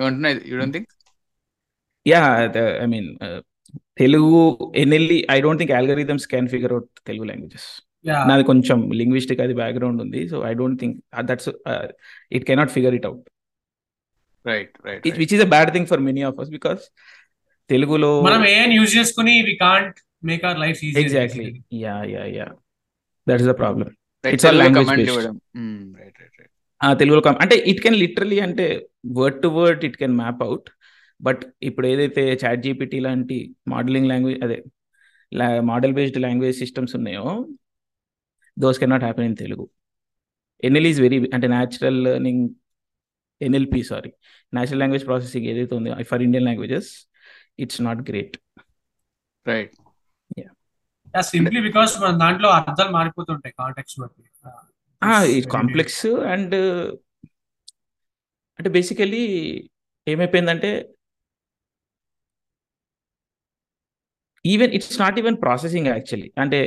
ఏమంటున్నా you don't think yeah I mean Telugu NLE I don't think algorithms can figure out Telugu languages నాది కొంచెం linguistic అది background ఉంది so I don't think that's it cannot figure it out right right which is a bad thing for many of us because తెలుగులో మనం ఏం use చేసుకుని we can't make our life easy exactly yeah yeah yeah that's the problem it's all language based right right right తెలుగులో అంటే it can literally అంటే word to word it can map out but ఇప్పుడు ఏదైతే ChatGPT లాంటి modelling language అదే model based language systems ఉన్నాయో those can not happy in Telugu NL is very అంటే natural learning NLP sorry natural language processing ఏదైతే ఉందో for Indian languages it's not great right simply because దాంట్లో అర్థాలు మారిపోతుంటాయి contacts బట్టి complex and అంటే basically ఏమైపోయిందంటే even it's not even processing actually అంటే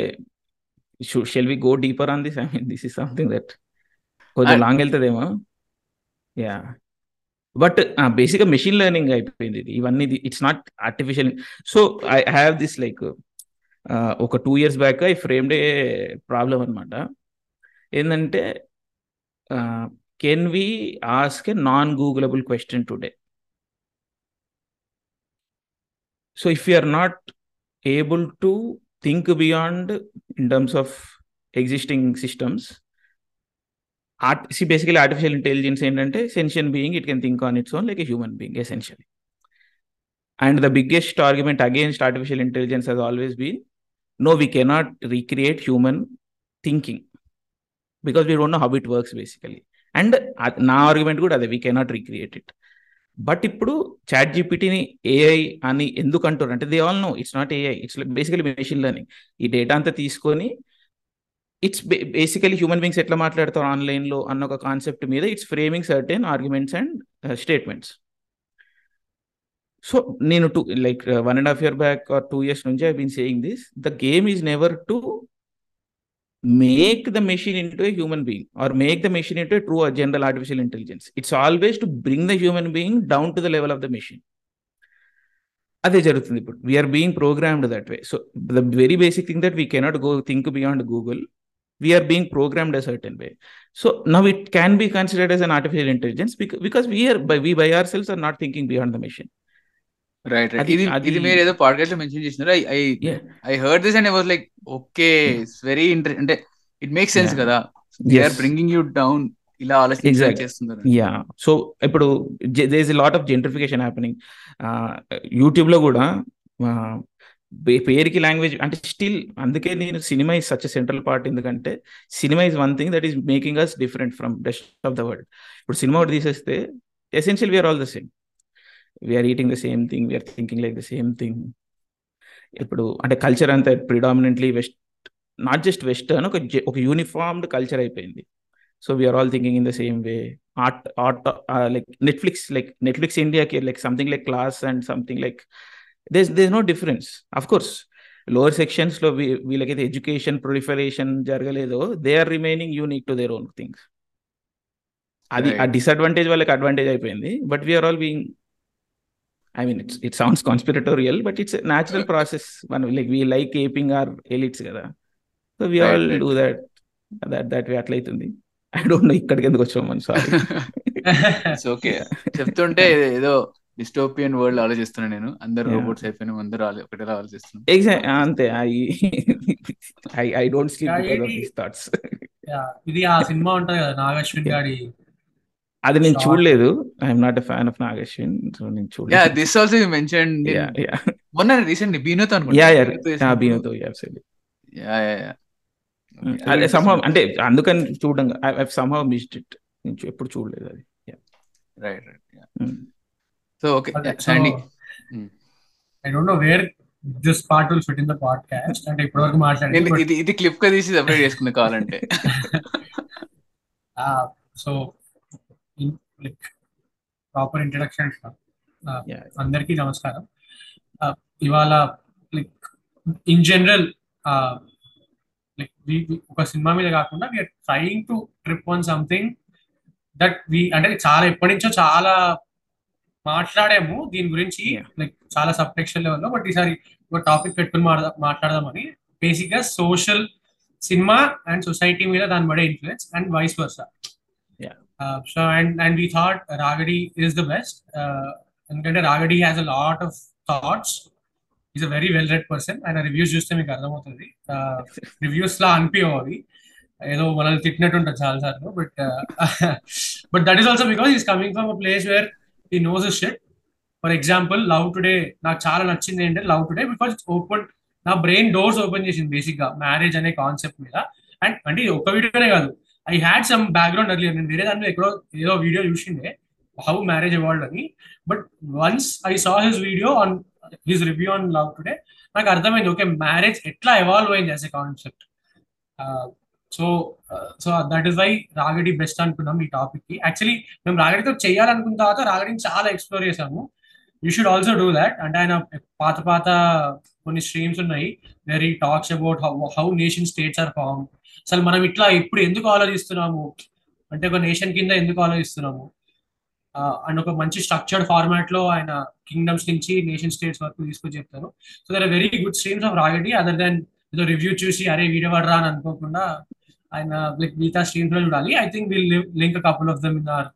shall we go deeper on this I mean this is something that కొంచెం long వెళ్తుందేమో yeah but బేసిక్గా మెషిన్ లెర్నింగ్ అయిపోయింది ఇది ఇవన్నీ it's not artificial so I have this like ఒక two years back I framed problem అనమాట ఏంటంటే can we ask a non googleable question today so if you are not able to think beyond in terms of existing systems art C basically artificial intelligence ఏంటంటే sentient being it can think on its own like a human being essentially and the biggest argument against artificial intelligence has always been no we cannot recreate human thinking because we don't know how it works basically and నా argument కూడా అదే we cannot recreate it but ఇప్పుడు chat జీపీటీని AI అని ఎందుకు అంటారు అంటే they all know it's not AI it's basically machine learning ఈ డేటా అంతా తీసుకొని ఇట్స్ బేసికలీ హ్యూమన్ బీయింగ్స్ ఎట్లా మాట్లాడతారు ఆన్లైన్లో అన్న ఒక కాన్సెప్ట్ మీద it's framing certain arguments and statements so నేను two like one and half year back or two years నుంచి I been saying this the game is never to make the machine into a human being or make the machine into a true or general artificial intelligence. It's always to bring the human being down to the level of the machine. అదే జరుగుతుంది ఇప్పుడు we are being programmed that way so the very basic thing that we cannot go think beyond Google we are being programmed a certain way so now it can be considered as an artificial intelligence because we are by we by our cells are not thinking beyond the machine right ఇది మీరు ఏదో mention I and like okay very అంటే కదా bringing you down ఇలా so ఇప్పుడు there's lot of gentrification happening YouTube లో కూడా పేరుకి లాంగ్వేజ్ అంటే స్టిల్ అందుకే నేను cinema is such central part ఎందుకంటే cinema is one thing that is making us different from rest of the world ఇప్పుడు సినిమా ఒకటి తీసేస్తే essential we are all the same we are eating the same thing we're thinking like the same thing ఇప్పుడు అంటే culture అంతా predominantly west not just western ఒక ఒక uniformed culture అయిపోయింది so we're all thinking in the same way art art like Netflix like Netflix ఇండియాకి like something like class and something like there's there's no difference of course lower సెక్షన్స్లో we వీళ్ళకైతే education proliferation జరగలేదో they are remaining unique to their own things అది ఆ disadvantage వాళ్ళకి advantage అయిపోయింది but we're all being I mean it's it sounds conspiratorial but it's natural process మనం like we like aping our elites కదా so we all do that that that way అట్లయితుంది I don't know ఇక్కడికి ఎందుకు వచ్చాం మనం sorry okay చెప్తుంటే ఏదో dystopian world ఆలోచిస్తున్నా నేను అందరు రోబోట్స్ అయిపోయినా అందరూ ఒకటేలా ఆలోచిస్తున్నా ఎగ్జాక్ట్ అంతే I I don't sleep because of thoughts ఇది ఆ సినిమా ఉంటది కదా నాగేశ్వరి గారి అది నేను చూడలేదు I'm not a fan of Nageshwan so నేను చూడలేదు this also you yeah yeah మొన్న yeah yeah yeah yeah yeah yeah అదే అంటే అందుకని చూడడం ఐ హావ్ మిస్డ్ ఇట్ నేను ఎప్పుడు చూడలేదు అది yeah right right so okay I don't know where this part will fit in the podcast అంటే ఇప్పటివరకు మాట్లాడి ఇది ఇది క్లిప్ గా తీసి సెపరేట్ చేసుకుంది కావాలంటే సో ah, ప్రాపర్ ఇంట్రడక్షన్ అందరికీ నమస్కారం ఇవాళ లైక్ ఇన్ జనరల్ ఒక సినిమా మీద కాకుండా we're trying to trip on something that we అంటే చాలా ఎప్పటి నుంచో చాలా మాట్లాడాము దీని గురించి లైక్ చాలా సబ్టెక్షన్ లెవెల్లో బట్ ఈసారి ఒక టాపిక్ పెట్టుకుని మాట్లాడదామని బేసిక్ గా సోషల్ సినిమా అండ్ సొసైటీ మీద దాని పడే influence and vice versa Uh, so and and we thought Ragadi is the best. Uh, and Ragadi has a lot of thoughts. He's a very well read person and ఆయన reviews చూస్తే మీకు అర్థమవుతుంది reviews uh, లా అనిపించవు ఏదో మనల్ని తిట్టినట్టు ఉంటుంది చాలా సార్లు but but that is also because is coming from a place where he knows shit for example Love Today నాకు చాలా నచ్చింది ఏంటంటే లవ్ టుడే బికాస్ ఓపెన్ నా బ్రెయిన్ డోర్స్ ఓపెన్ చేసింది బేసిక్ గా మ్యారేజ్ అనే కాన్సెప్ట్ మీద అండ్ అంటే ఒక వీడియోనే కాదు I had some background early నేను వేరే దాంట్లో ఎక్కడో ఏదో వీడియో చూసిండే హౌ మ్యారేజ్ అవార్డ్ అని but once I saw his video on his review on Love Today నాకు అర్థమైంది ఓకే మ్యారేజ్ ఎట్లా ఎవాల్వ్ అయింది as a concept so so that is why Ragadi best అనుకున్నాం ఈ టాపిక్ కి యాక్చువల్లీ మేము రాగడితో చేయాలనుకున్న తర్వాత రాగడిని చాలా ఎక్స్ప్లోర్ చేశాము you should also do that అంటే ఆయన పాత పాత కొన్ని స్ట్రీమ్స్ ఉన్నాయి very talks about how how nation states are form అసలు మనం ఇట్లా ఇప్పుడు ఎందుకు ఆలోచిస్తున్నాము అంటే ఒక నేషన్ కింద ఎందుకు ఆలోచిస్తున్నాము అండ్ ఒక మంచి స్ట్రక్చర్డ్ ఫార్మాట్ లో ఆయన కింగ్డమ్స్ నుంచి నేషన్ స్టేట్స్ వరకు తీసుకొని చెప్తారు so there very good streams of Ragadi other than ఏదో రివ్యూ చూసి అరే వీడియో పడరా అని అనుకోకుండా ఆయన లైక్ మిగతా స్ట్రీమ్స్ లో చూడాలి I think will link couple of them in our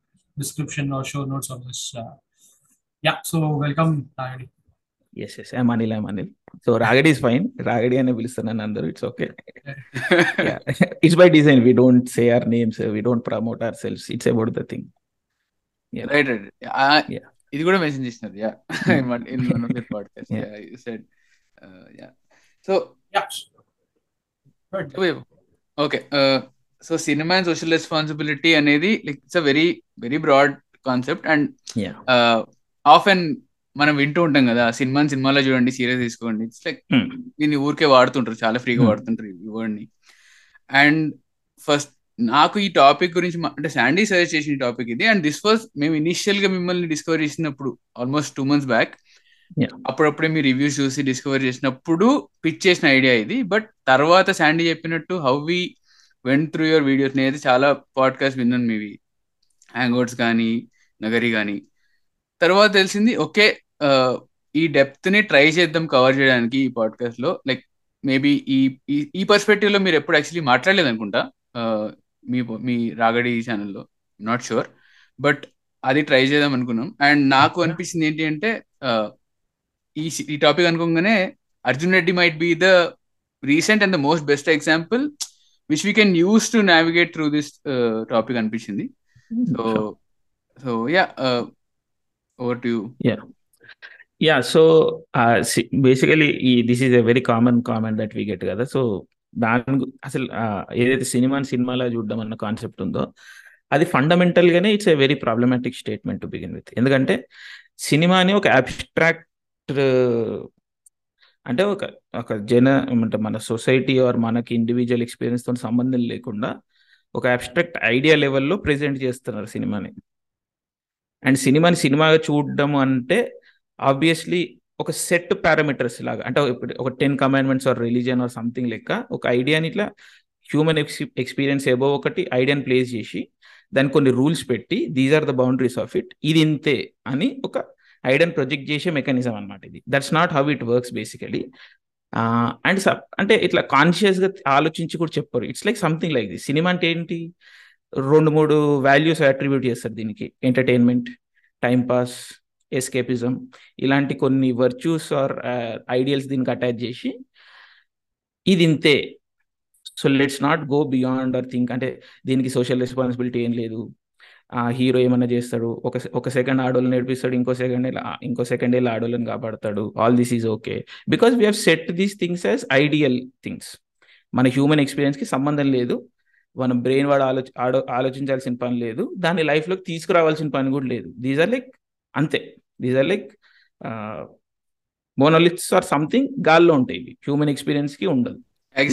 description or show notes of this yeah so welcome Ragadi yes yes I'm Anil I'm Anil so Ragadi is fine Ragadi అనే పిలుస్తాను అందరూ it's okay it's by design we don't say our names we don't promote our selves it's about the thing right right ఇది కూడా mention చేసినది yeah in one of your podcast yeah you said yeah so okay so cinema and social responsibility అనేది like it's a very very broad concept and of and మనం వింటూ ఉంటాం కదా సినిమాని సినిమాలో చూడండి సీరియస్ తీసుకోండి ఇట్స్ లైక్ hmm. దీన్ని ఊరికే వాడుతుంటారు చాలా ఫ్రీగా hmm. వాడుతుంటారు ఈ ని అండ్ ఫస్ట్ నాకు ఈ టాపిక్ గురించి అంటే శాండీ సజెస్ట్ చేసిన టాపిక్ ఇది అండ్ దిస్ వాజ్ మేము ఇనిషియల్ గా మిమ్మల్ని డిస్కవర్ చేసినప్పుడు ఆల్మోస్ట్ టూ మంత్స్ బ్యాక్ అప్పుడప్పుడే మీ రివ్యూస్ చూసి డిస్కవర్ చేసినప్పుడు పిచ్ చేసిన ఐడియా ఇది బట్ తర్వాత శాండీ చెప్పినట్టు how we went through your videos నేనైతే చాలా పాడ్కాస్ట్ విన్నాను మీవి అవుట్స్ కానీ నగరి కానీ తర్వాత తెలిసింది ఓకే ఈ డెప్త్ ని ట్రై చేద్దాం కవర్ చేయడానికి ఈ పాడ్కాస్ట్ లో లైక్ మేబీ ఈ ఈ పర్స్పెక్టివ్ లో మీరు ఎప్పుడు యాక్చువల్లీ మాట్లాడలేదు అనుకుంటా మీ మీ రాగడి ఛానల్లో నాట్ షూర్ బట్ అది ట్రై చేద్దాం అనుకున్నాం అండ్ నాకు అనిపించింది ఏంటి అంటే ఈ ఈ టాపిక్ అనుకోగానే Arjun Reddy might be the recent and the most best example which we can use to navigate through this topic అనిపించింది so so yeah over to you yeah so basically ఈ this is a very common comment that we get కదా so దాని అసలు ఏదైతే సినిమాని సినిమాలా చూడడం అన్న కాన్సెప్ట్ ఉందో అది ఫండమెంటల్ గానే it's a very problematic statement to begin with ఎందుకంటే సినిమాని ఒక అబ్స్ట్రాక్ట్ అంటే ఒక ఒక జన అంటే మన సొసైటీ ఆర్ మనకి ఇండివిజువల్ ఎక్స్పీరియన్స్ తో సంబంధం లేకుండా ఒక అబ్స్ట్రాక్ట్ ఐడియా లెవెల్లో ప్రెజెంట్ చేస్తున్నారు సినిమాని అండ్ సినిమాని సినిమాగా చూడడం అంటే ఆబ్వియస్లీ ఒక సెట్ పారామీటర్స్ లాగా అంటే ఇప్పుడు ఒక ten commandments or religion or something లెక్క ఒక ఐడియాని ఇట్లా హ్యూమన్ ఎక్స్ ఎక్స్పీరియన్స్ ఏబో ఒకటి ఐడియాని ప్లేస్ చేసి దానికి కొన్ని రూల్స్ పెట్టి these are the boundaries of it ఇది ఇంతే అని ఒక ఐడియాని ప్రొజెక్ట్ చేసే మెకానిజం అనమాట ఇది that's not how it works basically and sub అంటే ఇట్లా కాన్షియస్గా ఆలోచించి కూడా చెప్పరు it's like something like the cinema అంటే ఏంటి రెండు మూడు వాల్యూస్ అట్రిబ్యూట్ చేస్తారు దీనికి ఎంటర్టైన్మెంట్ టైం పాస్ ఎస్కేపిజం ఇలాంటి కొన్ని వర్చ్యూస్ ఆర్ ఐడియల్స్ దీనికి అటాచ్ చేసి ఇది ఇంతే so let's not go beyond or think అంటే దీనికి సోషల్ రెస్పాన్సిబిలిటీ ఏం లేదు ఆ హీరో ఏమన్నా చేస్తాడు ఒక ఒక సెకండ్ ఆడోళ్ళని నేర్పిస్తాడు ఇంకో సెకండ్ ఇంకో సెకండ్ వెళ్ళి ఆడోళ్ళని కాపాడతాడు all this is okay because we have set these things as ideal things మన హ్యూమన్ ఎక్స్పీరియన్స్కి సంబంధం లేదు మన బ్రెయిన్ వాడు ఆలోచ ఆడో ఆలోచించాల్సిన పని లేదు దాన్ని లైఫ్లోకి తీసుకురావాల్సిన పని కూడా లేదు దీస్ ఆర్ లైక్ అంతే these are like monoliths or something గాల్లో ఉంటాయి ఇవి హ్యూమన్ ఎక్స్పీరియన్స్ కి ఉండదు ah,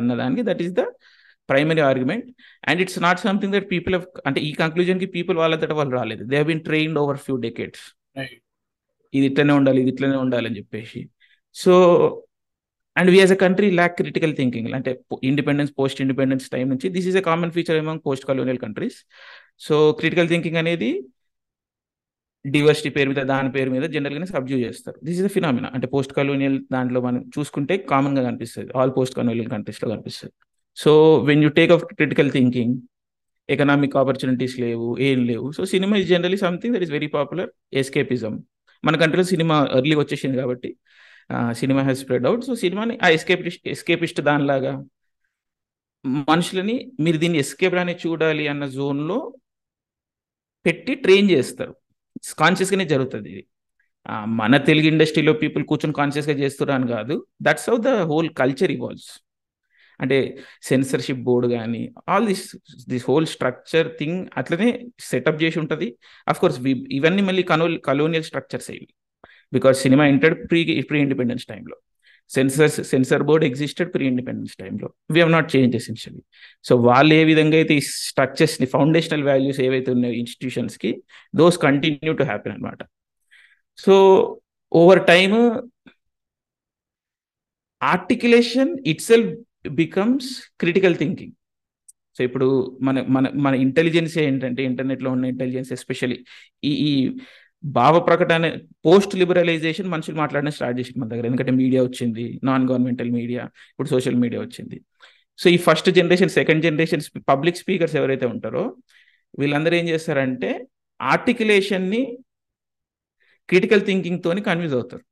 అన్నదానికి that is the primary argument and it's not something that people అంటే ఈ కంక్లూజన్ కి పీపుల్ వాళ్ళ తట వాళ్ళు రాలేదు they been trained over few decades ఇది ఇట్లనే ఉండాలి ఇది ఇట్లనే ఉండాలి అని చెప్పేసి so and we as a country lack critical thinking అంటే ఇండిపెండెన్స్ పోస్ట్ ఇండిపెండెన్స్ టైం నుంచి this is a common feature among post colonial countries so critical thinking అనేది డివర్సిటీ పేరు మీద దాని పేరు మీద జనరల్గానే సబ్జ్యూ చేస్తారు దిస్ ఇస్ అ ఫినామినా అంటే పోస్ట్ కలోనియల్ దాంట్లో మనం చూసుకుంటే కామన్గా కనిపిస్తుంది ఆల్ పోస్ట్ కంట్రీస్ కంట్రీస్లో కనిపిస్తుంది so when you take off critical thinking economic opportunities లేవు ఏం లేవు so cinema is generally something that is very popular escapism మన కంట్రీలో సినిమా ఎర్లీ వచ్చేసింది కాబట్టి cinema has spread out so సినిమాని ఆ ఎస్కేప్ ఎస్కేపిస్ట్ దానిలాగా మనుషులని మీరు దీన్ని ఎస్కేప్ అని చూడాలి అన్న జోన్లో పెట్టి ట్రైన్ చేస్తారు కాన్షియస్గానే జరుగుతుంది ఇది మన తెలుగు ఇండస్ట్రీలో పీపుల్ కూర్చొని కాన్షియస్గా చేస్తున్నారు అని కాదు that's how the whole culture evolves అంటే సెన్సర్షిప్ బోర్డు కానీ all this this whole structure thing అట్లనే సెటప్ చేసి ఉంటుంది అఫ్కోర్స్ కోర్స్ ఇవన్నీ మళ్ళీ కనో కలోనియల్ స్ట్రక్చర్స్ ఇవి because cinema entered pre pre independence టైంలో censors censor board existed pre independence టైంలో we have not change essentially so వాళ్ళు ఏ విధంగా అయితే ఈ స్ట్రక్చర్స్ని ఫౌండేషనల్ వాల్యూస్ ఏవైతే ఉన్నాయో ఇన్స్టిట్యూషన్స్కి దోస్ కంటిన్యూ టు హ్యాపీ అనమాట so over time articulation itself becomes critical thinking so ఇప్పుడు మన మన మన ఇంటెలిజెన్స్ ఏంటంటే ఇంటర్నెట్లో ఉన్న ఇంటెలిజెన్స్ ఎస్పెషలీ ఈ భావ ప్రకటన పోస్ట్ లిబరలైజేషన్ మనుషులు మాట్లాడడం స్టార్ట్ చేసింది మన దగ్గర ఎందుకంటే మీడియా వచ్చింది నాన్ గవర్నమెంటల్ మీడియా ఇప్పుడు సోషల్ మీడియా వచ్చింది సో ఈ first generation second generation public speakers ఎవరైతే ఉంటారో వీళ్ళందరూ ఏం చేస్తారంటే ఆర్టికులేషన్ని క్రిటికల్ థింకింగ్తో కన్ఫ్యూజ్ అవుతారు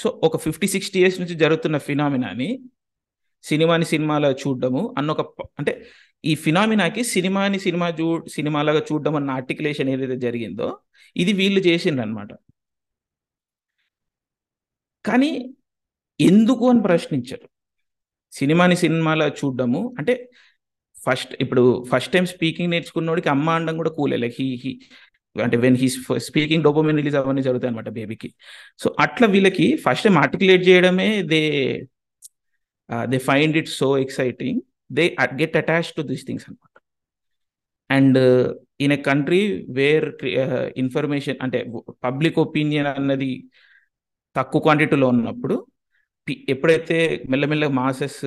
సో ఒక ఫిఫ్టీ సిక్స్టీ ఇయర్స్ నుంచి జరుగుతున్న ఫినామినాని సినిమాని సినిమాలో చూడడము అన్న ఒక అంటే ఈ ఫినామినాకి సినిమాని సినిమా చూ సినిమాలాగా చూడడం అన్న ఆర్టికులేషన్ ఏదైతే జరిగిందో ఇది వీళ్ళు చేసిండ్రు అనమాట కానీ ఎందుకు అని ప్రశ్నించరు సినిమాని సినిమాలో చూడడము అంటే ఫస్ట్ ఇప్పుడు ఫస్ట్ టైం స్పీకింగ్ నేర్చుకున్నోడికి అమ్మ అండం కూడా కూలే లైక్ హీ హీ అంటే when he speaking dopamine release అవన్నీ జరుగుతాయి అనమాట బేబీకి సో అట్లా వీళ్ళకి ఫస్ట్ టైం ఆర్టికులేట్ చేయడమే they they find it so exciting they get attach to these things అనమాట and in a country where information అంటే పబ్లిక్ ఒపీనియన్ అన్నది తక్కువ క్వాంటిటీలో ఉన్నప్పుడు ఎప్పుడైతే మెల్లమెల్ల మాసెస్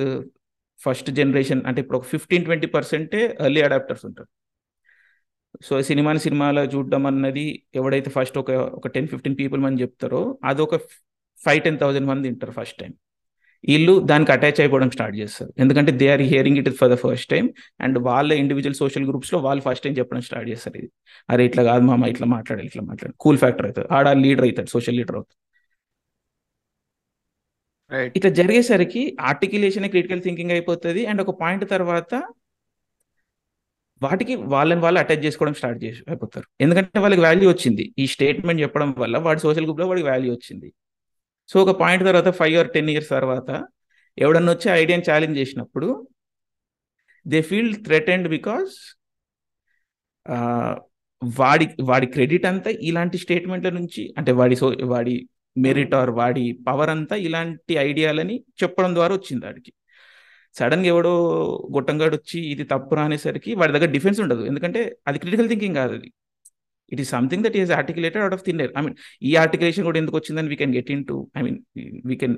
ఫస్ట్ జనరేషన్ అంటే ఇప్పుడు ఒక ఫిఫ్టీన్ ట్వంటీ పర్సెంటే ఎర్లీ అడాప్టర్స్ ఉంటారు సో సినిమాని సినిమాలో చూడడం అన్నది ఎవడైతే ఫస్ట్ ఒక ఒక టెన్ ఫిఫ్టీన్ పీపుల్ మంది చెప్తారో అది ఒక ఫైవ్ టెన్ థౌజండ్ మంది తింటారు ఫస్ట్ టైం వీళ్ళు దానికి అటాచ్ అయిపోవడం స్టార్ట్ చేస్తారు ఎందుకంటే they are hearing it for the first time and వాళ్ళ ఇండివిజువల్ సోషల్ గ్రూప్స్లో వాళ్ళు ఫస్ట్ టైం చెప్పడం స్టార్ట్ చేస్తారు ఇది అరే ఇట్లా కాదు మామ ఇట్లా మాట్లాడాలి ఇట్లా మాట్లాడు కూల్ ఫ్యాక్టర్ అవుతుంది ఆడ లీడర్ అవుతాడు సోషల్ లీడర్ అవుతుంది ఇట్లా జరిగేసరికి ఆర్టికులేషన్ క్రిటికల్ థింకింగ్ అయిపోతుంది అండ్ ఒక పాయింట్ తర్వాత వాటికి వాళ్ళని వాళ్ళు అటాచ్ చేసుకోవడం స్టార్ట్ చేసి అయిపోతారు ఎందుకంటే వాళ్ళకి వాల్యూ వచ్చింది ఈ స్టేట్మెంట్ చెప్పడం వల్ల వాడి సోషల్ లో వాడికి వాల్యూ వచ్చింది సో ఒక పాయింట్ తర్వాత ఫైవ్ ఆర్ టెన్ ఇయర్స్ తర్వాత ఎవడన్నా వచ్చి ఐడియాని ఛాలెంజ్ చేసినప్పుడు దే ఫీల్ థ్రెటెండ్ బికాస్ వాడి వాడి క్రెడిట్ అంతా ఇలాంటి స్టేట్మెంట్ల నుంచి అంటే వాడి సో వాడి మెరిట్ ఆర్ వాడి పవర్ అంతా ఇలాంటి ఐడియాలని చెప్పడం ద్వారా వచ్చింది వాడికి సడన్గా ఎవడో గుట్టంగాడు వచ్చి ఇది తప్పు రానేసరికి వాడి దగ్గర డిఫెన్స్ ఉండదు ఎందుకంటే అది క్రిటికల్ థింకింగ్ కాదు అది it is something that is articulated out of thin air I mean ఈ ఆర్టికులేషన్ కూడా ఎందుకు వచ్చిందని we can get into I mean we can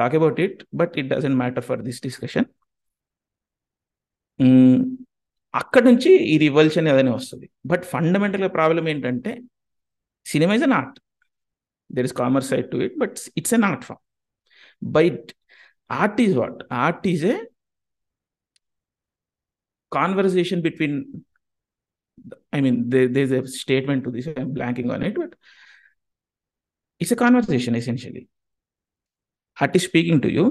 talk about it but it doesn't matter for this discussion అక్కడ నుంచి ఈ revolution ఏదైనా వస్తుంది but ఫండమెంటల్గా ప్రాబ్లం ఏంటంటే cinema is an art there is commerce side to it but it's an art form by art is what art is a conversation between i mean there, there's a statement to this i'm blanking on it but it's a conversation essentially art is speaking to you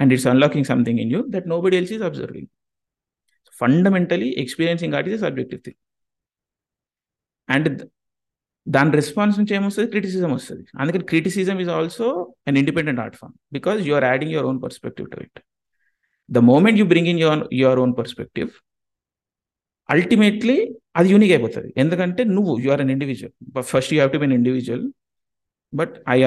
and it's unlocking something in you that nobody else is observing so fundamentally experiencing art is a subjective thing and దాని response నుంచి ఏమొస్తుంది criticism వస్తుంది అందుకని criticism is also an independent art form because you are adding your own perspective to it the moment you bring in your your own perspective ultimately అది unique అయిపోతుంది ఎందుకంటే నువ్వు you are an individual first you have to be an individual but I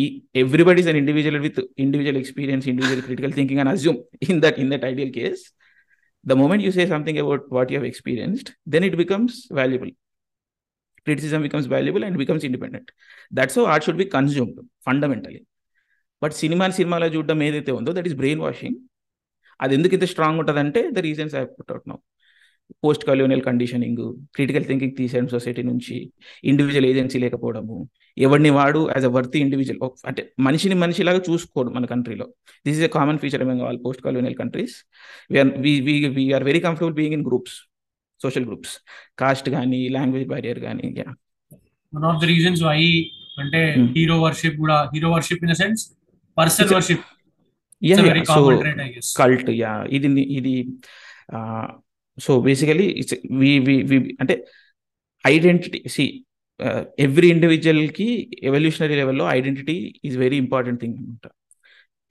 ఈ everybody is an individual with individual experience individual critical thinking and assume in that in that ideal case the moment you say something about what you have experienced then it becomes valuable criticism becomes valuable and becomes independent. That's how art should be consumed fundamentally. But cinema సినిమాలో చూడడం ఏదైతే ఉందో that is brain washing అది ఎందుకు ఇంత strong ఉంటుందంటే the reasons I put out now post colonial conditioning critical thinking తీసేయడం society నుంచి ఇండివిజువల్ ఏజెన్సీ లేకపోవడము ఎవరిని వాడు యాజ్ అ వర్తి ఇండివిజువల్ అంటే మనిషిని మనిషిలాగా చూసుకోడు మన కంట్రీలో this is a common feature among all post colonial countries we're very comfortable being in groups social groups caste కానీ లాంగ్వేజ్ బ్యారియర్ కానీ ఆఫ్ రీజన్స్ హీరో వర్షిప్ కూడా hero worship worship cult yeah ఇది ఇది so basically it's we we we అంటే identity see every ఇండివిజువల్కి evolutionary లెవెల్లో identity is very important thing అనమాట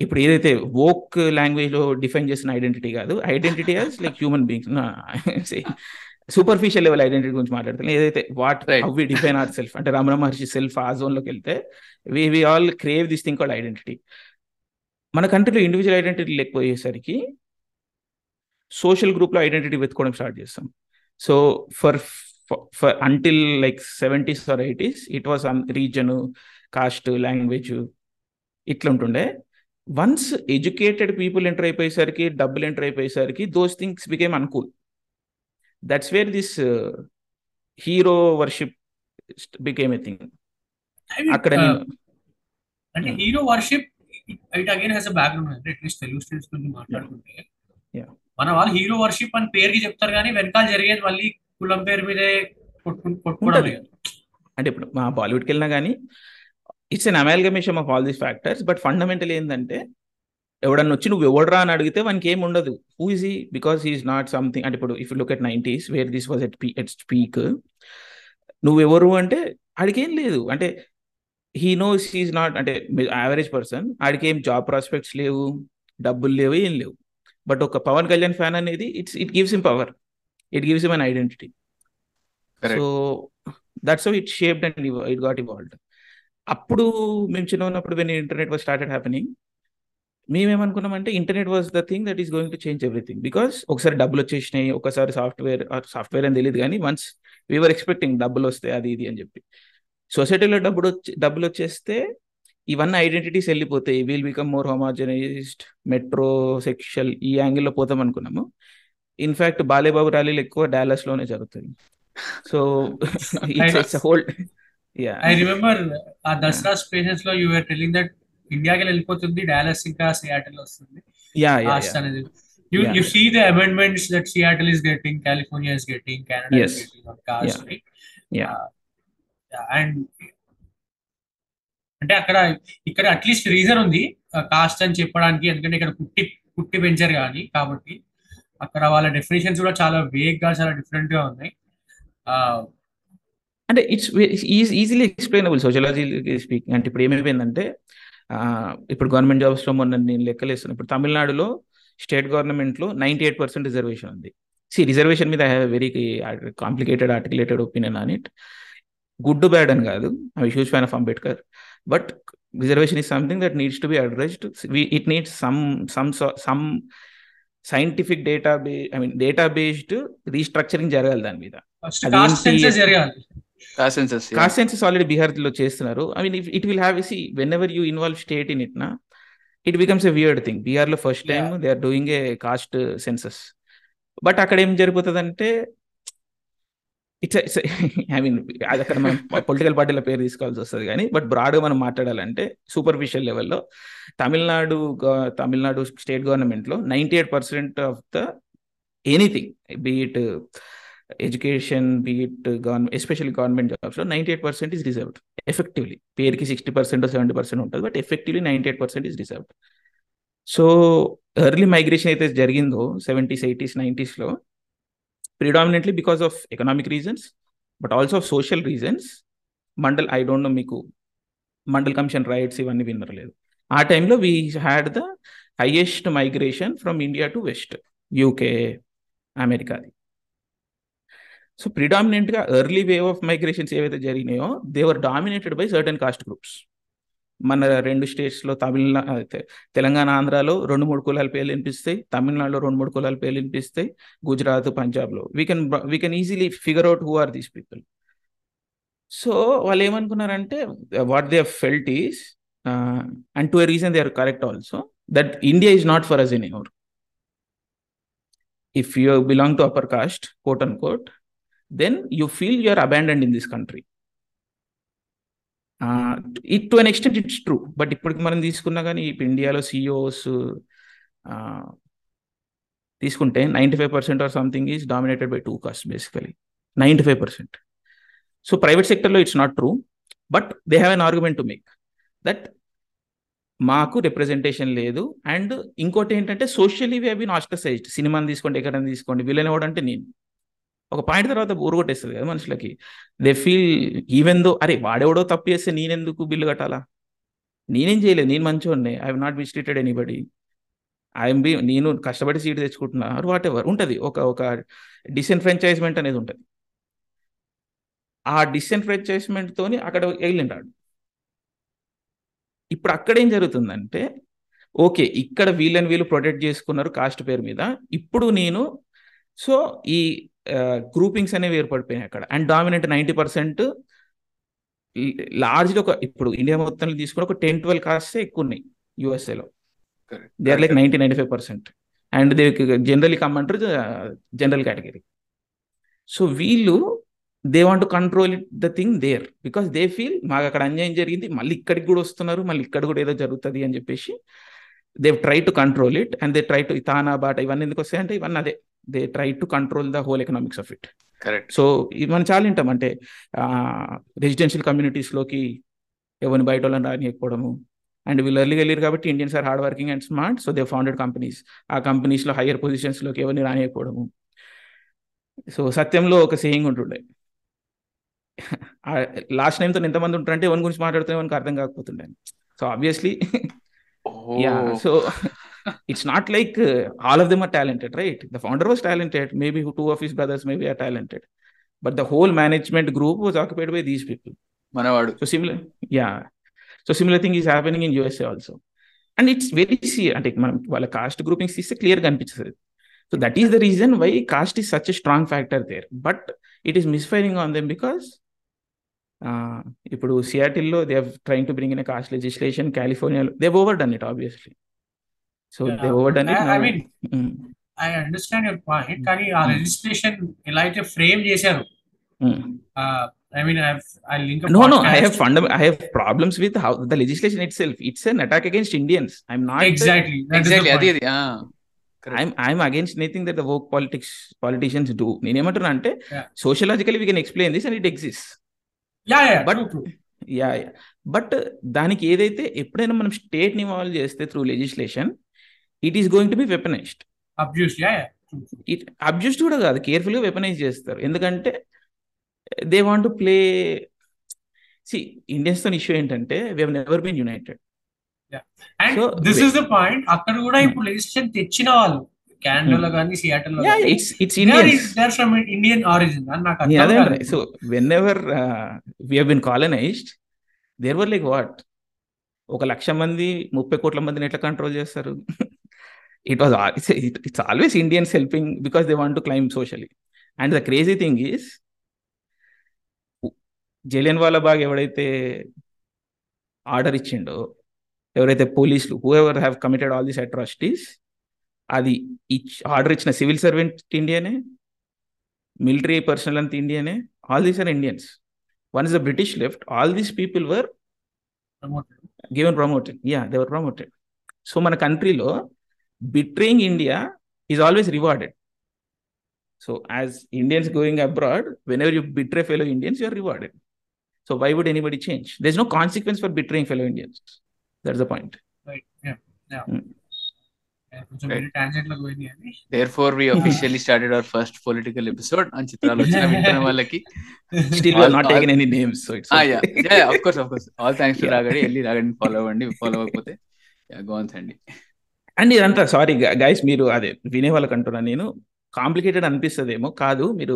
ఇప్పుడు ఏదైతే వోక్ లాంగ్వేజ్లో డిఫైన్ చేసిన ఐడెంటిటీ కాదు identity as like human beings superficial level identity గురించి మాట్లాడతాను ఏదైతే what how we define our self అంటే రమణ మహర్షి సెల్ఫ్ ఆ జోన్లోకి వెళ్తే we we all crave this thing called identity మన కంట్రీలో ఇండివిజువల్ ఐడెంటిటీ లేకపోయేసరికి సోషల్ గ్రూప్లో ఐడెంటిటీ వెతుకోవడం స్టార్ట్ చేస్తాం so for for until like seventies or eighties it was region caste language ఇట్లా ఉంటుండే వన్స్ ఎడ్యుకేటెడ్ పీపుల్ ఎంటర్ అయిపోయేసరికి డబ్బులు ఎంటర్ అయిపోయేసరికి those things became uncool that's where this hero worship became a thing అక్కడ uh, అంటే hero worship it again has a background at least Telugu states గురించి మాట్లాడుకుంటే మన వాళ్ళు హీరో వర్షిప్ అని పేరుకి చెప్తారు కానీ వెనకాల జరిగేది మళ్ళీ కులం పేరు మీదే అంటే ఇప్పుడు మా బాలీవుడ్కి వెళ్ళినా కానీ it's an amalgamation of all these factors but fundamental ఏంటంటే ఎవడన్నా వచ్చి నువ్వు ఎవడరా అని అడిగితే వానికి ఏం ఉండదు who is he because he is not something అంటే ఇప్పుడు if look at nineties where this was at P at speak నువ్వెవరు అంటే ఆడికేం లేదు అంటే he knows he is not అంటే యావరేజ్ పర్సన్ ఆడికి ఏం జాబ్ ప్రాస్పెక్ట్స్ లేవు డబ్బులు లేవు ఏం లేవు బట్ ఒక పవన్ కళ్యాణ్ ఫ్యాన్ అనేది it's it gives him power it gives him an identity so that's it shaped and it got evolved అప్పుడు మేము చిన్న ఉన్నప్పుడు when internet was started happening మేమేమనుకున్నామంటే internet was the thing that is going to change everything because ఒకసారి డబ్బులు వచ్చేసినాయి ఒకసారి software software అని తెలియదు కానీ వన్స్ వీఆర్ ఎక్స్పెక్టింగ్ డబ్బులు వస్తాయి అది ఇది అని చెప్పి సొసైటీలో డబ్బులు వచ్చి డబ్బులు వచ్చేస్తే ఇవన్నీ ఐడెంటిటీస్ వెళ్ళిపోతాయి will become more homogenised metrosexual ఈ యాంగిల్లో పోతాం అనుకున్నాము ఇన్ఫాక్ట్ బాలేబాబు ర్యాలీలు ఎక్కువ డాలస్ లోనే జరుగుతుంది so it's whole yeah I remember ఆ దసరా స్పేసెస్ లో యు ఆర్ టెల్లింగ్ దట్ ఇండియాకి వెళ్ళిపోతుంది డాలస్ ఇంకా సియాటిల్ వస్తుంది yeah yeah you you see the amendments that Seattle is getting California is getting Canada is getting on cars yeah and అంటే అక్కడ ఇక్కడ at least reason ఉంది కాస్ట్ అని చెప్పడానికి ఎందుకంటే ఇక్కడ పుట్టి పుట్టి పెంచారు కానీ కాబట్టి అక్కడ వాళ్ళ డెఫినేషన్స్ కూడా చాలా వేగ్ గా చాలా డిఫరెంట్ గా ఉన్నాయి అంటే it's easily explainable sociology speaking అంటే ఇప్పుడు ఏమైపోయిందంటే ఇప్పుడు గవర్నమెంట్ జాబ్స్ లో మొన్న నేను లెక్కలేస్తాను ఇప్పుడు తమిళనాడులో స్టేట్ గవర్నమెంట్ లో నైన్టీ ఎయిట్ పర్సెంట్ రిజర్వేషన్ ఉంది సి రిజర్వేషన్ మీద I have very complicated articulated opinion on it good bad అని కాదు I huge fan of Ambedkar but reservation is something that needs to be addressed it needs some some some scientific data ba I mean data based restructuring జరగాలి దాని మీద caste census already Bihar లో చేస్తున్నారు I mean it will have C when ever you involve state in it నా it becomes a weird thing Bihar లో first time they are doing a caste census but అక్కడ ఏం జరుగుతుంది అంటే it's it's I mean అది అక్కడ మనం political పార్టీల పేరు తీసుకోవాల్సి వస్తుంది కానీ బట్ బ్రాడ్గా మనం మాట్లాడాలంటే సూపర్ఫిషియల్ లెవెల్లో తమిళనాడు తమిళనాడు స్టేట్ గవర్నమెంట్లో ninety eight percent of the anything be it education be it government especially government జాబ్స్లో ninety eight percent is reserved effectively పేరుకి సిక్స్టీ పర్సెంట్ సెవెంటీ పర్సెంట్ ఉంటుంది but effectively ninety eight percent is reserved so early migration అయితే జరిగిందో seventies eighties నైంటీస్లో predominantly because of economic reasons but also social reasons Mandal I don't know మీకు Mandal commission rights ఇవన్నీ వినరలేదు ఆ టైంలో we had the highest migration from India to west UK అమెరికాది so ప్రిడామినెంట్గా early wave of migrations ఏవైతే జరిగినాయో they were dominated by certain caste groups మన రెండు స్టేట్స్లో తమిళనాడు తెలంగాణ ఆంధ్రాలో రెండు మూడు కులాల పేర్లు వినిపిస్తాయి తమిళనాడులో రెండు మూడు కులాల పేర్లు వినిపిస్తాయి గుజరాత్ పంజాబ్లో we can we can easily figure out who are these people so వాళ్ళు ఏమనుకున్నారంటే what they felt is and to a reason they are correct also that India is not for us in ever if you belong to upper caste quote and quote then you feel you are abandoned in this country it to an extent it's true but ఇప్పటికి మనం తీసుకున్నా కానీ ఇప్పుడు ఇండియాలో CEOs e తీసుకుంటే ninety five percent or something is dominated by two caste basically ninety five percent so private సెక్టర్లో it's not true but they have an argument to make that మాకు representation లేదు అండ్ ఇంకోటి ఏంటంటే socially we హీన్ ఆస్టర్సైజ్డ్ సినిమాని తీసుకోండి ఎక్కడైనా తీసుకోండి villain ఎవడంటే నేను ఒక పాయింట్ తర్వాత ఊరుగొట్టేస్తుంది కదా మనుషులకి దే ఫీల్ ఈవెన్ దో అరే వాడెవడో తప్పు చేస్తే నేనెందుకు బిల్లు కట్టాలా నేనేం చేయలేదు నేను మంచోడిని I have not mistreated anybody I'm be నేను కష్టపడి సీట్ తెచ్చుకుంటున్నా వాట్ ఎవర్ ఉంటుంది ఒక ఒక డిసెన్ఫ్రాంచైజ్మెంట్ అనేది ఉంటుంది ఆ డిసెన్ఫ్రాంచైజ్మెంట్తోని అక్కడ వెళ్ళిండాడు ఇప్పుడు అక్కడ ఏం జరుగుతుందంటే ఓకే ఇక్కడ వీళ్ళని వీళ్ళు ప్రొటెక్ట్ చేసుకున్నారు కాస్ట్ పేరు మీద ఇప్పుడు నేను సో ఈ గ్రూపింగ్స్ అనేవి ఏర్పడిపోయినాయి అక్కడ and dominant ninety percent large ఒక ఇప్పుడు ఇండియా మొత్తం తీసుకుని ఒక టెన్ ట్వెల్వ్ కాస్ట్ ఎక్కువ ఉన్నాయి యూఎస్ఏలో they are like ninety ninety five percent and they general కమ్మంటారు general category so వీళ్ళు they want to control it the thing there because they feel మాకు అక్కడ అన్యాయం జరిగింది మళ్ళీ ఇక్కడికి కూడా వస్తున్నారు మళ్ళీ ఇక్కడ కూడా ఏదో జరుగుతుంది అని చెప్పేసి they try to control it and they try to TANA బాట ఇవన్నీ ఎందుకు వస్తాయంటే ఇవన్నీ అదే they try to control the whole economics of it correct so మనం చాలా వింటాం అంటే రెసిడెన్షియల్ కమ్యూనిటీస్లోకి ఎవరిని బయట వాళ్ళని రానియకపోవడము అండ్ వీళ్ళు ఎర్లీగా వెళ్ళారు కాబట్టి Indians are hard working and smart so they founded companies ఆ కంపెనీస్లో హయ్యర్ పొజిషన్స్లోకి ఎవరిని రానియకపోవడము సో సత్యంలో ఒక సేయింగ్ ఉంటుండే లాస్ట్ టైంతో ఎంతమంది ఉంటారంటే ఎవరి గురించి మాట్లాడుతున్నా అర్థం కాకపోతుండే so obviously so it's not like all of them are talented right the founder was talented maybe two of his brothers maybe are talented but the whole management group was occupied by these people మనవాడు so similar yeah so similar thing is happening in USA also and it's very see అంటే మనం వాళ్ళ caste groupings తీస్తే క్లియర్గా అనిపిస్తుంది so that is the reason why caste is such strong factor there but it is misfiring on them because ఇప్పుడు సియాటిల్లో they trying to bring in caste legislation కాలిఫోర్నియాలో they over done it obviously so they overdone I understand your point కానీ ఆ registration hmm. ఎలా అయితే frame చేశారు అంటే sociologically we can explain this and it exist but yeah but దానికి ఏదైతే ఎప్పుడైనా మనం స్టేట్ ఇన్వాల్వ్ చేస్తే through legislation it is going to be weaponised it కూడా కాదు కేర్ఫుల్గా వెపనైజ్ చేస్తారు ఎందుకంటే they want play see Indians తో ఇష్యూ ఏంటంటే we never been united this is the point అక్కడ కూడా hmm. ఇప్పుడు తెచ్చిన వాళ్ళు hmm. కానీ లో it's Indian from Indian origin అని నాకు అదే so when ever colonised there were like what ఒక లక్ష మంది ముప్పై కోట్ల మందిని ఎట్లా కంట్రోల్ చేస్తారు it was it's, it's always indians helping because they want to climb and the crazy thing is Jallianwala Bagh ఎవడైతే ఆర్డర్ ఇచ్చిండో ఎవరైతే పోలీసులు who ever have committed all these atrocities అది ఇచ్ ఆర్డర్ ఇచ్చిన సివిల్ సర్వెంట్ ఇండియనే military personnel అంత ఇండియనే all these are Indians one is the British left all these people were given promoted yeah they were promoted so మన కంట్రీలో betraying India is always rewarded. So, as Indians going abroad, whenever you betray fellow Indians, you are rewarded. So, why would anybody change? There's no consequence for betraying fellow Indians. That's the point. Right. Yeah. Hmm. Therefore, we hmm. officially started our first political episode. Still, we are not taking any names. So it's ah, yeah. Yeah, of course, of course. All thanks to yeah. Ragadi. Ragadi, follow and follow up with it. Yeah, go on, Sandy. And ఇదంతా sorry guys మీరు అదే వినే వాళ్ళకి అంటున్నా నేను complicated అనిపిస్తుందేమో కాదు మీరు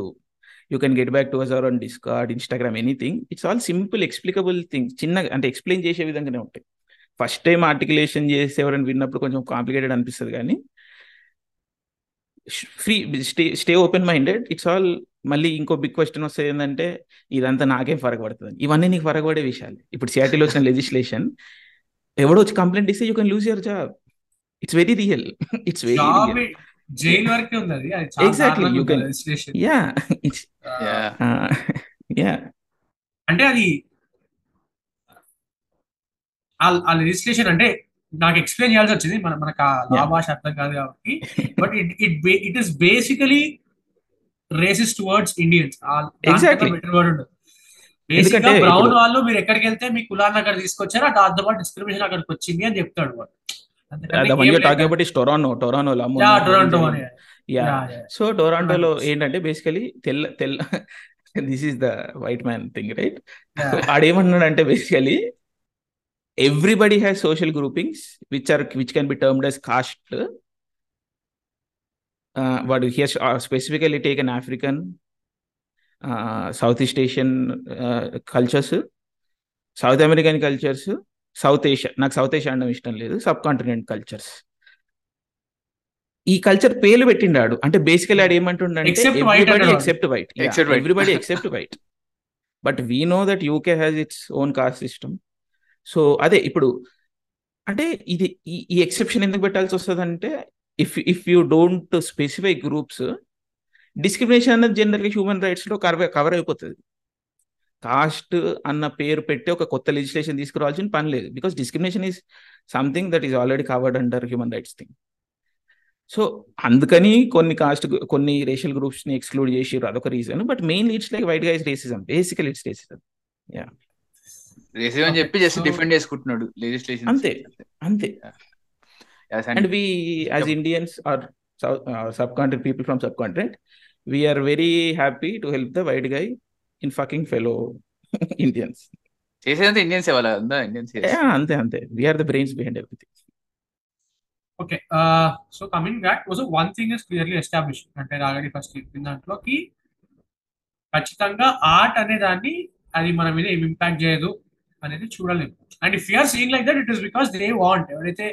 you can get back to our on Discord Instagram anything it's all simple explicable thing చిన్న అంటే ఎక్స్ప్లెయిన్ చేసే విధంగానే ఉంటాయి ఫస్ట్ టైం ఆర్టికులేషన్ చేసేవారని విన్నప్పుడు కొంచెం కాంప్లికేటెడ్ అనిపిస్తుంది కానీ free stay stay open minded it's all మళ్ళీ ఇంకో బిగ్ క్వశ్చన్ వస్తుంది ఏంటంటే ఇదంతా నాకేం ఫరక పడుతుంది ఇవన్నీ నీకు ఫరక పడే విషయాలు ఇప్పుడు సిఆర్టీలో వచ్చిన లెజిస్లేషన్ ఎవడో వచ్చి కంప్లైంట్ ఇస్తే you can lose your job it's very real it's very real Jain వరకే ఉంది అది exactly you can yeah yeah అంటే అది ఆ రిజిస్ట్రేషన్ అంటే నాకు ఎక్స్ప్లెయిన్ చేయాల్సి వచ్చింది మన మనకు ఆ లా భాష అర్థం కాదు కాబట్టి but it it it is basically racist words Indians word basic గా బ్రౌన్ వాళ్ళు మీరు ఎక్కడికి వెళ్తే మీ కులాన్ని అక్కడ తీసుకొచ్చారు దాంతో పాటు డిస్క్రిమినేషన్ అక్కడికి వచ్చింది అని చెప్తాడు వాడు సో టొరాంటోలో ఏంటంటే బేసికలీ తెల్ల తెల్ల this is the white man thing right ఆడేమన్నాడంటే basically everybody has social groupings which are which can be termed as caste వాడు here specifically take an African South East Asian cultures South American cultures South Asia నాకు south Asia అనడం ఇష్టం లేదు subcontinent cultures ఈ culture పేర్లు పెట్టిండాడు అంటే basically ఆడు ఏమంటుండంటే except white everybody except white but we know that UK has its own caste system so అదే ఇప్పుడు అంటే ఇది ఈ ఎక్సెప్షన్ ఎందుకు పెట్టాల్సి వస్తుంది అంటే if if you don't specify groups discrimination అనేది జనరల్గా హ్యూమన్ రైట్స్లో కవర్ కవర్ అయిపోతుంది కాస్ట్ అన్న పేరు పెట్టి ఒక కొత్త లెజిస్లేషన్ తీసుకురావాల్సిన పని లేదు because discrimination is something that is already covered under human rights thing so అందుకని కొన్ని కాస్ట్ కొన్ని రేషియల్ గ్రూప్స్ ని ఎక్స్క్లూడ్ చేసి అదొక reason but mainly it's like white guys racism basically it's racism yeah racism చెప్పి జస్ట్ డిఫెండ్ చేసుకుంటున్నాడు legislation అంతే అంతే and we as Indians are sub country people from sub country we're very happy to help the white guy in fucking fellow Indians చేసేదంతా Indians వాళ్ళ Indians అంతే అంతే we're the brains behind everything okay so coming back was one thing is clearly establish అంటే already first చెప్పిన దాంట్లోకి ఖచ్చితంగా art అనే దాన్ని అది మన మీద ఏం ఇంపాక్ట్ చేయదు అనేది చూడలేము and if you're seen like that it is because they want ఎవరైతే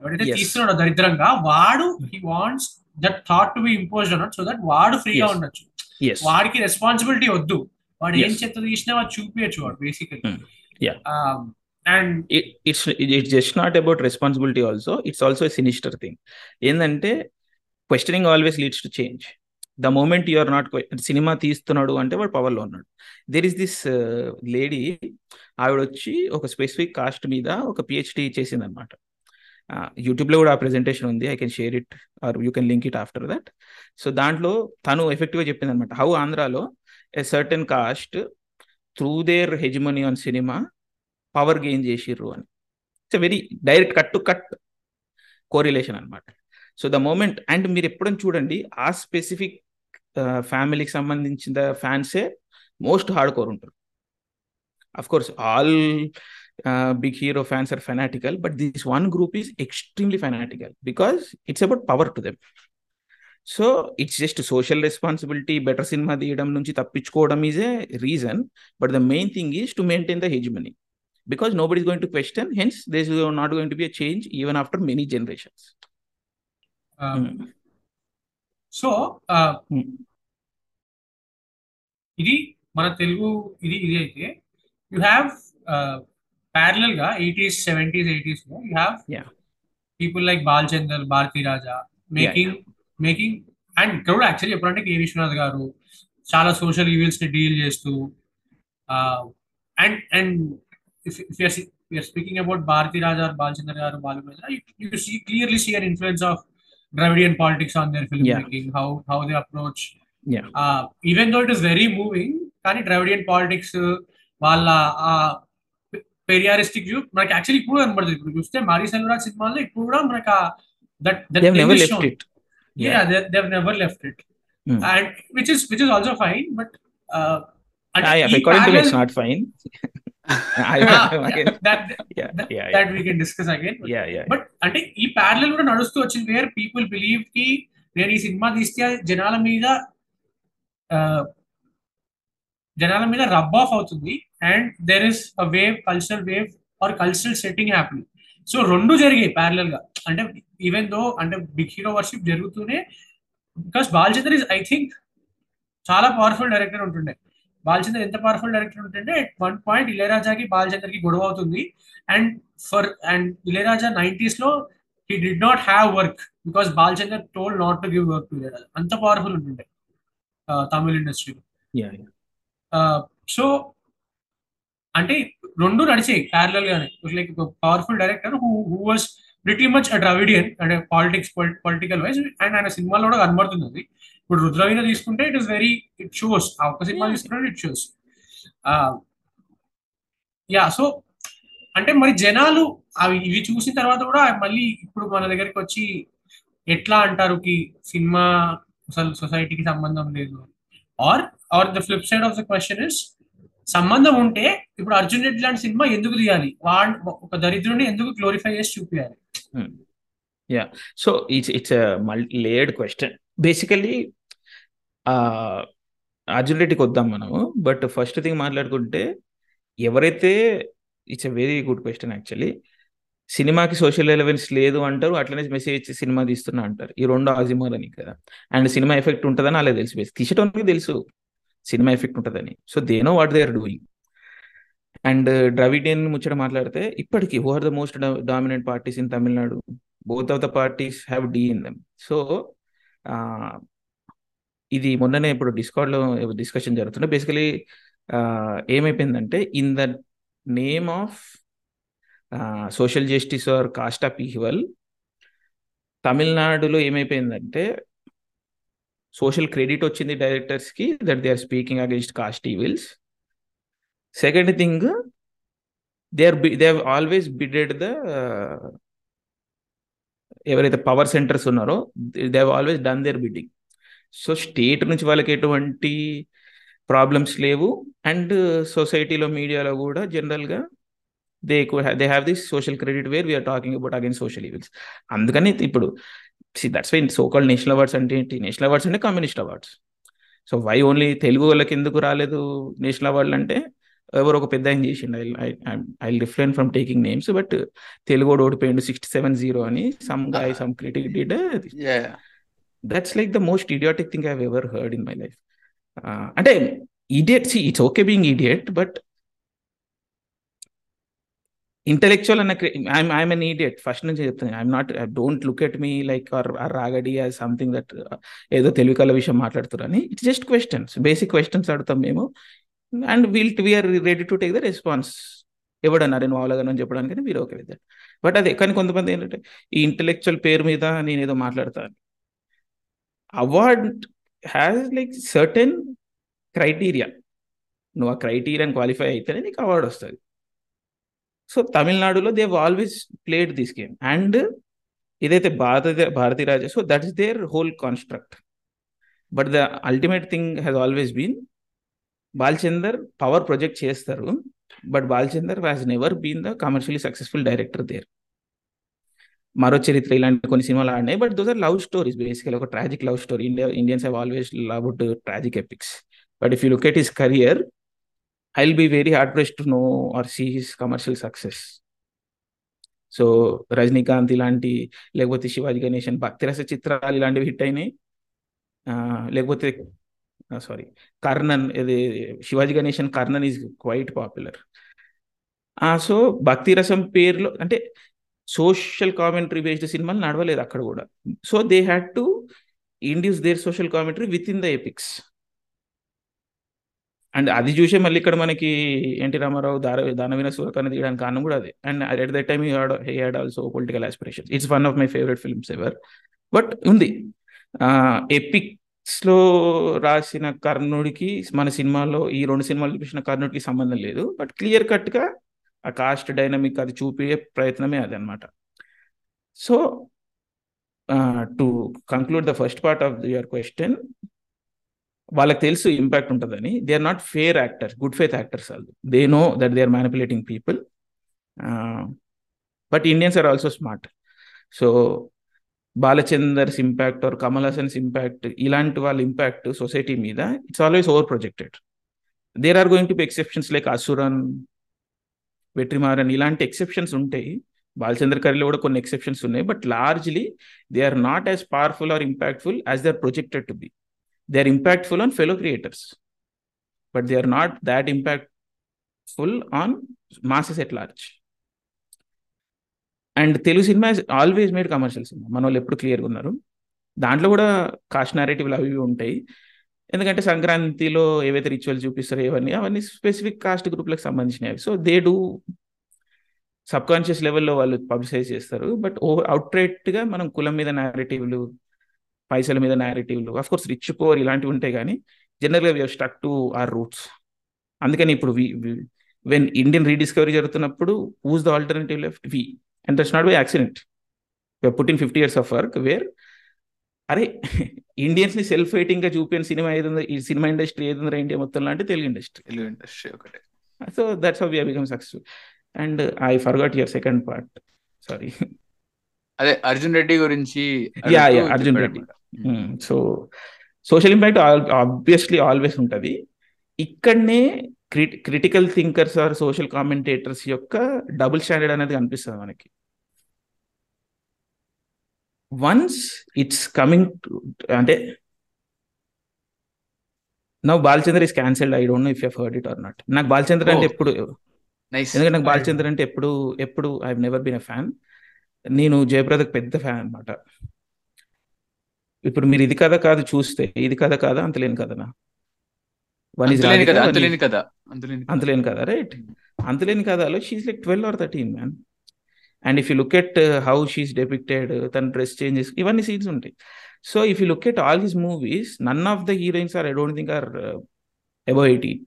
ఎవరైతే తీస్తున్నాడో దరిద్రంగా వాడు he wants that thought to be impose అన్నట్టు సో దట్ వాడు ఫ్రీగా ఉండొచ్చు వాడికి రెస్పాన్సిబిలిటీ వద్దు వాడు ఏం చెత్త తీసినా వాడు వాడు basically it's just not about responsibility also it's also sinister thing ఏంటంటే questioning always leads to change the moment you are not cinema తీస్తున్నాడు అంటే వాడు పవర్లో ఉన్నాడు దేర్ ఇస్ దిస్ లేడీ ఆవిడ వచ్చి ఒక స్పెసిఫిక్ కాస్ట్ మీద ఒక పిహెచ్డి చేసిందనమాట యూట్యూబ్లో కూడా ఆ ప్రెజెంటేషన్ ఉంది I can share it or you can link it after that so దాంట్లో తను ఎఫెక్టివ్గా చెప్పింది అనమాట హౌ ఆంధ్రాలో a certain caste through their hegemony on cinema power gain చేసిర్రు అని it's very direct cut to cut correlation అనమాట సో ద మూమెంట్ అండ్ మీరు ఎప్పుడైనా చూడండి ఆ స్పెసిఫిక్ ఫ్యామిలీకి సంబంధించిన ఫ్యాన్సే మోస్ట్ హార్డ్ కోర్ ఉంటారు of course all Uh, big hero fans are fanatical, but this one group is extremely fanatical because it's about power to them. So it's just social responsibility, better cinema the idam nunchi tapichkodam is a reason, but the main thing is to maintain the hegemony. Because nobody is going to question, hence there's not going to be a change even after many generations. Um, hmm. So uh mm. ఇది మన తెలుగు ఇది ఇది అయితే you have parallel ga 80s 70s 80s you have people like balchandar bharti raja making making and crowd actually apparently k vishwanath garu chala social events to deal chestu uh, and and if, if you are we are speaking about bharti raja or balchandar garu Balu you, you see clearly see an influence of Dravidian politics on their filmmaking, how how they approach. Yeah. Uh, even though it is very moving, kind of Dravidian politics, uh, Periyaristic view మనకి actually ఇప్పుడు కనబడదు ఇప్పుడు చూస్తే Marie Selvaraj సినిమాల్లో ఇప్పుడు కూడా మనకు never left it and which is which is also fine but but అంటే ఈ ప్యారల్ కూడా నడుస్తూ వచ్చింది వేర్ పీపుల్ బిలీవ్ కి నేను ఈ సినిమా తీస్తే జనాల మీద జనాల మీద రబ్ ఆఫ్ అవుతుంది and there is a wave cultural wave or cultural setting happy so రెండు జరిగాయి ప్యారలల్ గా అంటే ఈవెన్ దో అంటే బిగ్ హీరో వర్షిప్ జరుగుతూనే because Balachandra is I think చాలా పవర్ఫుల్ డైరెక్టర్ ఉంటుండే బాలచంద్ర ఎంత పవర్ఫుల్ డైరెక్టర్ ఉంటుంటే వన్ పాయింట్ బాలచంద్ర కి గొడవ అవుతుంది and for and Ilaiyaraaja nineties లో he did not have work because Balachandra told not to give work to Ilaiyaraaja అంత పవర్ఫుల్ ఉంటుండే తమిళ ఇండస్ట్రీలో సో అంటే రెండు నడిచాయి ప్యారలల్ గానే like powerful director who who was pretty much a Dravidian అంటే politics political wise and ఆయన సినిమాలో కూడా కనబడుతుంది ఇప్పుడు రుద్రవీణ తీసుకుంటే it is very it shows ఆ ఒక్క సినిమా తీసుకుంటే ఇట్ షోస్ యా సో అంటే మరి జనాలు అవి ఇవి చూసిన తర్వాత కూడా మళ్ళీ ఇప్పుడు మన దగ్గరికి వచ్చి ఎట్లా అంటారు కి సినిమా అసలు సొసైటీకి సంబంధం లేదు or or the flip side of the question is సంబంధం ఉంటే ఇప్పుడు అర్జున్ రెడ్డి లాంటి సినిమా ఎందుకు తీయాలి వాళ్ళు ఒక దరిద్రుని ఎందుకు గ్లోరిఫై చేసి చూపించాలి yeah so it's it's laid layered question basically Arjun రెడ్డికి వద్దాం మనము బట్ ఫస్ట్ థింగ్ మాట్లాడుకుంటే ఎవరైతే it's a very good question actually సినిమాకి సోషల్ రిలవెన్స్ లేదు అంటారు అట్లనే మెసేజ్ ఇచ్చి సినిమా తీస్తున్నా అంటారు ఈ రెండు ఆజిమాలని కదా అండ్ సినిమా ఎఫెక్ట్ ఉంటుందని అలా తెలిసిపోయింది తీసేటోనికి తెలుసు సినిమా ఎఫెక్ట్ ఉంటుందని so they know what they are doing and Dravidian ముచ్చట మాట్లాడితే ఇప్పటికీ who are the most dominant parties in Tamil Nadu both of the parties have D in them so ఇది మొన్ననే ఇప్పుడు లో డిస్కషన్ జరుగుతుండే బేసికలీ ఏమైపోయిందంటే in the name of social justice or caste of evil తమిళనాడులో ఏమైపోయిందంటే సోషల్ క్రెడిట్ వచ్చింది డైరెక్టర్స్కి that they are speaking against caste evils second thing they are they uh always bidded the ఎవరైతే పవర్ సెంటర్స్ ఉన్నారో they uh always done their bidding so state నుంచి వాళ్ళకి ఎటువంటి problems లేవు and సొసైటీలో మీడియాలో కూడా జనరల్గా they they have this social credit where we're talking about again social events అందుకని ఇప్పుడు see that's why so national awards అంటే ఏంటి నేషనల్ అవార్డ్స్ అంటే communist awards so why only Telugu వాళ్ళకి ఎందుకు రాలేదు నేషనల్ అవార్డులు అంటే ఎవరో ఒక పెద్ద ఏం చేసిండు I I different from taking names but Telugu ఓడిపోయిండు sixty seven zero అని some guy some critic did that's like the most idiotic thing I ever heard in my life అంటే idiot see it's okay being idiot but intellectual అన్న I'm I'm an idiot first నుంచి చెప్తాను I'm not I don't look at me like or Ragadi or something that ఏదో తెలివికల విషయం మాట్లాడుతున్నారని it's just questions basic questions అడుగుతాం మేము and we'll we're ready to take the response ఎవడన్నా నేను మామూలుగా అని చెప్పడానికి మీరు ఓకే విత్ బట్ అదే కానీ కొంతమంది ఏంటంటే ఈ ఇంటెలెక్చువల్ పేరు మీద నేను ఏదో మాట్లాడతాను award has like certain criteria నువ్వు ఆ క్రైటీరియాని క్వాలిఫై అయితేనే నీకు అవార్డు వస్తుంది సో తమిళనాడులో they always played this game and ఇదైతే భారత భారతీయ రాజ్య so that is their whole construct but the ultimate thing has always been Balachander power project చేస్తారు but Balachander has never been the commercially successful director there Maro Charitra ఇలాంటి కొన్ని సినిమాలు ఆడినాయి but those are love stories basically ఒక tragic love story India Indians have always love to tragic epics but if you look at his career I will be very hard press to know or see his commercial success so Rajinikanth ఇలాంటి లేకపోతే శివాజీ గణేశన్ భక్తిరస చిత్రాలు ఇలాంటివి hit అయినాయి లేకపోతే sorry Karnan ఇది Sivaji Ganesan Karnan is quite popular so రసం పేరులో అంటే సోషల్ కామెంటరీ బేస్డ్ సినిమాలు నడవలేదు అక్కడ కూడా so they had to induce their social commentary with in the epics and అది చూసే మళ్ళీ ఇక్కడ మనకి ఎన్టీ రామారావు దార దానవీన సూరకాన్ని తీయడానికి కారణం కూడా అదే and at that time he had also political aspiration it's one of my favourite films ever but ఉంది ఎపిక్స్ లో రాసిన కర్ణుడికి మన సినిమాలో ఈ రెండు సినిమాలు చూపించిన కర్ణుడికి సంబంధం లేదు బట్ క్లియర్ కట్ గా ఆ కాస్ట్ డైనమిక్ అది చూపే ప్రయత్నమే అది అనమాట so to conclude the first part of your question వాళ్ళకి తెలుసు ఇంపాక్ట్ ఉంటుందని they are not fair actors good faith actors all they know that they are manipulating people but Indians are also smart so Balachander's impact or Kamal Haasan's impact ఇలాంటి వాళ్ళ impact society మీద it's always over projected there are going to be exceptions like Asuran Vetrimaaran ఇలాంటి exceptions ఉంటాయి బాలచంద్ర కర్రీలో కూడా కొన్ని exceptions ఉన్నాయి but largely they are not as powerful or impactful as they are projected to be impactful on fellow creators but they are not that impactful on masses at large and Telugu cinema is always made commercial cinema మన వాళ్ళు ఎప్పుడు క్లియర్గా ఉన్నారు దాంట్లో కూడా cost నారేటివ్లు అవి ఉంటాయి ఎందుకంటే సంక్రాంతిలో ఏవైతే రిచువల్ చూపిస్తారో ఇవన్నీ అవన్నీ స్పెసిఫిక్ కాస్ట్ గ్రూప్లకు సంబంధించినవి so they do subconscious లెవెల్లో వాళ్ళు పబ్లిసైజ్ చేస్తారు బట్ ఓవర్ అవుట్ మనం కులం మీద నారేటివ్లు పైసల మీద నేరేటివ్లు అఫ్ కోర్స్ రిచ్ పోర్ ఇలాంటివి ఉంటాయి కానీ జనరల్గా we're stuck to our roots అందుకని ఇప్పుడు వెన్ ఇండియన్ రీడిస్కవరీ జరుగుతున్నప్పుడు who's the alternative left we and that's not by accident put in fifty years of work where అరే ఇండియన్స్ ని సెల్ఫ్ గా చూపిన సినిమా ఏదో ఈ సినిమా ఇండస్ట్రీ ఏదో ఇండియా మొత్తం లాంటి తెలుగు ఇండస్ట్రీ తెలుగు ఇండస్ట్రీ ఒకటే so that's how we become success and I forgot your second part sorry అదే అర్జున్ రెడ్డి గురించి yeah yeah Arjun Reddy so social impact obviously always ఉంటుంది ఇక్కడనే cri critical thinkers or social commentators యొక్క double standard అనేది కనిపిస్తుంది మనకి once it's coming అంటే నా Balachandra is cancelled I don't know if you heard it or not నాకు Balachandra oh. అంటే ఎప్పుడు ఎందుకంటే నాకు బాలచంద్ర అంటే ఎప్పుడు ఎప్పుడు I never been a fan నేను జయప్రదకు పెద్ద ఫ్యాన్ అనమాట ఇప్పుడు మీరు ఇది కథ కాదు చూస్తే ఇది కథ కాదా అంతలేని కథనా వన్ ఇస్ అంతలేని కథ రైట్ అంతలేని కథలో like twelve or thirteen man and if you look at how she's depicted తన డ్రెస్ చేంజెస్ ఇవన్నీ సీన్స్ ఉంటాయి so if you look at all his movies none of the heroines are I don't think are above eighteen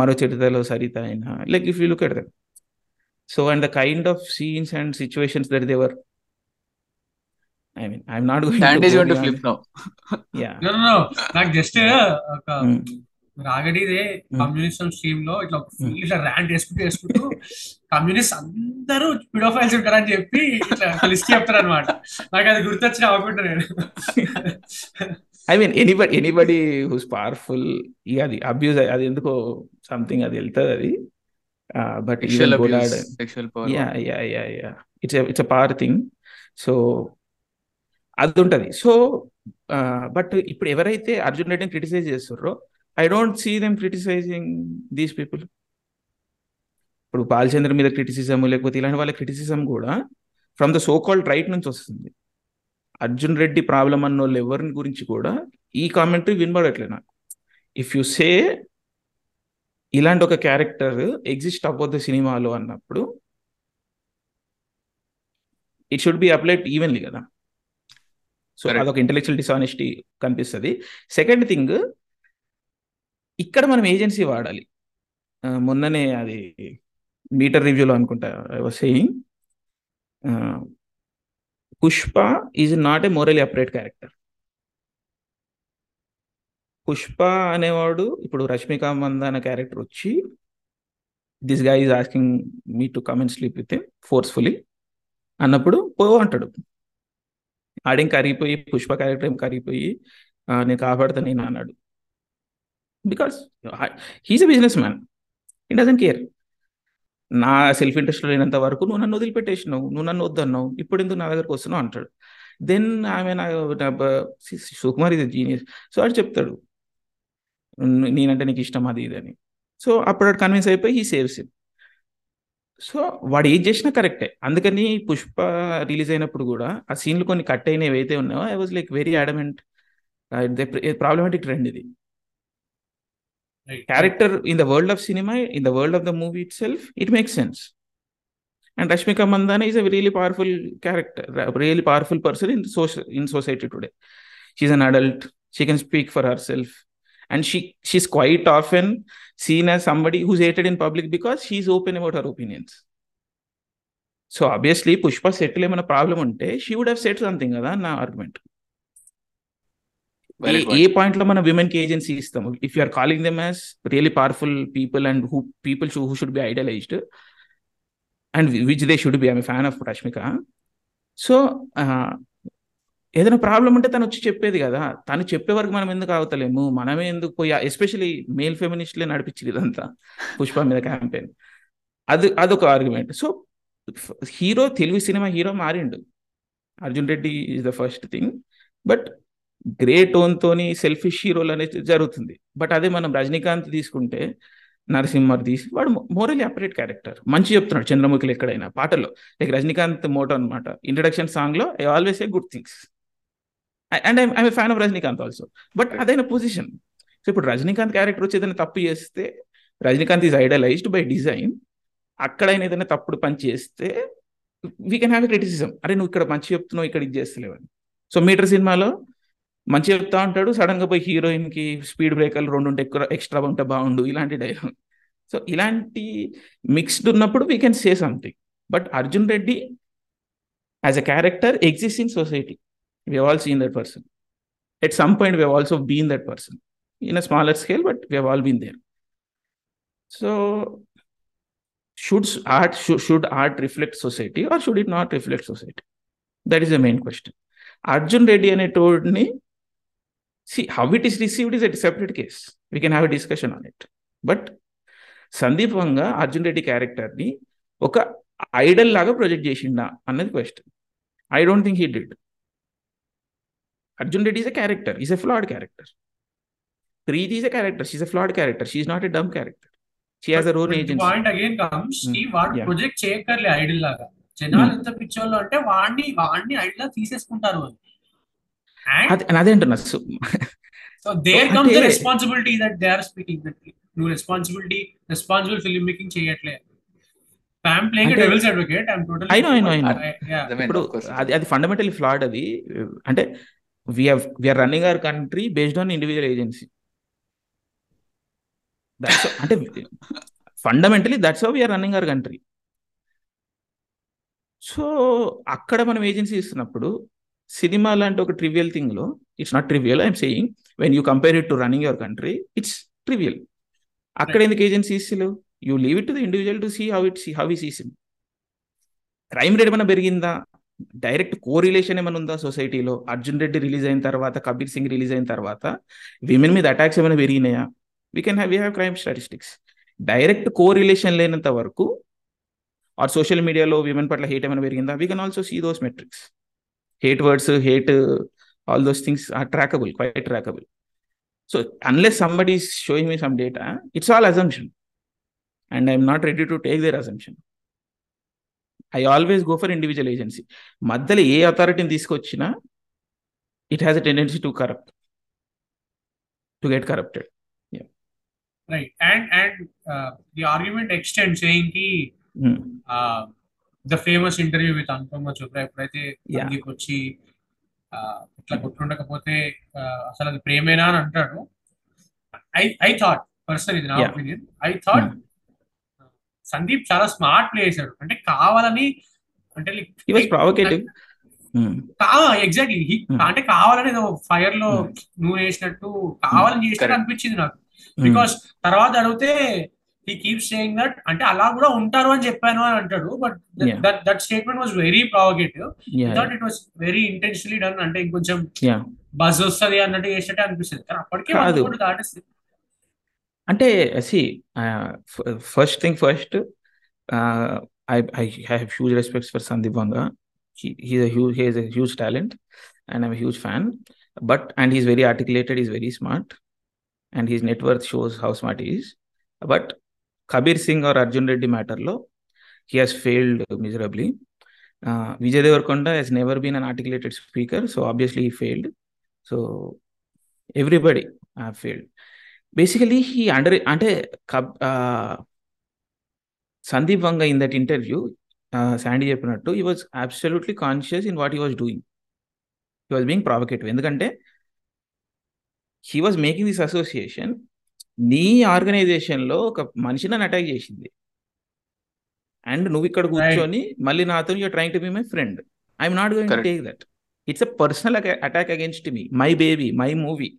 మరో చరిత్రలో సరిత అయినా like if you look at that So, and the kind of scenes and situations that they were. I mean, I'm not going. Sandy is going to flip now. yeah. No, no, no. నాకు uh, just hmm. రాగడిదే hmm. Communist stream లో ఇట్లా hmm. Full ఇట్లా rant చేసుకుంటూ చేసుకుంటూ communist అందరూ పిడోఫైల్స్ ఉంటారని చెప్పి ఇట్లా లిస్ట్ చెప్తారు అనమాట నాకు అది గుర్తొచ్చిన అవ్వకుండా నేను I mean anybody anybody who's powerful అది అబ్యూజ్ అది ఎందుకో సంథింగ్ అది వెళ్తుంది అది uh, but sexual even abuse, so అది ఉంటుంది సో బట్ uh, ఇప్పుడు ఎవరైతే అర్జున్ రెడ్డిని క్రిటిసైజ్ చేస్తున్నారో I don't see them criticising these people ఇప్పుడు బాలచంద్ర మీద క్రిటిసిజం లేకపోతే ఇలాంటి వాళ్ళ క్రిటిసిజం కూడా from the so called right నుంచి వస్తుంది అర్జున్ రెడ్డి ప్రాబ్లం అన్న వాళ్ళు ఎవరిని గురించి కూడా ఈ కామెంటరీ వినబడట్లే నాకు ఇఫ్ యు సే ఇలాంటి ఒక క్యారెక్టర్ ఎగ్జిస్ట్ అవ్వద్దు సినిమాలో అన్నప్పుడు it should be applied evenly కదా సో అదొక ఇంటెలెక్చువల్ డిసానెస్టీ కనిపిస్తుంది సెకండ్ థింగ్ ఇక్కడ మనం ఏజెన్సీ వాడాలి మొన్ననే అది మీటర్ రివ్యూలో అనుకుంటా I was saying Pushpa is not a morally upright character Pushpa అనేవాడు ఇప్పుడు రష్మిక మందన క్యారెక్టర్ వచ్చి this guy is asking me to come and sleep with forcefully అన్నప్పుడు పో అంటాడు ఆడేం కరిగిపోయి పుష్ప క్యారెక్టర్ ఏం కరిగిపోయి నేను కాపాడుతా నేను అన్నాడు because he's a business man it doesn't care నా సెల్ఫ్ ఇంట్రెస్ట్లో లేనంత వరకు నువ్వు నన్ను వదిలిపెట్టేసినావు నువ్వు నన్ను వద్దన్నావు ఇప్పుడు ఎందుకు నా దగ్గరకు వస్తున్నావు అంటాడు దెన్ ఆమె నా సుకుమార్ ఇది జీనియస్ సో ఆడు చెప్తాడు నేనంటే నీకు ఇష్టం అది ఇది అని సో అప్పుడు అటు కన్విన్స్ అయిపోయి హీ సేవ్స్ ఇట్ సో వాడు ఏజ్ చేసినా కరెక్టే అందుకని పుష్ప రిలీజ్ అయినప్పుడు కూడా ఆ సీన్లు కొన్ని కట్ అయినవి ఏవైతే ఉన్నాయో I was like very adamant problematic trend ఇది character in the world of cinema in the world of the movie itself it makes sense and Rashmika Mandanna is a really powerful character really powerful person in social in society today she's an adult she can speak for herself and she she's quite often seen as somebody who's hated in public because she's open about her opinions so obviously Pushpa settle ఏమైనా problem ఉంటే she would have set something కదా నా argument ఏ point లో మనం women కి agency ఇస్తాము if you are calling them as really powerful people and who people who should be idolised and which they should be I fan of Rashmika so ఏదైనా problem ఉంటే తను వచ్చి చెప్పేది కదా తను చెప్పే వరకు మనం ఎందుకు అవుతలేము మనమే ఎందుకు పోయా ఎస్పెషలీ మేల్ ఫెమినిస్ట్లే నడిపించింది ఇదంతా పుష్ప మీద క్యాంపెయిన్ అది అదొక argument so hero Telugu cinema hero మారిండు Arjun Reddy is the first thing but grey టోన్తోని selfish హీరోలు అనేది జరుగుతుంది బట్ అదే మనం రజనీకాంత్ తీసుకుంటే నరసింహర్ తీసి వాడు మోరలీ అపరేట్ క్యారెక్టర్ మంచి చెప్తున్నాడు చంద్రముఖిలు ఎక్కడైనా పాటలో లైక్ రజనీకాంత్ మోటో అనమాట ఇంట్రడక్షన్ సాంగ్లో I always a good things and I I'm fan of Rajinikanth also but అదైన పొజిషన్ సో ఇప్పుడు రజనీకాంత్ క్యారెక్టర్ వచ్చి ఏదైనా తప్పు చేస్తే Rajinikanth is idolized by design అక్కడ ఆయన ఏదైనా తప్పుడు పని చేస్తే we can have a criticism అరే నువ్వు ఇక్కడ మంచి చెప్తున్నావు ఇక్కడ ఇది చేస్తలేవని సో మీటర్ సినిమాలో మంచి చెప్తా ఉంటాడు సడన్ గా పోయి హీరోయిన్ కి స్పీడ్ బ్రేకర్లు రెండు ఉంటే ఎక్కువ ఎక్స్ట్రా ఉంటే బాగుండు ఇలాంటి డైలాగ్ సో ఇలాంటి మిక్స్డ్ ఉన్నప్పుడు we can say something but Arjun Reddy as a character exist in society we all seen that person at some point we also been that person in a smaller scale but we all been there so should art should, should art reflect society or should it not reflect society that is the main question arjun reddy అనేటోడిని see how it is received is a separate case we can have a discussion on it but Sandeep Vanga Arjun Reddy క్యారెక్టర్ని ఒక idol లాగా project చేసిండా అన్నది question I don't think he did Arjun Reddy is a character is a flawed character Preethi is a character she's a flawed character she's not a dumb character she has her own agency అది fundamental flawed అది అంటే we have we are running our country based అంటే fundamentally that's how we are running our country so అక్కడ మనం agency ఇస్తున్నప్పుడు cinema లాంటి ఒక trivial థింగ్లో it's not trivial I'm saying when you compare it to running your country it's trivial అక్కడ ఎందుకు agency ఇస్తులు you leave it to the individual to see how it see how he sees crime rate ఏమైనా పెరిగిందా direct correlation ఏమైనా ఉందా సొసైటీలో Arjun Reddy release అయిన తర్వాత Kabir Singh release అయిన తర్వాత విమెన్ మీద అటాక్స్ ఏమైనా పెరిగినాయా we can have we have crime statistics direct correlation లేనంత వరకు ఆర్ సోషల్ మీడియాలో విమెన్ పట్ల హేట్ ఏమైనా పెరిగిందా we can also see those metrics hate words hate all those things are trackable quite trackable so unless somebody showing me some data it's all assumption and I'm not ready to take their assumption I always go for individual agency మధ్యలో ఏ అథారిటీని తీసుకొచ్చినా it has a tendency to corrupt to get corrupted right and and the argument extend saying కి the famous interview with Anupama Chopra ఎప్పుడైతే దీనికి వచ్చి uh, ఇట్లా గుర్తుండకపోతే uh, అసలు అది ప్రేమేనా అని అంటాడు ఐ ఐ థాట్ పర్సనల్ ఇది నా ఒపీనియన్ ఐ థాట్ సందీప్ చాలా స్మార్ట్ ప్లే చేశాడు అంటే కావాలని అంటే ఎగ్జాక్ట్లీ hmm. hmm. అంటే కావాలని ఫైర్ లో hmm. నువ్వు వేసినట్టు కావాలని చేసినట్టు అనిపించింది నాకు బికాస్ తర్వాత అడిగితే హీ కీప్ సేయింగ్ దట్ అంటే అలా కూడా ఉంటారు అని చెప్పాను అని అంటాడు but that that statement was very provocative that it was very intentionally done అంటే ఇంకొంచెం బజ్ వస్తుంది అన్నట్టు చేసినట్టు అనిపిస్తుంది కానీ అప్పటికే దాటిస్తుంది అంటే see first thing first I I have huge respects for Sandeep Vanga he's huge he's huge talent and I'm huge fan but and he's very articulated is very smart and he's network shows how smart is but Kabir Singh or Arjun Reddy మ్యాటర్లో he has failed miserably Vijay Deverakonda he's never been an articulated speaker so obviously he failed so everybody I failed basically he under అంటే Sandeep Vanga in that interview Sandy చెప్పినట్టు he was absolutely conscious in what he was doing he was being provocative ఎందుకంటే he was making this association నీ ఆర్గనైజేషన్లో ఒక మనిషి నన్ను attack చేసింది and నువ్వు ఇక్కడ కూర్చొని మళ్ళీ నాతో you trying to be my friend I'm not going take that it's a personal attack against me my baby my movie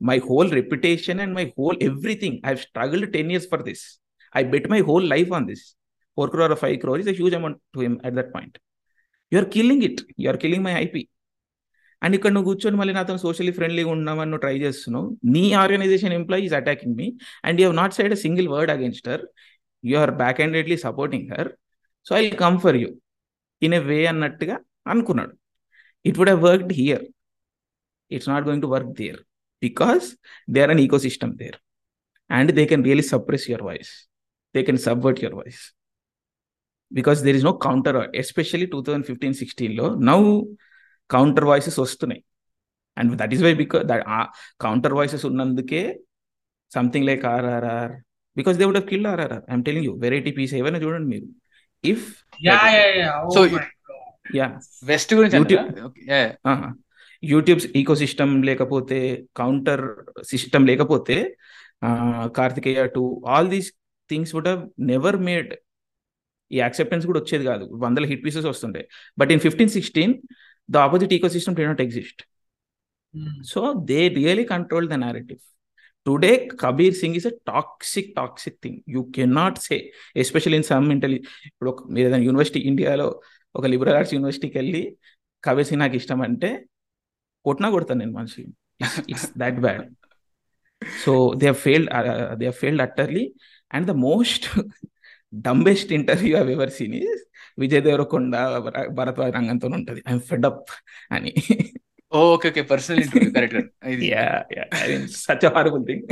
my whole reputation and my whole everything. I've struggled 10 years for this. I bet my whole life on this. 4 crore or 5 crore is a huge amount to him at that point. You are killing it. You are killing my IP. And ఇక్కడ నువ్వు కూర్చొని మళ్ళీ నాతో socially ఫ్రెండ్లీగా ఉన్నామని నువ్వు try చేస్తున్నావు నీ organisation employee is attacking me and you have not said a single word against her you are back handedly supporting her so I come for you in a way అన్నట్టుగా అనుకున్నాడు it would have worked here it's not going to work there because they are an ecosystem there and they can really suppress your voice they can subvert your voice because there is no counter especially 2015 16 లో now counter voices వస్తున్నాయి and that is why because that counter voices ఉన్నందుకే something like RRR because they would have killed RRR I'm telling you variety pieces ఏవైనా చూడండి మీరు if yeah yeah yeah west గురించి YouTube's ecosystem లేకపోతే counter system లేకపోతే Karthikeya two all these things would have never made ఈ acceptance కూడా వచ్చేది కాదు వందల హిట్ పీసెస్ వస్తుండే but in fifteen sixteen the opposite ecosystem did not exist so they really control the narrative today Kabir Singh is a toxic toxic thing you cannot say especially in some intelli ఇప్పుడు మీరు ఏదైనా university ఇండియాలో ఒక liberal arts యూనివర్సిటీకి వెళ్ళి కబీర్ సింగ్ నాకు ఇష్టం అంటే కొట్టినా కొడతాను నేను మనిషి that bad so they failed they failed utterly and the most dumbest interview I've ever seen is Vijay Devarakonda Bharat రంగంతో ఉంటది ఐఎమ్ అప్ అని okay okay personal interview correct such a horrible thing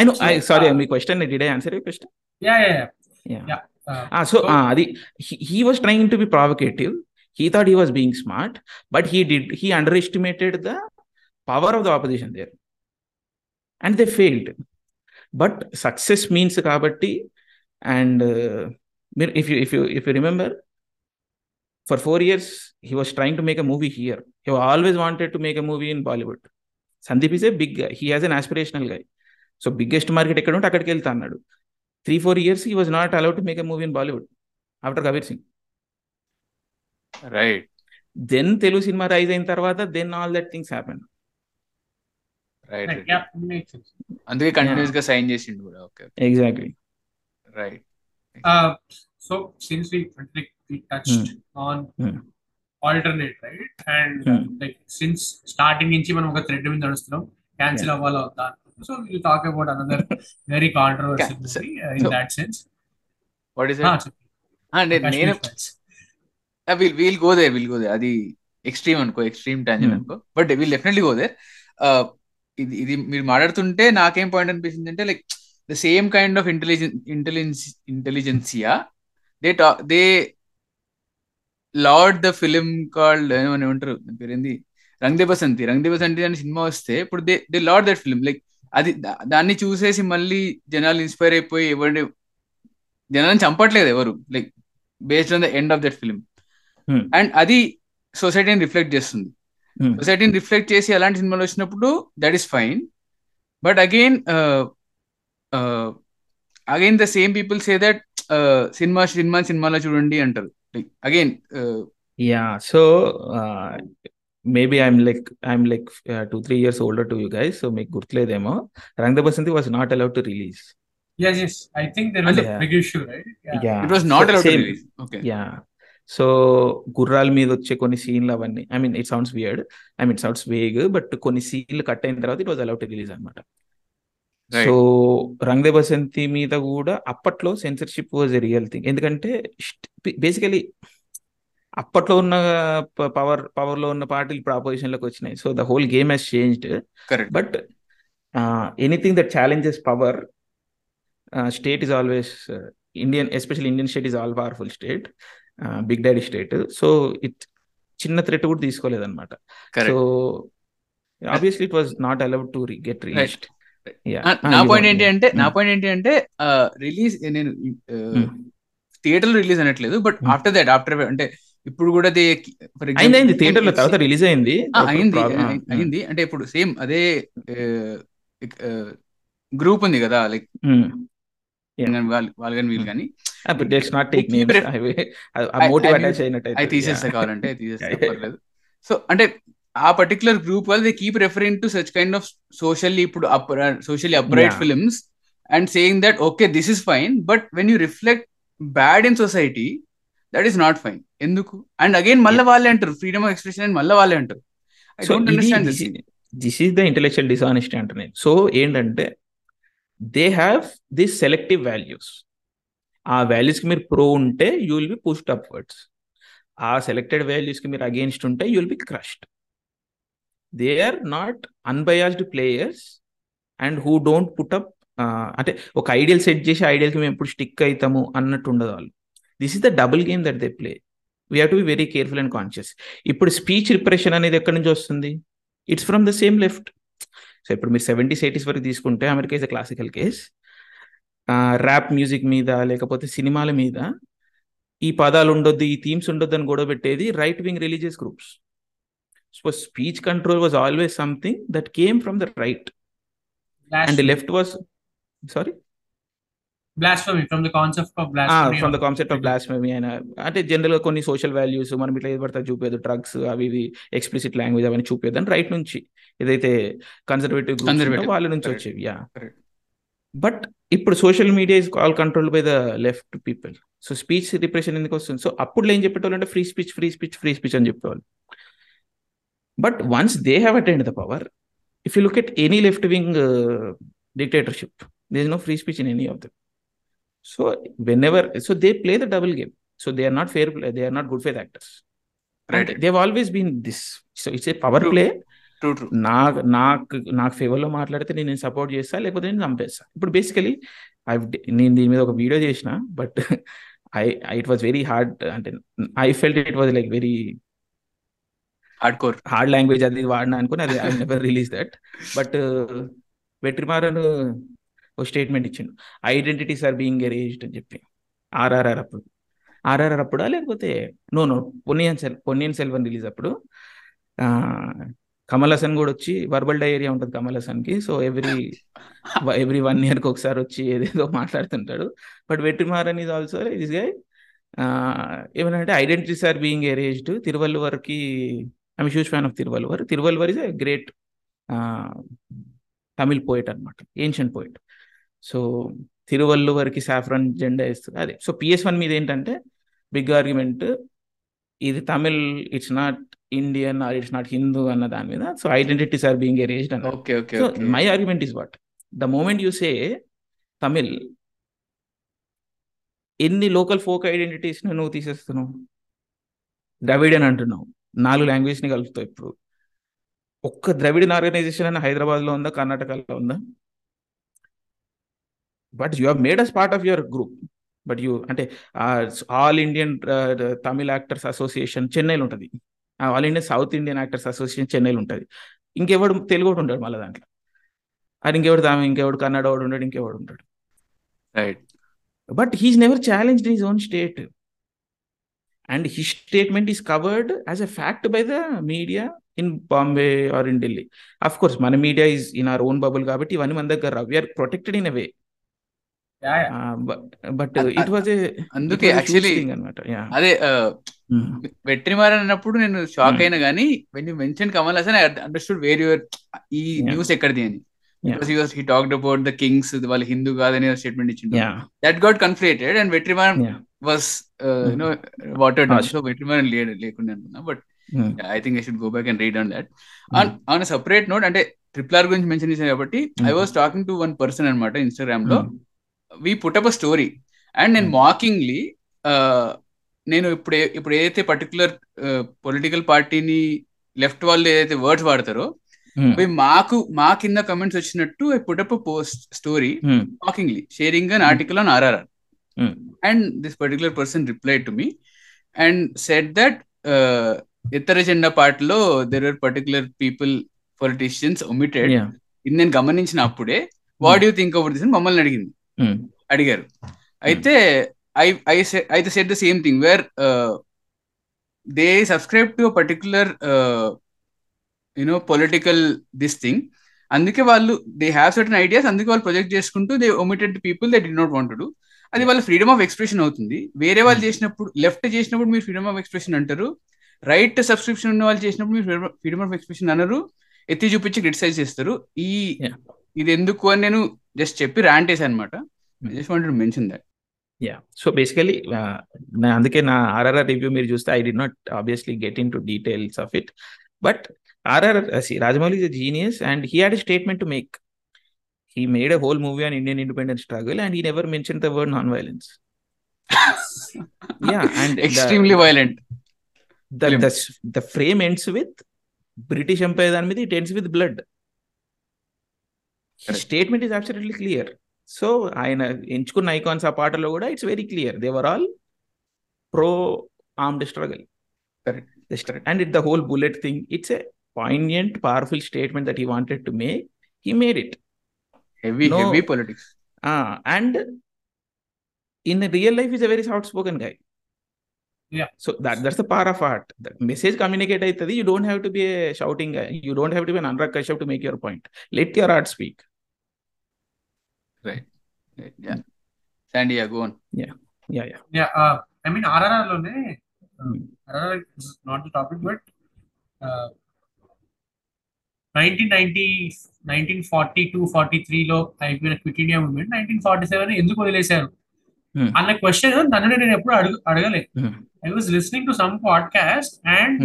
I know I sorry me question did I answer you question yeah yeah yeah so అది he was trying to be provocative he thought he was being smart but he did he underestimated the power of the opposition there and they failed but success means కాబట్టి and uh, మీరు if you if you if you remember for four years he was trying to make a movie here he always wanted to make a movie in bollywood Sandeep is a big guy he has an aspirational guy so biggest market ఎక్కడ ఉంటే అక్కడికి వెళ్తా అన్నాడు three four years he was not allowed to make a movie in Bollywood after Kabir Singh right then Telugu cinema rise అయిన తర్వాత then all that things happen right అందుకే continuous గా sign చేసిండు కూడా okay exactly right so since we touched on alternate right and like since starting నుంచి మనం ఒక thread మీద నడుస్తున్నాం క్యాన్సిల్ అవ్వాలి వద్దా so talk about another very controversy in that sense what is it నేను విల్ విల్ గోదే విల్ అది extreme అనుకో ఎక్స్ట్రీమ్ hmm. అనుకో బట్ విల్ డెఫినెట్లీ గో ఇది ఇది మీరు మాట్లాడుతుంటే నాకేం పాయింట్ అనిపిస్తుంది అంటే like the same kind of intelligence intelligence intelligentsia they talk they lord the film called ఏమని ఉంటారు పేరేంది రంగ్ దే బసంతి రంగ్ దే బసంతి అనే సినిమా వస్తే ఇప్పుడు they they lord that film like అది దాన్ని చూసేసి మళ్ళీ జనాలు ఇన్స్పైర్ అయిపోయి ఎవరిని జనాలను చంపట్లేదు ఎవరు like based on the end of that film and hmm. అది సొసైటీని రిఫ్లెక్ట్ చేస్తుంది hmm. సొసైటీని రిఫ్లెక్ట్ చేసి అలాంటి సినిమాలు వచ్చినప్పుడు that is fine but again again the same people say that cinema cinema సినిమాలో చూడండి అంటారు again yeah so maybe I'm like I'm like two three years older to you guys so మీకు గుర్తులేదేమో Rang De Basanti was not allowed to release yes so గుర్రాల మీద వచ్చే కొన్ని సీన్లు అవన్నీ I mean it sounds weird I mean sounds vague but కొన్ని సీన్లు cut అయిన తర్వాత ఇట్ వాజ్ అలౌట్ రిలీజ్ అనమాట సో రంగదే బసంతి మీద కూడా అప్పట్లో censorship was a real thing ఎందుకంటే బేసికలీ అప్పట్లో ఉన్న పవర్ పవర్ లో ఉన్న పార్టీలు ఇప్పుడు ఆపోజిషన్ లోకి వచ్చినాయి so the whole game has changed but anything that challenges power state is always Indian especial Indian state is all powerful state big daddy state so it చిన్న threat కూడా తీసుకోలేదన్నమాట so obviously it was not allowed to get released నా point ఏంటి అంటే నా point hmm. ఏంటి అంటే release నేను theatre release hmm. అనట్లేదు బట్ ఆఫ్టర్ దాట్ ఆఫ్టర్ అంటే ఇప్పుడు కూడా అయింది థియేటర్ లో తర్వాత రిలీజ్ అయింది అయింది అయింది అంటే ఇప్పుడు సేమ్ అదే గ్రూప్ ఉంది కదా లైక్ hmm. వాళ్ళు hmm. ah, సో అంటే ఆ పర్టికులర్ గ్రూప్ వాళ్ళు they keep referring to such kind of socially ఇప్పుడు socially upright films and saying that okay this is fine but when you reflect bad in society that is not fine ఎందుకు and again మళ్ళీ వాళ్ళే అంటారు freedom of expression అని మళ్ళీ వాళ్ళే అంటారు I don't understand this this is the intellectual dishonesty అంటున్నాయి so ఏంటంటే they have the selective values ఆ వాల్యూస్కి మీరు ప్రో ఉంటే you will be pushed upwards ఆ సెలెక్టెడ్ వాల్యూస్కి మీరు అగేన్స్ట్ ఉంటే you will be crushed they are not unbiased players and who don't put up అంటే ఒక ఐడియల్ సెట్ చేసి ఐడియల్కి మేము ఎప్పుడు స్టిక్ అవుతాము అన్నట్టు ఉండదు వాళ్ళు this is the double game that they play we have to be very careful and conscious ఇప్పుడు స్పీచ్ రిప్రెషన్ అనేది ఎక్కడి నుంచి వస్తుంది it's from the same left so ఇప్పుడు మీరు సెవెంటీస్ ఎయిటీస్ వరకు తీసుకుంటే America is a classical case rap music మీద లేకపోతే సినిమాల మీద ఈ పదాలు ఉండొద్దు ఈ థీమ్స్ ఉండొద్దు అని గొడవ పెట్టేది right wing religious groups so speech control was always something that came from the right and left was sorry from the concept of blasphemy from the concept of అయినా అంటే జనరల్ గా కొన్ని సోషల్ వాల్యూస్ మనం ఇట్లా ఏది పడితే చూపేది drugs అవి ఇవి ఎక్స్ప్లిసిట్ లాంగ్వేజ్ అవన్నీ చూపేది అని రైట్ నుంచి ఏదైతే కన్సర్వేటివ్ వాళ్ళ నుంచి వచ్చేవి యా బట్ ఇప్పుడు social media is all control by the left people so speech repression ఎందుకు వస్తుంది సో అప్పుడు ఏం చెప్పేటోళ్ళు అంటే free speech free speech free speech అని చెప్పేవాళ్ళు but once they have attained the power if you look at any left wing dictatorship there is no free speech in any of them so whenever so they play the double game so they are not fair play they are not good faith actors they always been this so it's a power play నా నాకు నాకు ఫేవర్లో మాట్లాడితే నేను support చేస్తా లేకపోతే నేను చంపేస్తా ఇప్పుడు బేసికలీ ఐ నేను దీని మీద ఒక వీడియో చేసిన but I it was very hard అంటే I felt it was like very hard core hard language అది వాడినా అనుకుని అది I never release that but Vetrimaaran ఒక స్టేట్మెంట్ ఇచ్చిండు ఐడెంటిటీస్ ఆర్ బీయింగ్ ఎరేజ్డ్ అని చెప్పి ఆర్ఆర్ఆర్ అప్పుడు ఆర్ఆర్ఆర్ అప్పుడా లేకపోతే no no Ponniyin cell Ponniyin Selvan release అప్పుడు కమల్ హసన్ కూడా వచ్చి వర్బల్ డైరియా ఉంటుంది కమల్ కి సో ఎవ్రీ ఎవ్రీ వన్ ఇయర్కి ఒకసారి వచ్చి ఏదేదో మాట్లాడుతుంటాడు but Vetrimaaran is also is guy అంటే identities are being erased తిరువల్లువర్కి I'm huge fan of Thiruvalluvar Thiruvalluvar is a great Tamil poet అనమాట ఏన్షియన్ పోయిట్ సో తిరువల్లువరికి సాఫ్రాన్ జెండా వేస్తుంది అదే సో పిఎస్ వన్ మీద ఏంటంటే బిగ్ ఆర్గ్యుమెంట్ ఇది Tamil it's not Indian or it's not Hindu అన్న దాని మీద so identities are being erased okay okay my argument is what the moment you say Tamil ఎన్ని లోకల్ ఫోక్ ఐడెంటిటీస్ నువ్వు తీసేస్తున్నావు ద్రవిడ్ అని అంటున్నావు నాలుగు లాంగ్వేజ్ని కలుపుతావు ఇప్పుడు ఒక్క ద్రవిడన్ ఆర్గనైజేషన్ అని హైదరాబాద్లో ఉందా కర్ణాటకలో ఉందా but you have made us part of your group but you అంటే all Indian Tamil actors association చెన్నైలో ఉంటుంది all Indian south Indian actors association చెన్నైలో ఉంటుంది ఇంకెవడు తెలుగు వాడు ఉంటాడు మళ్ళీ దాంట్లో అది ఇంకెవడు తామె ఇంకెవడు కన్నడ వాడు ఉంటాడు ఇంకెవడు ఉంటాడు right but he's never challenge his own state and he statement is covered as a fact by the media in Bombay or in Delhi of course మన media is in our own bubble కాబట్టి ఇవన్నీ మన దగ్గర we're protected in way but it was అందుకే actually అనమాట అదే hmm. Vetrimaaran అన్నప్పుడు నేను షాక్ hmm. అయినా కానీ when you mention Kamal Haasan I understood where your ఈ న్యూస్ ఎక్కడిది అని he talked about the kings వాళ్ళు హిందూ కాదని స్టేట్మెంట్ ఇచ్చింది that got conflated and Vetrimaaran was you know water so Vetrimaaran లేడు లేకుండా అనుకున్నా but I think I should go back and read on that on separate note అంటే triple R గురించి mention చేశాను కాబట్టి I was talking to one person అనమాట Instagram లో hmm. We put up a story and నేను mockingly నేను ఇప్పుడు ఇప్పుడు ఏదైతే పర్టికులర్ పొలిటికల్ పార్టీని లెఫ్ట్ వాళ్ళు ఏదైతే వర్డ్స్ వాడతారో hmm. మాకు మా కింద కమెంట్స్ వచ్చినట్టు I put up post story mockingly sharing an article on RRR and this particular person reply to me and said that ఇతర జెండా పార్టీలో there are particular people politicians omitted ఇది నేను గమనించిన అప్పుడే what you think about this మమ్మల్ని అడిగింది Hmm. అడిగారు అయితే I I I said the same thing where uh, they subscribe to particular you know political this thing అందుకే వాళ్ళు దే హ్యావ్ సర్టన్ ఐడియాస్ అందుకే వాళ్ళు ప్రొజెక్ట్ చేసుకుంటూ they omitted people they did not want అది వాళ్ళ freedom of expression అవుతుంది వేరే వాళ్ళు hmm. చేసినప్పుడు లెఫ్ట్ చేసినప్పుడు మీరు ఫ్రీడమ్ ఆఫ్ ఎక్స్ప్రెషన్ అంటారు రైట్ సబ్స్క్రిప్షన్ ఉన్న వాళ్ళు చేసినప్పుడు మీరు ఫ్రీడమ్ ఆఫ్ ఎక్స్ప్రెషన్ అనరు ఎత్తి చూపించి క్రిటిసైజ్ చేస్తారు ఈ ఇది ఎందుకు అని నేను జస్ట్ చెప్పి ర్యాంట్ వేసా అనమాట mention that yeah so basically నా అందుకే నా ఆర్ఆర్ఆర్ రివ్యూ మీరు చూస్తే I did not obviously get into details of it but RR Rajamouli is a genius and he had a statement to make he made a whole movie on Indian independence struggle and he never mention the word non violence frame ends with British empire దాని మీద it ends with blood statement is absolutely clear so ఆయన ఎంచుకున్న icons ఆ పాటలో కూడా it's very clear they were all pro armed struggle and it the whole bullet thing it's a point powerful statement that he wanted to make he made it heavy politics and in real life is a very soft spoken guy so that that's the power of art message communicate అవుతుంది you don't have to be shouting you don't have to be an అన్రక్ Kashyap to make your point let your art speak topic nineteen nineteen forty two forty forty seven ఎందుకు వదిలేశారు hmm. అన్న question తనని నేను ఎప్పుడు అడుగు అడగలేదు I was listening to some podcast and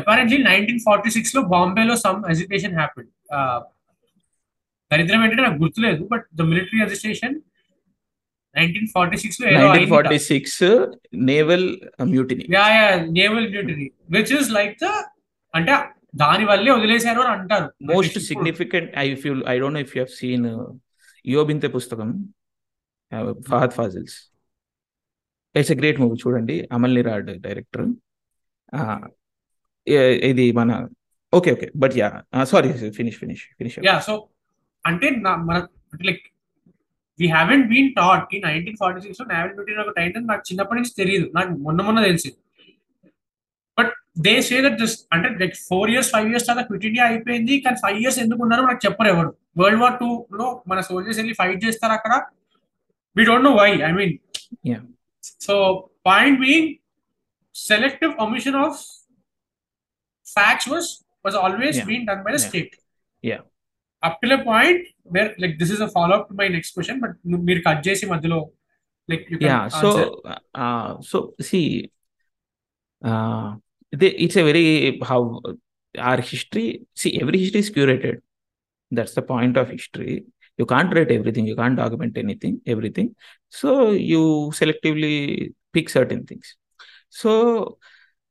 apparently nineteen forty six లో బాంబేలో సమ్ ఎడ్యుకేషన్ హ్యాపెండ్ దరిద్రం ఏంటంటే నాకు గుర్తులేదు but the military administration nineteen forty six లో forty six naval mutiny naval mutiny like అంటే దాని వల్లే వదిలేశారు అని అంటారు most significant I feel I don't know if you have seen Iyobinte Pusthakam Fahadh Faasil's it's a great movie చూడండి Amal Neerad director ఇది మన okay okay but yeah sorry finish finish finish yeah so అంటే మన like we haven't been taught కి nineteen forty six లో naval బ్యూటీ ఒకటి అయిందని నాకు చిన్నప్పటి నుంచి తెలియదు నాకు మొన్న మొన్న తెలిసింది but they say that just అంటే like four years five years తర్వాత క్విట్ ఇండియా అయిపోయింది కానీ ఫైవ్ ఇయర్స్ ఎందుకు ఉన్నారో నాకు చెప్పరు ఎవరు వరల్డ్ వార్ టూ లో మన సోల్జర్స్ వెళ్ళి ఫైట్ చేస్తారు అక్కడ we don't know why I mean so point being selective commission of facts was was always been done by the state up to point where like this is a follow up to my next question but మీరు cut చేసి మధ్యలో like yeah so so see it's a very how our history see every history is curated that's the point of history you can't write everything you can't document anything everything so you selectively pick certain things so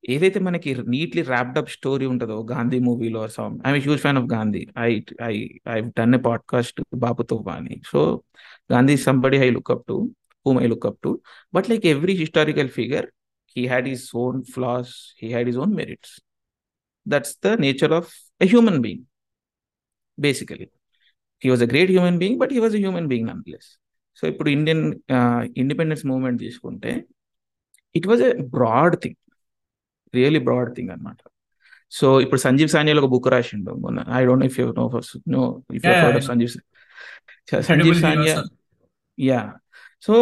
you selectively pick certain things so ఏదైతే మనకి neatly wrapped up story ఉంటుందో గాంధీ మూవీలో some I'm huge fan of Gandhi I I I done a podcast బాబుతో కానీ so Gandhi somebody I look up to whom I look up to. But like every historical figure, he had his own flaws, he had his own merits. That's the nature of a human being, basically. He was a great human being, but he was a human being nonetheless. So ఇప్పుడు Indian independence movement తీసుకుంటే it was a broad thing really broad thing అనమాట so ఇప్పుడు సంజీవ్ సానియల్ ఒక book రాసిండు మొన్న I don't if you know no if you Sanjeev Sanjeev Sanyal yeah so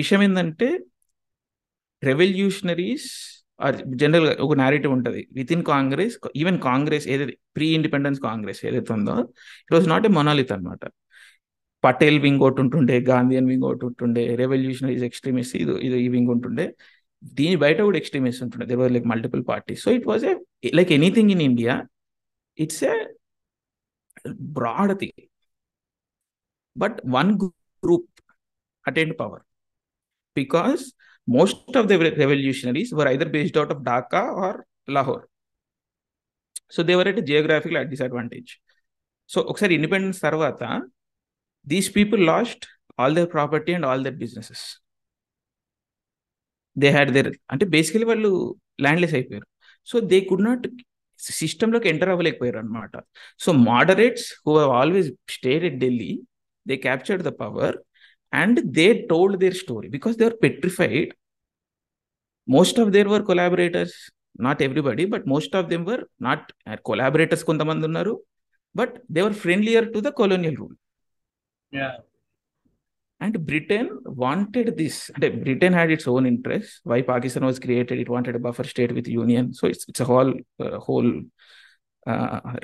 విషయం ఏంటంటే revolutionaries are జనరల్గా ఒక నేరేటివ్ ఉంటుంది with in Congress even Congress ఏదైతే ప్రీ ఇండిపెండెన్స్ కాంగ్రెస్ ఏదైతే ఉందో it was not a monolith అనమాట పటేల్ వింగ్ ఒకటి ఉంటుండే గాంధీయన్ వింగ్ ఒకటి ఉంటుండే రెవల్యూషనరీస్ ఎక్స్ట్రీమిస్ట్ ఇది ఇది ఈ వింగ్ ఉంటుండే దీని బయట కూడా ఎక్స్ట్రీమిస్ట్ ఉంటుండే there were like multiple parties so it was a like anything in India it's a broad thing but one group attained power because most of the revolutionaries were either based out of Dhaka or Lahore so they were at geographical disadvantage so ఒకసారి independence తర్వాత these people lost all their property and all their businesses they had there అంటే basically వాళ్ళు landless అయిపోయారు so they could not సిస్టంలోకి enter అవ్వలేకపోయారు అనమాట so moderates who హ్ always stayed at Delhi they captured the power and they told their story because they are petrified most of their were collaborators not everybody but most of them were not collaborators కొంతమంది ఉన్నారు but they were friendlier to the colonial rule and Britain wanted this అంటే Britain had its own interest why Pakistan was created it wanted buffer state with union so it's it's whole whole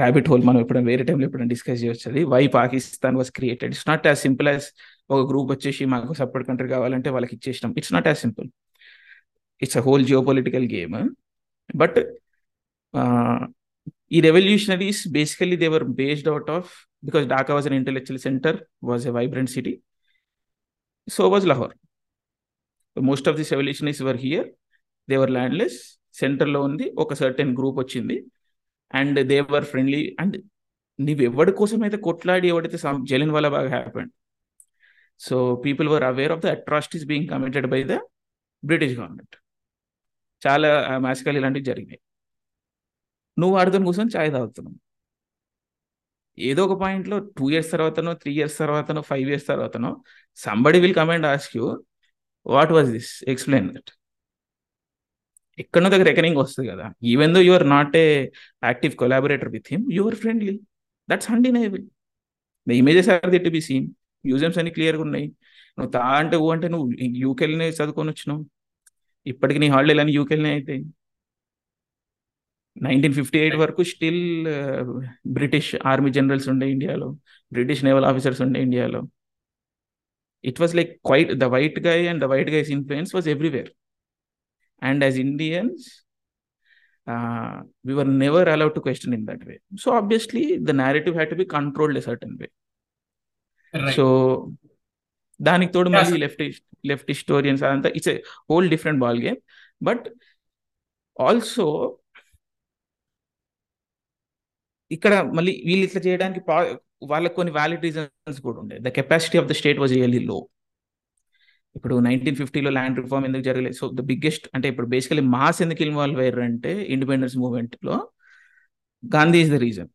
rabbit hole మనం ఎప్పుడైనా వేరే టైంలో ఎప్పుడైనా discuss చేయొచ్చు అది why Pakistan was created it's not as simple as ఒక group వచ్చేసి మాకు సపరేట్ కంట్రీ కావాలంటే వాళ్ళకి ఇచ్చేసినాం it's not as simple it's a whole political game but ఈ revolutionaries basically they were based out of because Dhaka was an intellectual centre was a vibrant city so was Lahore. Most of the the revolutionists were here. They were సెంటర్లో ఉంది ఒక certain group వచ్చింది and they friendly and నీవు ఎవరి కోసం అయితే కొట్లాడి ఎవడైతే జలిన్ వల్ల బాగా happened so people were aware of the atrocities being committed by the British government చాలా మ్యాసికల్ ఇలాంటివి జరిగినాయి నువ్వు వాడితో కూర్చొని ఛాయ్ తాగుతున్నావు ఏదో ఒక పాయింట్లో టూ ఇయర్స్ తర్వాతనో త్రీ ఇయర్స్ తర్వాతనో five years తర్వాతనో somebody will come and ask you what was this explain that ఎక్కడో దగ్గర రెకనింగ్ వస్తుంది కదా even though your not a active collaborator with him your friendly that's undeniable the images are there be seen museums అన్ని క్లియర్గా ఉన్నాయి నువ్వు తా అంటే ఊ అంటే నువ్వు యూకెళ్ళినే చదువుకొని వచ్చినావు ఇప్పటికి నీ హాలిడేలు అని యూకెళ్ళినే అవుతాయి నైన్టీన్ ఫిఫ్టీ ఎయిట్ వరకు స్టిల్ బ్రిటిష్ ఆర్మీ జనరల్స్ ఉండే ఇండియాలో బ్రిటిష్ నేవల్ ఆఫీసర్స్ ఉండే ఇండియాలో it was like quite the white guy and the white guys influence was everywhere and as Indians we are never allow to question in that way so obviously the narrative had to be controlled a certain way so దానికి తోడు మళ్ళీ left left historians అదంతా it's a whole different ball game but also ఇక్కడ మళ్ళీ వీళ్ళు ఇట్లా చేయడానికి వాళ్ళకి కొన్ని వ్యాలిడ్ రీజన్స్ కూడా ఉండే the capacity of the state was really low ఇప్పుడు నైన్టీన్ ఫిఫ్టీలో ల్యాండ్ రిఫార్మ్ ఎందుకు జరగలేదు సో ద బిగ్గెస్ట్ అంటే ఇప్పుడు బేసికలీ మాస్ ఎందుకు ఇన్వాల్వ్ అయ్యారు అంటే independence మూవ్మెంట్లో Gandhi is the reason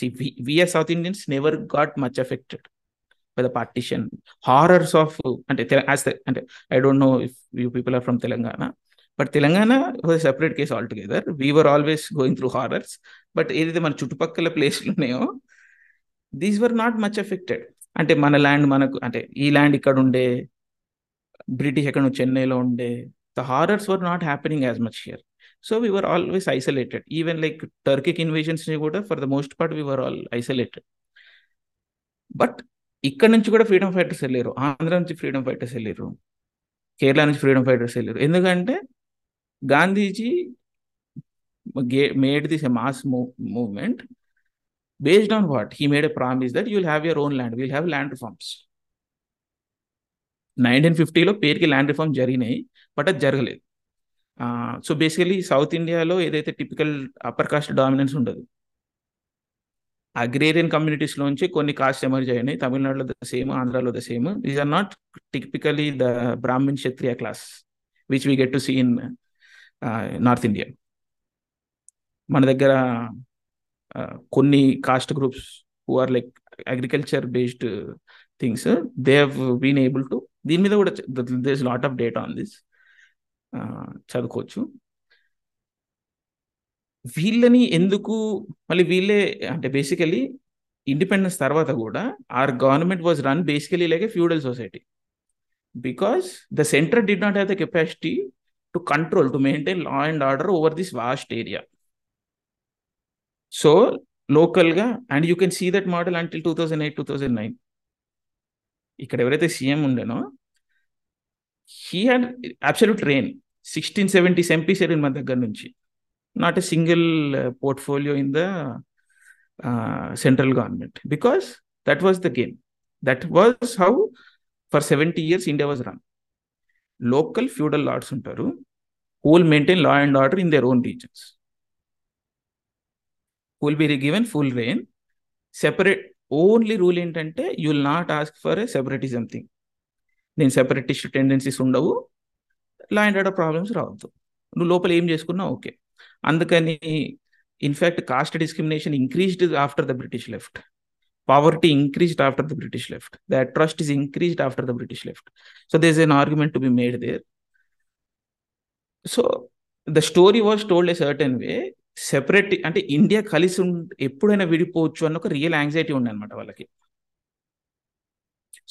see we are south Indians never got much affected by the partition horrors of అంటే అంటే I don't know if you people are from Telangana but Telangana was separate case all together we are always going through horrors but ఏదైతే మన చుట్టుపక్కల ప్లేస్లు ఉన్నాయో these were not much effected అంటే మన land మనకు అంటే ఈ ల్యాండ్ ఇక్కడ ఉండే బ్రిటిష్ ఎక్కడ చెన్నైలో ఉండే the horrors were not happening as much here so we were always isolated even like Turkic invasions కూడా for the most part we were all isolated but ఇక్కడ నుంచి కూడా ఫ్రీడమ్ ఫైటర్స్ వెళ్ళారు ఆంధ్ర నుంచి ఫ్రీడమ్ ఫైటర్స్ వెళ్ళారు కేరళ నుంచి ఫ్రీడమ్ ఫైటర్స్ వెళ్ళారు ఎందుకంటే గాంధీజీ గే made a mass move, movement based on what? He made a promise that you will have your own land we'll have land reforms. Nineteen ఫిఫ్టీలో పేరుకి ల్యాండ్ రిఫార్మ్ జరిగినాయి but అది జరగలేదు so basically south ఇండియాలో ఏదైతే typical upper caste dominance ఉండదు agrarian కమ్యూనిటీస్లోంచి కొన్ని కాస్ట్ ఎమర్జ్ అయినాయి తమిళనాడులో ద సేమ్ ఆంధ్రాలో the same these are not typically the Brahmin Kshatriya class which we get to see in north India మన దగ్గర కొన్ని caste groups who are like agriculture based things they been able to దీని మీద కూడా there's lot of data on this చదువుకోవచ్చు వీళ్ళని ఎందుకు మళ్ళీ వీళ్ళే అంటే బేసికలీ ఇండిపెండెన్స్ తర్వాత కూడా our government was run basically like feudal society because the centre did not have the capacity to control, to maintain law and order over this vast area. So లోకల్గా and you can see that model until two thousand eight two thousand nine ఇక్కడ ఎవరైతే CM ఉండేనో he had absolute reign sixteen seventies MPs వెళ్ళిన మన దగ్గర నుంచి not a single portfolio in the central government because that was the game that was how for seventy years India was run local feudal lords ఉంటారు who will maintain law and order in their own regions will be given full reign separate only rule ఏంటంటే you will not ask for a separatism thing నేను separatist tendencies ఉండవు law and order problems రావద్దు నువ్వు లోపల ఏం చేసుకున్నా okay అందుకని in fact caste discrimination increased after the British left poverty increased after the british left that trust is increased after the british left so there's an argument to be made there so the story was told a certain way separate అంటే India కలిసి ఎప్పుడైనా విడిపోవచ్చు అన్న ఒక real anxiety ఉండే అనమాట వాళ్ళకి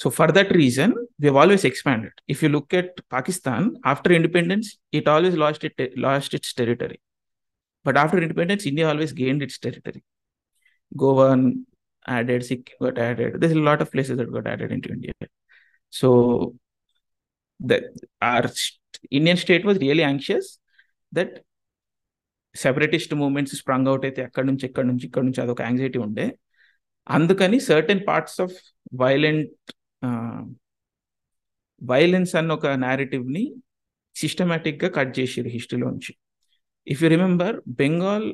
so for that reason we always expanded if you look at Pakistan after independence it always lost it lost its territory but after independence India always gain its territory Goa added, Sikkim got added. There's a lot of places that got added into India. So the our st- Indian state was really anxious that separatist moments sprung out అయితే ఎక్కడి నుంచి ఎక్కడి నుంచి ఇక్కడ నుంచి అదొక anxiety ఉండే అందుకని certain parts of violent violence అన్న ఒక narrative ని systematic గా కట్ చేసారు హిస్టరీలోంచి if you remember Bengal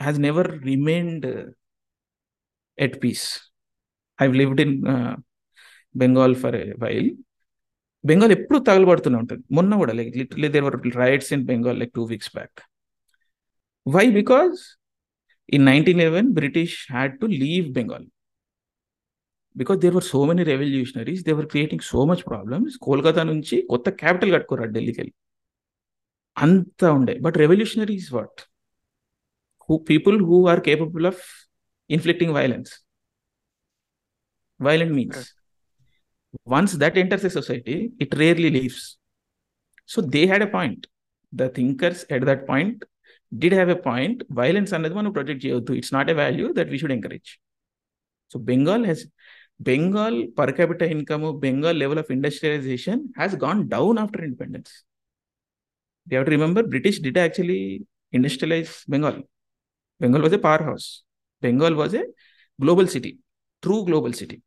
has never remained at peace I lived in Bengal for while Bengal ఎప్పుడు తగలబడుతూనే ఉంటుంది మొన్న కూడా like literally there were riots in Bengal like two weeks back why because in nineteen eleven British had to leave Bengal because there were so many revolutionaries they were creating so much problems Kolkata నుంచి కొత్త capital కట్టుకోరు ఢిల్లీకి వెళ్ళి అంతా ఉండే but revolutionaries what who people who are capable of inflicting violence Violence means once that enters a society it rarely leaves so they had a point the thinkers at that point did have a point violence and the one who project jyothu it's not a value that we should encourage so bengal has bengal per capita income bengal level of industrialization has gone down after independence you have to remember british did actually industrialize bengal bengal was a powerhouse Bengal was a global city true global city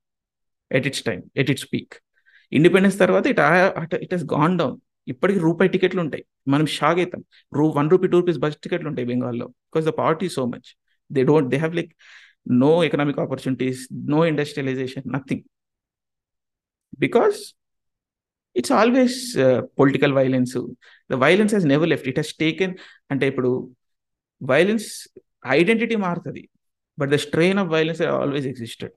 at its time, at its peak. Independence తర్వాత it it has gone down ఇప్పటికి రూపాయి టికెట్లు ఉంటాయి మనం shock అవుతాం రూ one rupee two rupees bus టికెట్లు ఉంటాయి బెంగాల్లో because the poverty so much they don't they have like no economic opportunities no industrialization nothing because it's always political violence the violence has never left it has taken అంటే ఇప్పుడు violence identity మారుతుంది but the strain of violence always existed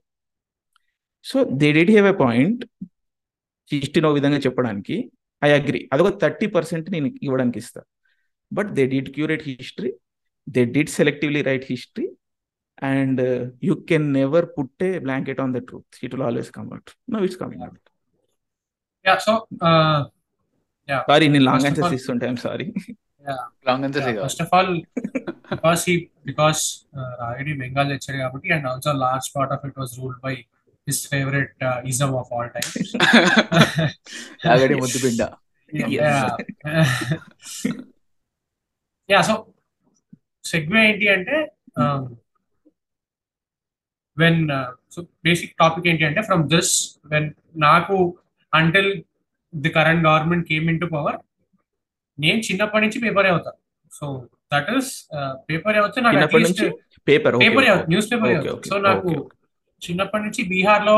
so they did have a point హిస్టరీని ఒక విధంగా చెప్పడానికి I agree అదొక thirty percent నేను ఇవ్వడానికి ఇస్తా but they did curate history they did selectively write history and you can never put a blanket on the truth it will always come out no it's coming out sorry నేను long answers ఇస్తుంటాను sorry long answer first of all because he because రాయుడి Bengal lecture కాబట్టి and also large part of it was ruled by his favourite ism of all time రాయుడి ముద్దుబిడ్డ yeah so segue ఏంటి అంటే when so basic topic ఏంటి అంటే from this when నాకు until the current government came into power నేను చిన్నప్పటి నుంచి paper అవుతా so that uh, is paper అవుతా నాకు పేపర్ న్యూస్ పేపర్ అవుతుంది సో నాకు చిన్నప్పటి నుంచి బీహార్ లో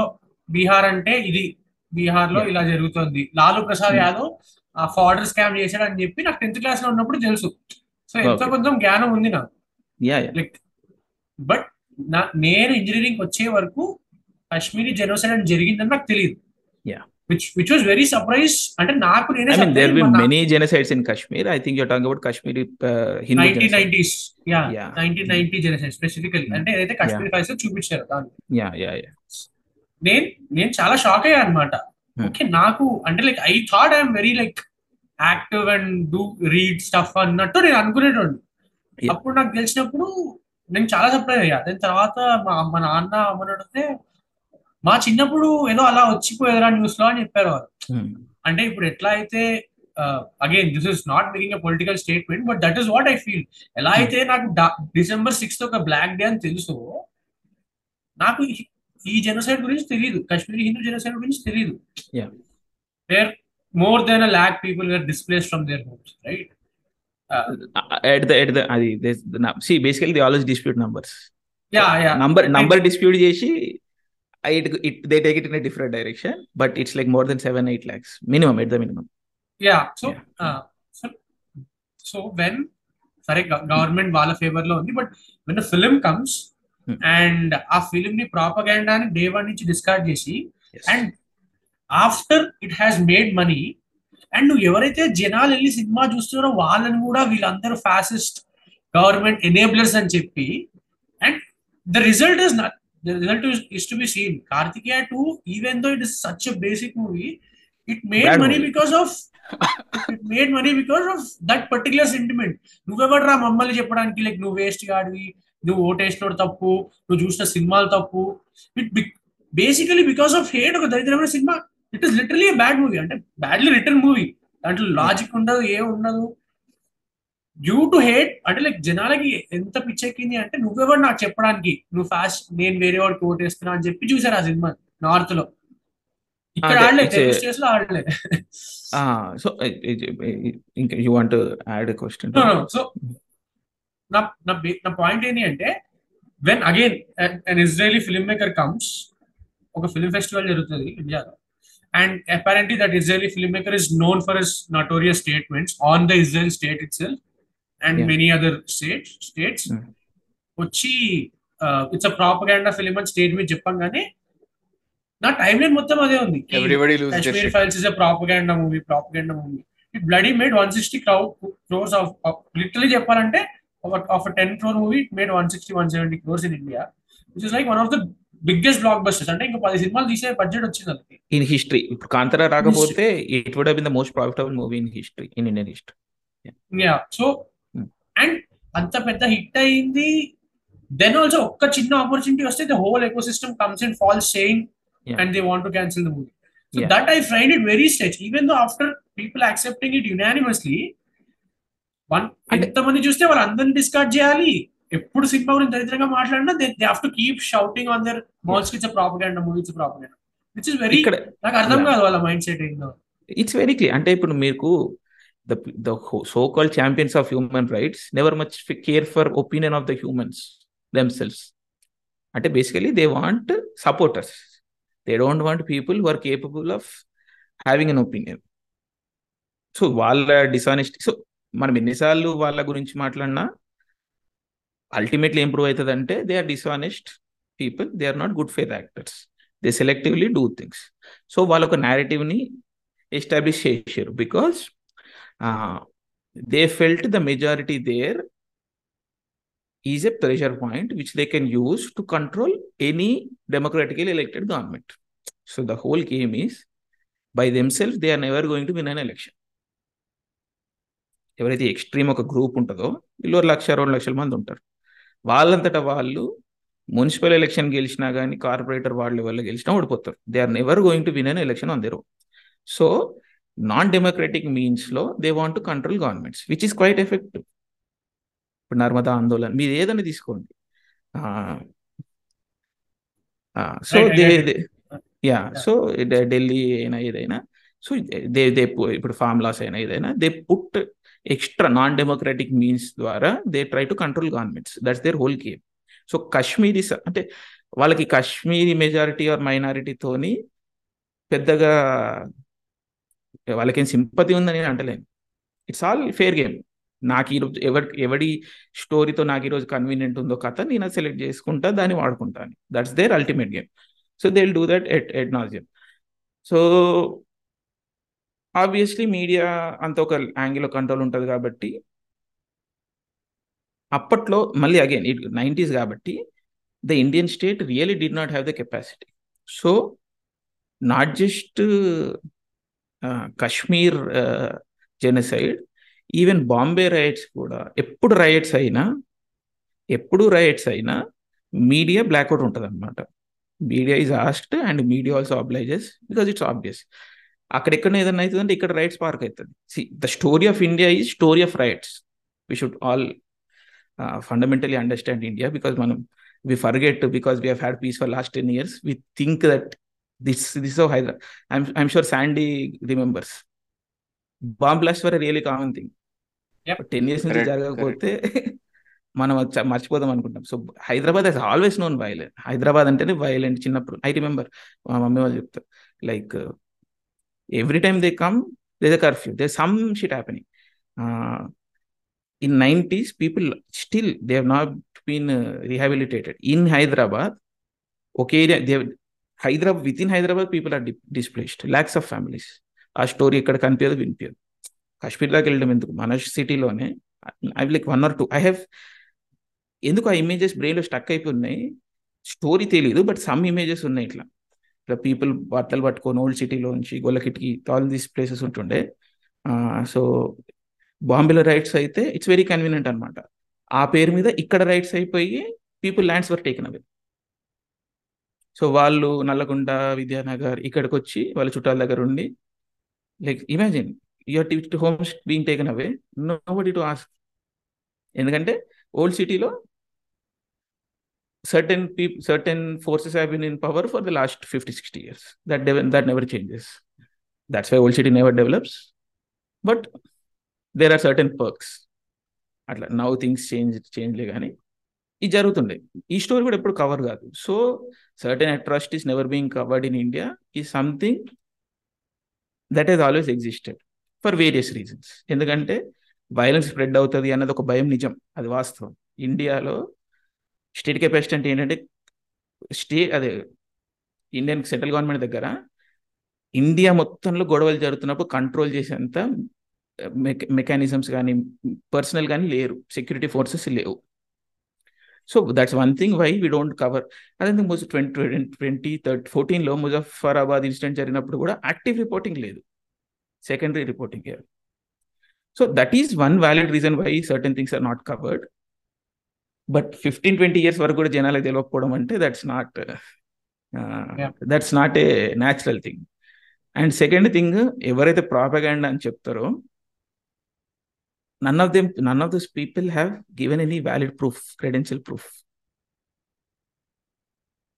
బీహార్ అంటే ఇది బీహార్ లో ఇలా జరుగుతుంది లాలు ప్రసాద్ hmm. యాదవ్ ఆ ఫార్డర్ స్కామ్ చేశాడు అని చెప్పి నాకు టెన్త్ క్లాస్ లో ఉన్నప్పుడు తెలుసు సో ఎంతో కొంచెం జ్ఞానం ఉంది నాకు లైక్ బట్ నా నేను ఇంజనీరింగ్ వచ్చే వరకు కాశ్మీరీ జనోసైడ్ అని జరిగిందని నాకు తెలియదు which which was very surprised అంటే నాకు నేనే I mean there will be many genocides in Kashmir I think you're talking about Kashmiri uh, Hindu 1990s yeah, yeah 1990 genocide specifically అంటే ఏదైతే కాశ్మీర్ ఫైల్స్ చూపించారు దాంట్లో యా యా యా నేను నేను చాలా షాక్ అయ్యా అనమాట ఓకే నాకు అంటే like I thought I'm very like active and do read stuff అన్నట్టు నేను అనుకునేటోండి అప్పుడు నాకు తెలిసినప్పుడు నేను చాలా సర్ప్రైజ్ అయ్యా దాని తర్వాత మా మా నాన్న అమ్మనడితే మా చిన్నప్పుడు ఏదో అలా వచ్చిపోయేదిరా న్యూస్ లో అని చెప్పారు వారు hmm. అంటే ఇప్పుడు ఎట్లా అయితే again this is not making a political statement but that is what I feel ఎలా hmm. అయితే నాకు డిసెంబర్ సిక్స్త్ ఒక బ్లాక్ డే అని తెలుసు నాకు ఈ జనసైడ్ గురించి తెలియదు కాశ్మీరీ హిందూ జనసైడ్ గురించి తెలియదు where more than a lakh people were displaced from their homes right at the at the అది see basically the always dispute numbers yeah yeah number number dispute చేసి it, it they take it in a different direction but it's like more than 7 8 lakhs minimum at the minimum yeah so yeah. సరే uh, government వాళ్ళ favour లో ఉంది but when film comes and ఆ film ని అని day one నుంచి discard చేసి and after it has made money and నువ్వు ఎవరైతే జనాలు వెళ్ళి సినిమా చూస్తున్నారో వాళ్ళని కూడా వీళ్ళందరూ ఫాసిస్ట్ గవర్నమెంట్ ఎనేబులర్స్ అని చెప్పి and the result is not the result is, is to be seen. Kartikeya 2, even though it is such a basic movie, it made Bad money movie. because of it made money because of that particular sentiment నువ్వెవడరా మమ్మల్ని చెప్పడానికి like నువ్వు waste గాడివి నువ్వు ఓటేసినోడు తప్పు నువ్వు చూసిన సినిమాలు తప్పు it basically because of hate ఒక దరిద్రమైన cinema it is literally bad movie అంటే బ్యాడ్లీ రిటర్న్ మూవీ దాంట్లో లాజిక్ ఉండదు ఏ ఉండదు డ్యూ టు హేట్ అంటే లైక్ జనాలకి ఎంత పిచ్చెక్కింది అంటే నువ్వెవరు నాకు చెప్పడానికి నువ్వు ఫాస్ట్ నేను వేరే వాడికి ఓటేస్తున్నా అని చెప్పి చూసారు ఆ సినిమా నార్త్ లో ఇక్కడ ఆడలే సో ఇంకా you want add question so నా నా పాయింట్ ఏంటి అంటే when again an Israeli film maker comes ఒక ఫిల్మ్ ఫెస్టివల్ జరుగుతుంది ఇండియాలో and apparently that Israeli film maker is known for is notorious statements on the Israel state it self and many other state states వచ్చి it's a propaganda film అని state మీద కానీ నా time line మొత్తం అదే ఉంది Kashmir Files is movie propaganda movie it bloody made one sixty crowd crores of literally చెప్పాలంటే of ten crore movie it made one sixty one seventy crores in India which is like one of the biggest blockbusters అంటే ఇంకా పది సినిమాలు తీసే budget వచ్చింది అది in history ఇప్పుడు కాంతరా రాకపోతే it would have been the most profitable movie in history in Indian history yeah so and అంత పెద్ద హిట్ అయింది దెన్ ఆల్సో ఒక్క చిన్న ఆపర్చునిటీ వస్తే the whole eco system comes and fall same and they want to cancel the movie so that I find it very stretch even though after people accepting it unanimously one ఎంతమంది చూస్తే వాళ్ళు అందరిని discard చేయాలి ఎప్పుడు cinema గురించి దరిద్రంగా మాట్లాడినా they they have to keep shouting on their mouths it's movies propaganda which is very నాకు అర్థం కాదు వాళ్ళ మైండ్ సెట్ ఏందో ఇట్స్ వెరీ క్లియర్ అంటే ఇప్పుడు మీకు the the so-called champions of human rights never much care for opinion of the humans themselves అంటే basically they want supporters they don't want people were capable of having an opinion so వాళ్ళ dishonesty so మనం ఎన్నిసార్లు వాళ్ళ గురించి మాట్లాడినా ultimately improve అవుతుంది అంటే they are dishonest people they are not good faith actors they selectively do things so వాళ్ళు ఒక నేరేటివ్ని ఎస్టాబ్లిష్ చేశారు because they felt the majority there is a pressure point which they can use to control any democratically elected government. So the whole game is by themselves, they are never going to win an election. ఎవరైతే extreme ఒక group ఉంటుందో వీళ్ళు లక్ష రెండు లక్షల మంది ఉంటారు వాళ్ళంతటా వాళ్ళు మున్సిపల్ ఎలక్షన్ గెలిచినా కానీ కార్పొరేటర్ వాళ్ళ వల్ల గెలిచినా ఓడిపోతారు they are never going to win an election అందరు so non democratic మీన్స్లో they want control governments which is quite effective ఇప్పుడు నర్మదా ఆందోళన మీరు ఏదైనా తీసుకోండి సో యా సో ఢిల్లీ అయినా ఏదైనా సో దే దే ఇప్పుడు ఫామ్ లాస్ అయినా ఏదైనా they put extra non democratic means ద్వారా they try to control governments that's their whole game so Kashmiri అంటే వాళ్ళకి కాశ్మీరీ మెజారిటీ ఆర్ మైనారిటీతోని పెద్దగా వాళ్ళకేం సింపతి ఉందని నేను అంటలేను ఇట్స్ ఆల్ ఫేర్ గేమ్ నాకు ఈరోజు ఎవరి ఎవడి స్టోరీతో నాకు ఈరోజు కన్వీనియంట్ ఉందో కథ నేను సెలెక్ట్ చేసుకుంటా దాన్ని వాడుకుంటాను that's their ultimate game so they will do that at at నాజియం so obviously media అంత ఒక యాంగిల్ కంట్రోల్ ఉంటుంది కాబట్టి అప్పట్లో మళ్ళీ అగైన్ ఇట్ నైంటీస్ కాబట్టి the Indian state really did not have the capacity so not just Kashmir genocide even Bombay riots కూడా ఎప్పుడు rights అయినా ఎప్పుడు రైట్స్ అయినా మీడియా బ్లాక్అవుట్ ఉంటుంది అనమాట media is asked and media also obliges because it's obvious అక్కడెక్కడ ఏదైనా అవుతుందంటే ఇక్కడ రైట్స్ పార్క్ అవుతుంది see the story of India is story of riots we should all fundamentally understand India because మనం we forget because we had peace for last ten years we think that this this of Hyderabad I'm I'm sure Sandy remembers bomb blast were really common thing ten years నుంచి జరగకపోతే మనం మర్చిపోదాం అనుకుంటాం so Hyderabad has always known violent Hyderabad అంటేనే violent చిన్నప్పుడు I remember మా mummy వాళ్ళు చెప్తారు like every time they come they the curfew they some shit happening in nineties people still they have not been rehabilitated in Hyderabad ఒక area they Hyderabad with in Hyderabad people are displaced lakhs of families ఆ story ఇక్కడ కనిపించదు వినిపించదు కాశ్మీర్లోకి వెళ్ళడం ఎందుకు మన సిటీలోనే I like one are too I have ఎందుకు ఆ ఇమేజెస్ బ్రెయిన్లో స్టక్ అయిపోయి స్టోరీ తెలియదు బట్ సమ్ ఇమేజెస్ ఉన్నాయి ఇట్లా ఇట్లా పీపుల్ బట్టలు పట్టుకొని ఓల్డ్ సిటీలో నుంచి గొల్లకిటికి ఆల్ దీస్ ప్లేసెస్ ఉంటుండే సో బాంబేలో రైట్స్ అయితే ఇట్స్ వెరీ కన్వీనియంట్ అనమాట ఆ పేరు మీద ఇక్కడ రైట్స్ అయిపోయి people lands were taken away so వాళ్ళు నల్లకుంట విద్యానగర్ ఇక్కడికి వచ్చి వాళ్ళ చుట్టాల దగ్గర ఉండి like imagine your to home been taken away nobody to ask ఎందుకంటే ఓల్డ్ సిటీలో certain people certain forces have been in power for the last fifty sixty years that that never changes that's why old city never develops but there are certain perks అట్లా now things change చేంజ్లే కానీ ఇది జరుగుతుండే ఈ story కూడా ఎప్పుడు cover కాదు so certain atrocities never being covered in India ఈ something that is always existed for various reasons ఎందుకంటే వైలెన్స్ స్ప్రెడ్ అవుతుంది అన్నది ఒక భయం నిజం అది వాస్తవం ఇండియాలో స్టేట్ కెపాసిటీ అంటే ఏంటంటే స్టే అదే ఇండియన్ సెంట్రల్ గవర్నమెంట్ దగ్గర ఇండియా మొత్తంలో గొడవలు జరుగుతున్నప్పుడు కంట్రోల్ చేసేంత మెకానిజమ్స్ కానీ పర్సనల్ కానీ లేరు సెక్యూరిటీ ఫోర్సెస్ లేవు so that's one thing why we don't cover అదే ముజ ట్వంటీ ట్వంటీ థర్టీ ఫోర్టీన్లో ముజఫరాబాద్ ఇన్సిడెంట్ జరిగినప్పుడు కూడా యాక్టివ్ రిపోర్టింగ్ లేదు secondary reporting so that is one valid reason why certain things are not covered but fifteen twenty years వరకు కూడా జనాలకు తెలియకపోవడం అంటే that's not that's not a natural thing and second thing ఎవరైతే propaganda అని చెప్తారో none of them none of those people have given any valid proof credential proof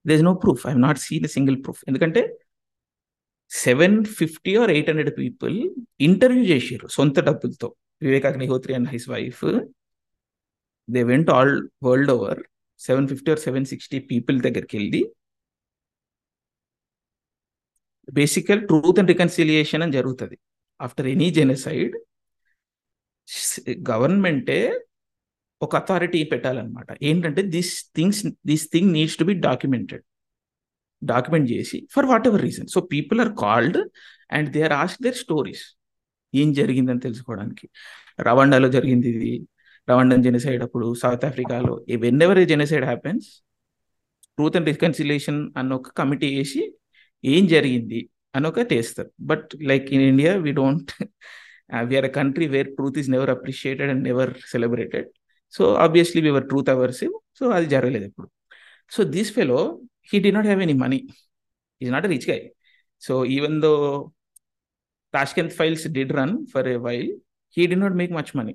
there is no proof i have not seen a single proof the endukante 750 or 800 people interview chesaru sonta dabbulto vivek agnihotri and his wife they went all world over 750 or 760 people daggariki velli basically truth and reconciliation అని జరుగుతుంది After any genocide. గవర్నమెంటే ఒక authority పెట్టాలన్నమాట ఏంటంటే this things this thing needs to be documented document చేసి for whatever reason so people are called and they are ask their stories ఏం జరిగిందని తెలుసుకోవడానికి రవాండాలో జరిగింది ఇది రవాండన్ జెనసైడ్ అప్పుడు సౌత్ ఆఫ్రికాలో whenever genocide happens truth and reconciliation అన్న ఒక కమిటీ వేసి ఏం జరిగింది అని ఒక తెస్తారు but like in India we don't we're a country where truth is never appreciated and never celebrated so obviously we're truth aversive so అది జరగలేదు ఇప్పుడు so this fellow he did not have any money is not rich guy so even though Tashkent Files did run for a while he did not make much money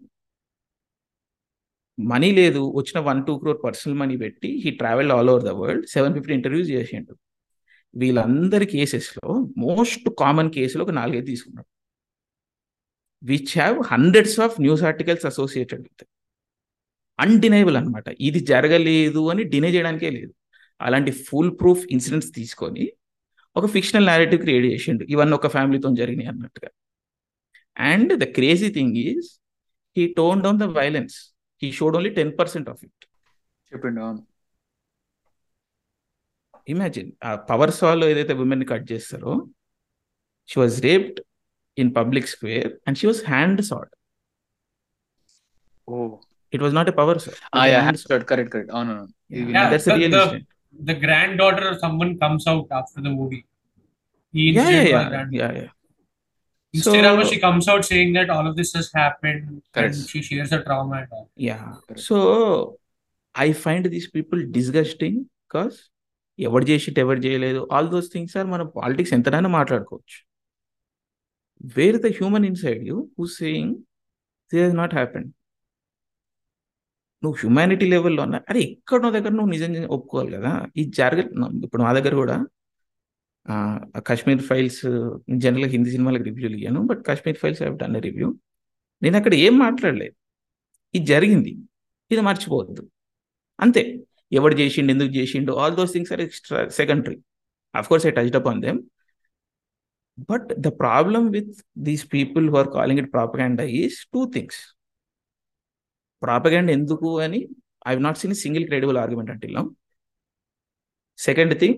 money లేదు వచ్చిన one two crore personal money పెట్టి he travel all over the world seven fifty interviews చేసిండు వీళ్ళందరి కేసెస్లో most common కేసులో ఒక నాలుగైదు తీసుకున్నాడు which have hundreds of news articles associated with undeniable అనమాట ఇది జరగలేదు అని డినై చేయడానికే లేదు అలాంటి ఫుల్ ప్రూఫ్ ఇన్సిడెంట్స్ తీసుకొని ఒక ఫిక్షనల్ నేరేటివ్ క్రియేట్ చేసిండు ఇవన్నీ ఒక ఫ్యామిలీతో జరిగినాయి అన్నట్టుగా and the crazy thing is he tone down the violence he showed only ten percent of it చెప్పిండు ఇమాజిన్ ఆ పవర్ సాల్ ఏదైతే ఉమెన్ కట్ చేస్తారో she was raped in public square and she was hand sawed. Oh. It was not a power saw. Ah, yeah, hand Correct, correct. Oh, no, no. Yeah, yeah that's the, a real the, The granddaughter of someone comes out after the movie. Yeah, yeah, yeah, yeah, yeah. Instead so, of she comes out saying that all of this has happened correct. and she shares her trauma and all. Yeah. Correct. So I find these people disgusting because ఎవరు చేసి ఎవరు చేయలేదు all those things are మన politics ఎంతనైనా మాట్లాడుకోవచ్చు where is the human inside you who's saying this has not happened నువ్వు humanity లెవెల్లో ఉన్నా అరే ఎక్కడో దగ్గర నువ్వు నిజం ఒప్పుకోవాలి కదా ఇది జరగ ఇప్పుడు మా దగ్గర కూడా కాశ్మీర్ ఫైల్స్ జనరల్ హిందీ సినిమాలకు రివ్యూలు ఇయ్యాను but Kashmir files have done review నేను అక్కడ ఏం మాట్లాడలేదు ఇది జరిగింది ఇది మర్చిపోవద్దు అంతే ఎవడు చేసిండు ఎందుకు చేసిండు all those things are secondary of course course I touch up on them But the problem with these people who are calling it propaganda is two things. Propaganda enduku ani, I have not seen a single credible argument until now. Second thing,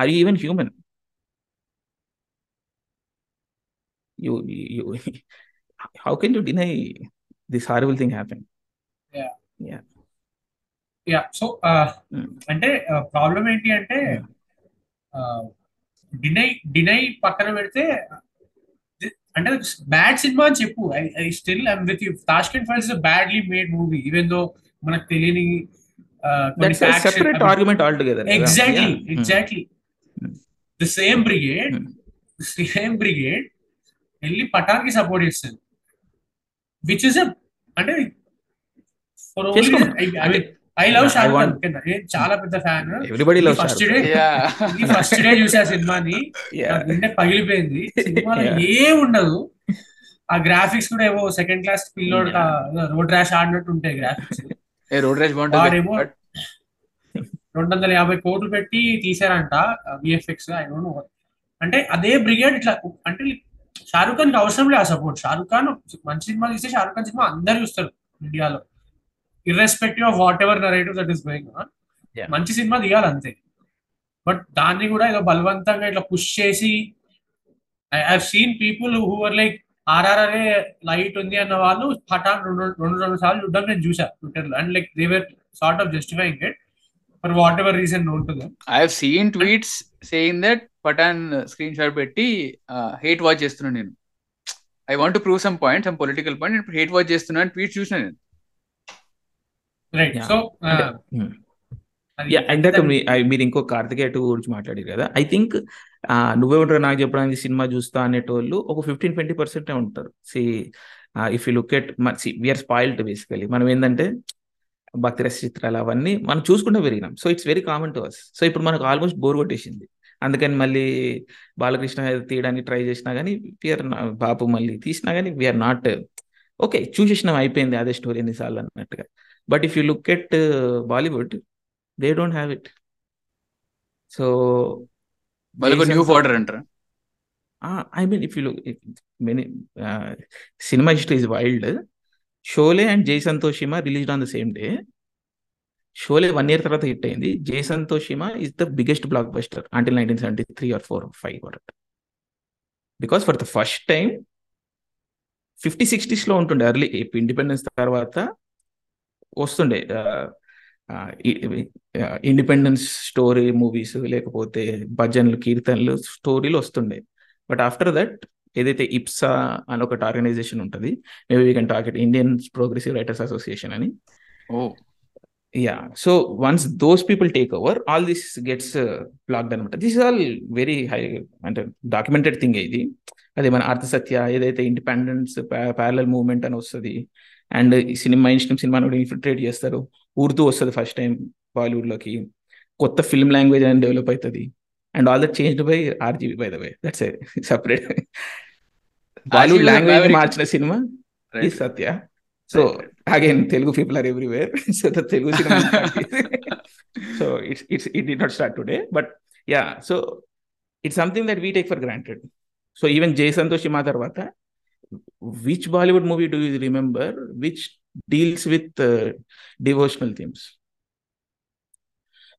are you even human? You, you, how can you deny this horrible thing happened? Yeah. Yeah. Yeah so అంటే problem ఏంటి అంటే deny deny పక్కన పెడితే అంటే bad cinema అని చెప్పు I still I'm with you Tashkent files badly made movie even though మనకు తెలియని exactly exactly the same brigade same brigade వెళ్ళి పఠాన్ కి సపోర్ట్ చేస్తుంది విచ్ ఇస్ అంటే ఐ లవ్ షారుఖ్ చాలా పెద్ద fan first day first day చూసా సినిమాని గుండె పగిలిపోయింది సినిమాలో ఏ ఉండదు ఆ గ్రాఫిక్స్ కూడా ఏమో సెకండ్ క్లాస్ పిల్లో రోడ్ ర్యాష్ ఆడినట్టు ఉంటాయి గ్రాఫిక్స్ రోడ్ వాడేమో రెండు వందల యాభై కోట్లు పెట్టి తీసారంట విఎఫ్ఎక్స్ ఐ అంటే అదే బ్రిగేడ్ ఇట్లా అంటే షారుఖ్ ఖాన్ అవసరం లేదు ఆ సపోర్ట్ షారుఖ్ ఖాన్ మంచి సినిమా తీస్తే షారుఖ్ ఖాన్ సినిమా అందరు చూస్తారు ఇండియాలో irrespective of whatever narrative that is going on మంచి సినిమా తీయాలి అంతే బట్ దాన్ని కూడా ఇలా బలవంతంగా ఇట్లా పుష్ చేసి I have seen people who are like RRR light ఉంది అన్న వాళ్ళు హఠాన్ రెండు రెండు రెండు సార్లు చూడడం నేను చూసా ట్విట్టర్ లో and like they were sort of justifying it for whatever reason ఉంటుంది I have seen tweets saying that Pathaan screenshot పెట్టి హేట్ వాచ్ చేస్తున్నాను నేను I want to prove some point some political point hate watch చేస్తున్నాను tweet చూసిన నేను ఇందాక uh, hmm. మీరు ఇంకో కార్తికే టూ గురించి మాట్లాడారు కదా ఐ థింక్ ఉంటారు నాకు చెప్పడానికి సినిమా చూస్తా అనేటోళ్ళు ఒక ఫిఫ్టీన్ ట్వంటీ పర్సెంట్ ఉంటారు see if you look at we're spoiled basically మనం ఏంటంటే భక్తి రస చిత్రాలు అవన్నీ మనం చూసుకుంటూ పెరిగినాం so it's very common to us so ఇప్పుడు మనకు ఆల్మోస్ట్ బోర్ కొట్టేసింది అందుకని మళ్ళీ బాలకృష్ణ తీయడానికి ట్రై చేసినా కానీ విఆర్ బాపు మళ్ళీ తీసినా కానీ విఆర్ నాట్ ఓకే చూసేసినాం అయిపోయింది అదే స్టోరీ ఎన్నిసార్లు అన్నట్టుగా but if you look at Bollywood they don't have it so new ఫార్డర్ అంటారా I mean if you look many cinema history is wild Sholay and Jai Santoshi Maa released on the same day Sholay one year తర్వాత hit అయింది Jai Santoshi Maa is the biggest blockbuster until nineteen seventy three or four five వరకు because for the first time fifty సిక్స్టీస్లో ఉంటుండే early independence తర్వాత వస్తుండే independence story movies లేకపోతే భజనలు కీర్తనలు స్టోరీలు వస్తుండే బట్ ఆఫ్టర్ దట్ ఏదైతే ఇప్సా అని ఒకటి ఆర్గనైజేషన్ ఉంటుంది maybe we can target Indian progressive writers association అని ఓ yeah so once those people take over all this gets blocked అనమాట this is all very high అంటే డాక్యుమెంటెడ్ థింగ్ ఇది అదే మన అర్థసత్య ఏదైతే ఇండిపెండెన్స్ ప్యారల మూవ్మెంట్ అని వస్తుంది అండ్ ఈ సినిమా ఇష్టం సినిమాని కూడా ఇన్ఫిల్ట్రేట్ చేస్తారు ఉర్దూ వస్తుంది ఫస్ట్ టైం బాలీవుడ్లోకి కొత్త ఫిల్మ్ లాంగ్వేజ్ అనేది డెవలప్ అవుతుంది and all that change by RGV by the way that's separate Bollywood language మార్చిన సినిమా ఈ Satya so again Telugu people are everywhere so Telugu cinema so it's it's it did not start today but yeah so it's something that we take for granted so even Jai Santoshi Maa తర్వాత which Bollywood movie do you remember which deals with uh, devotional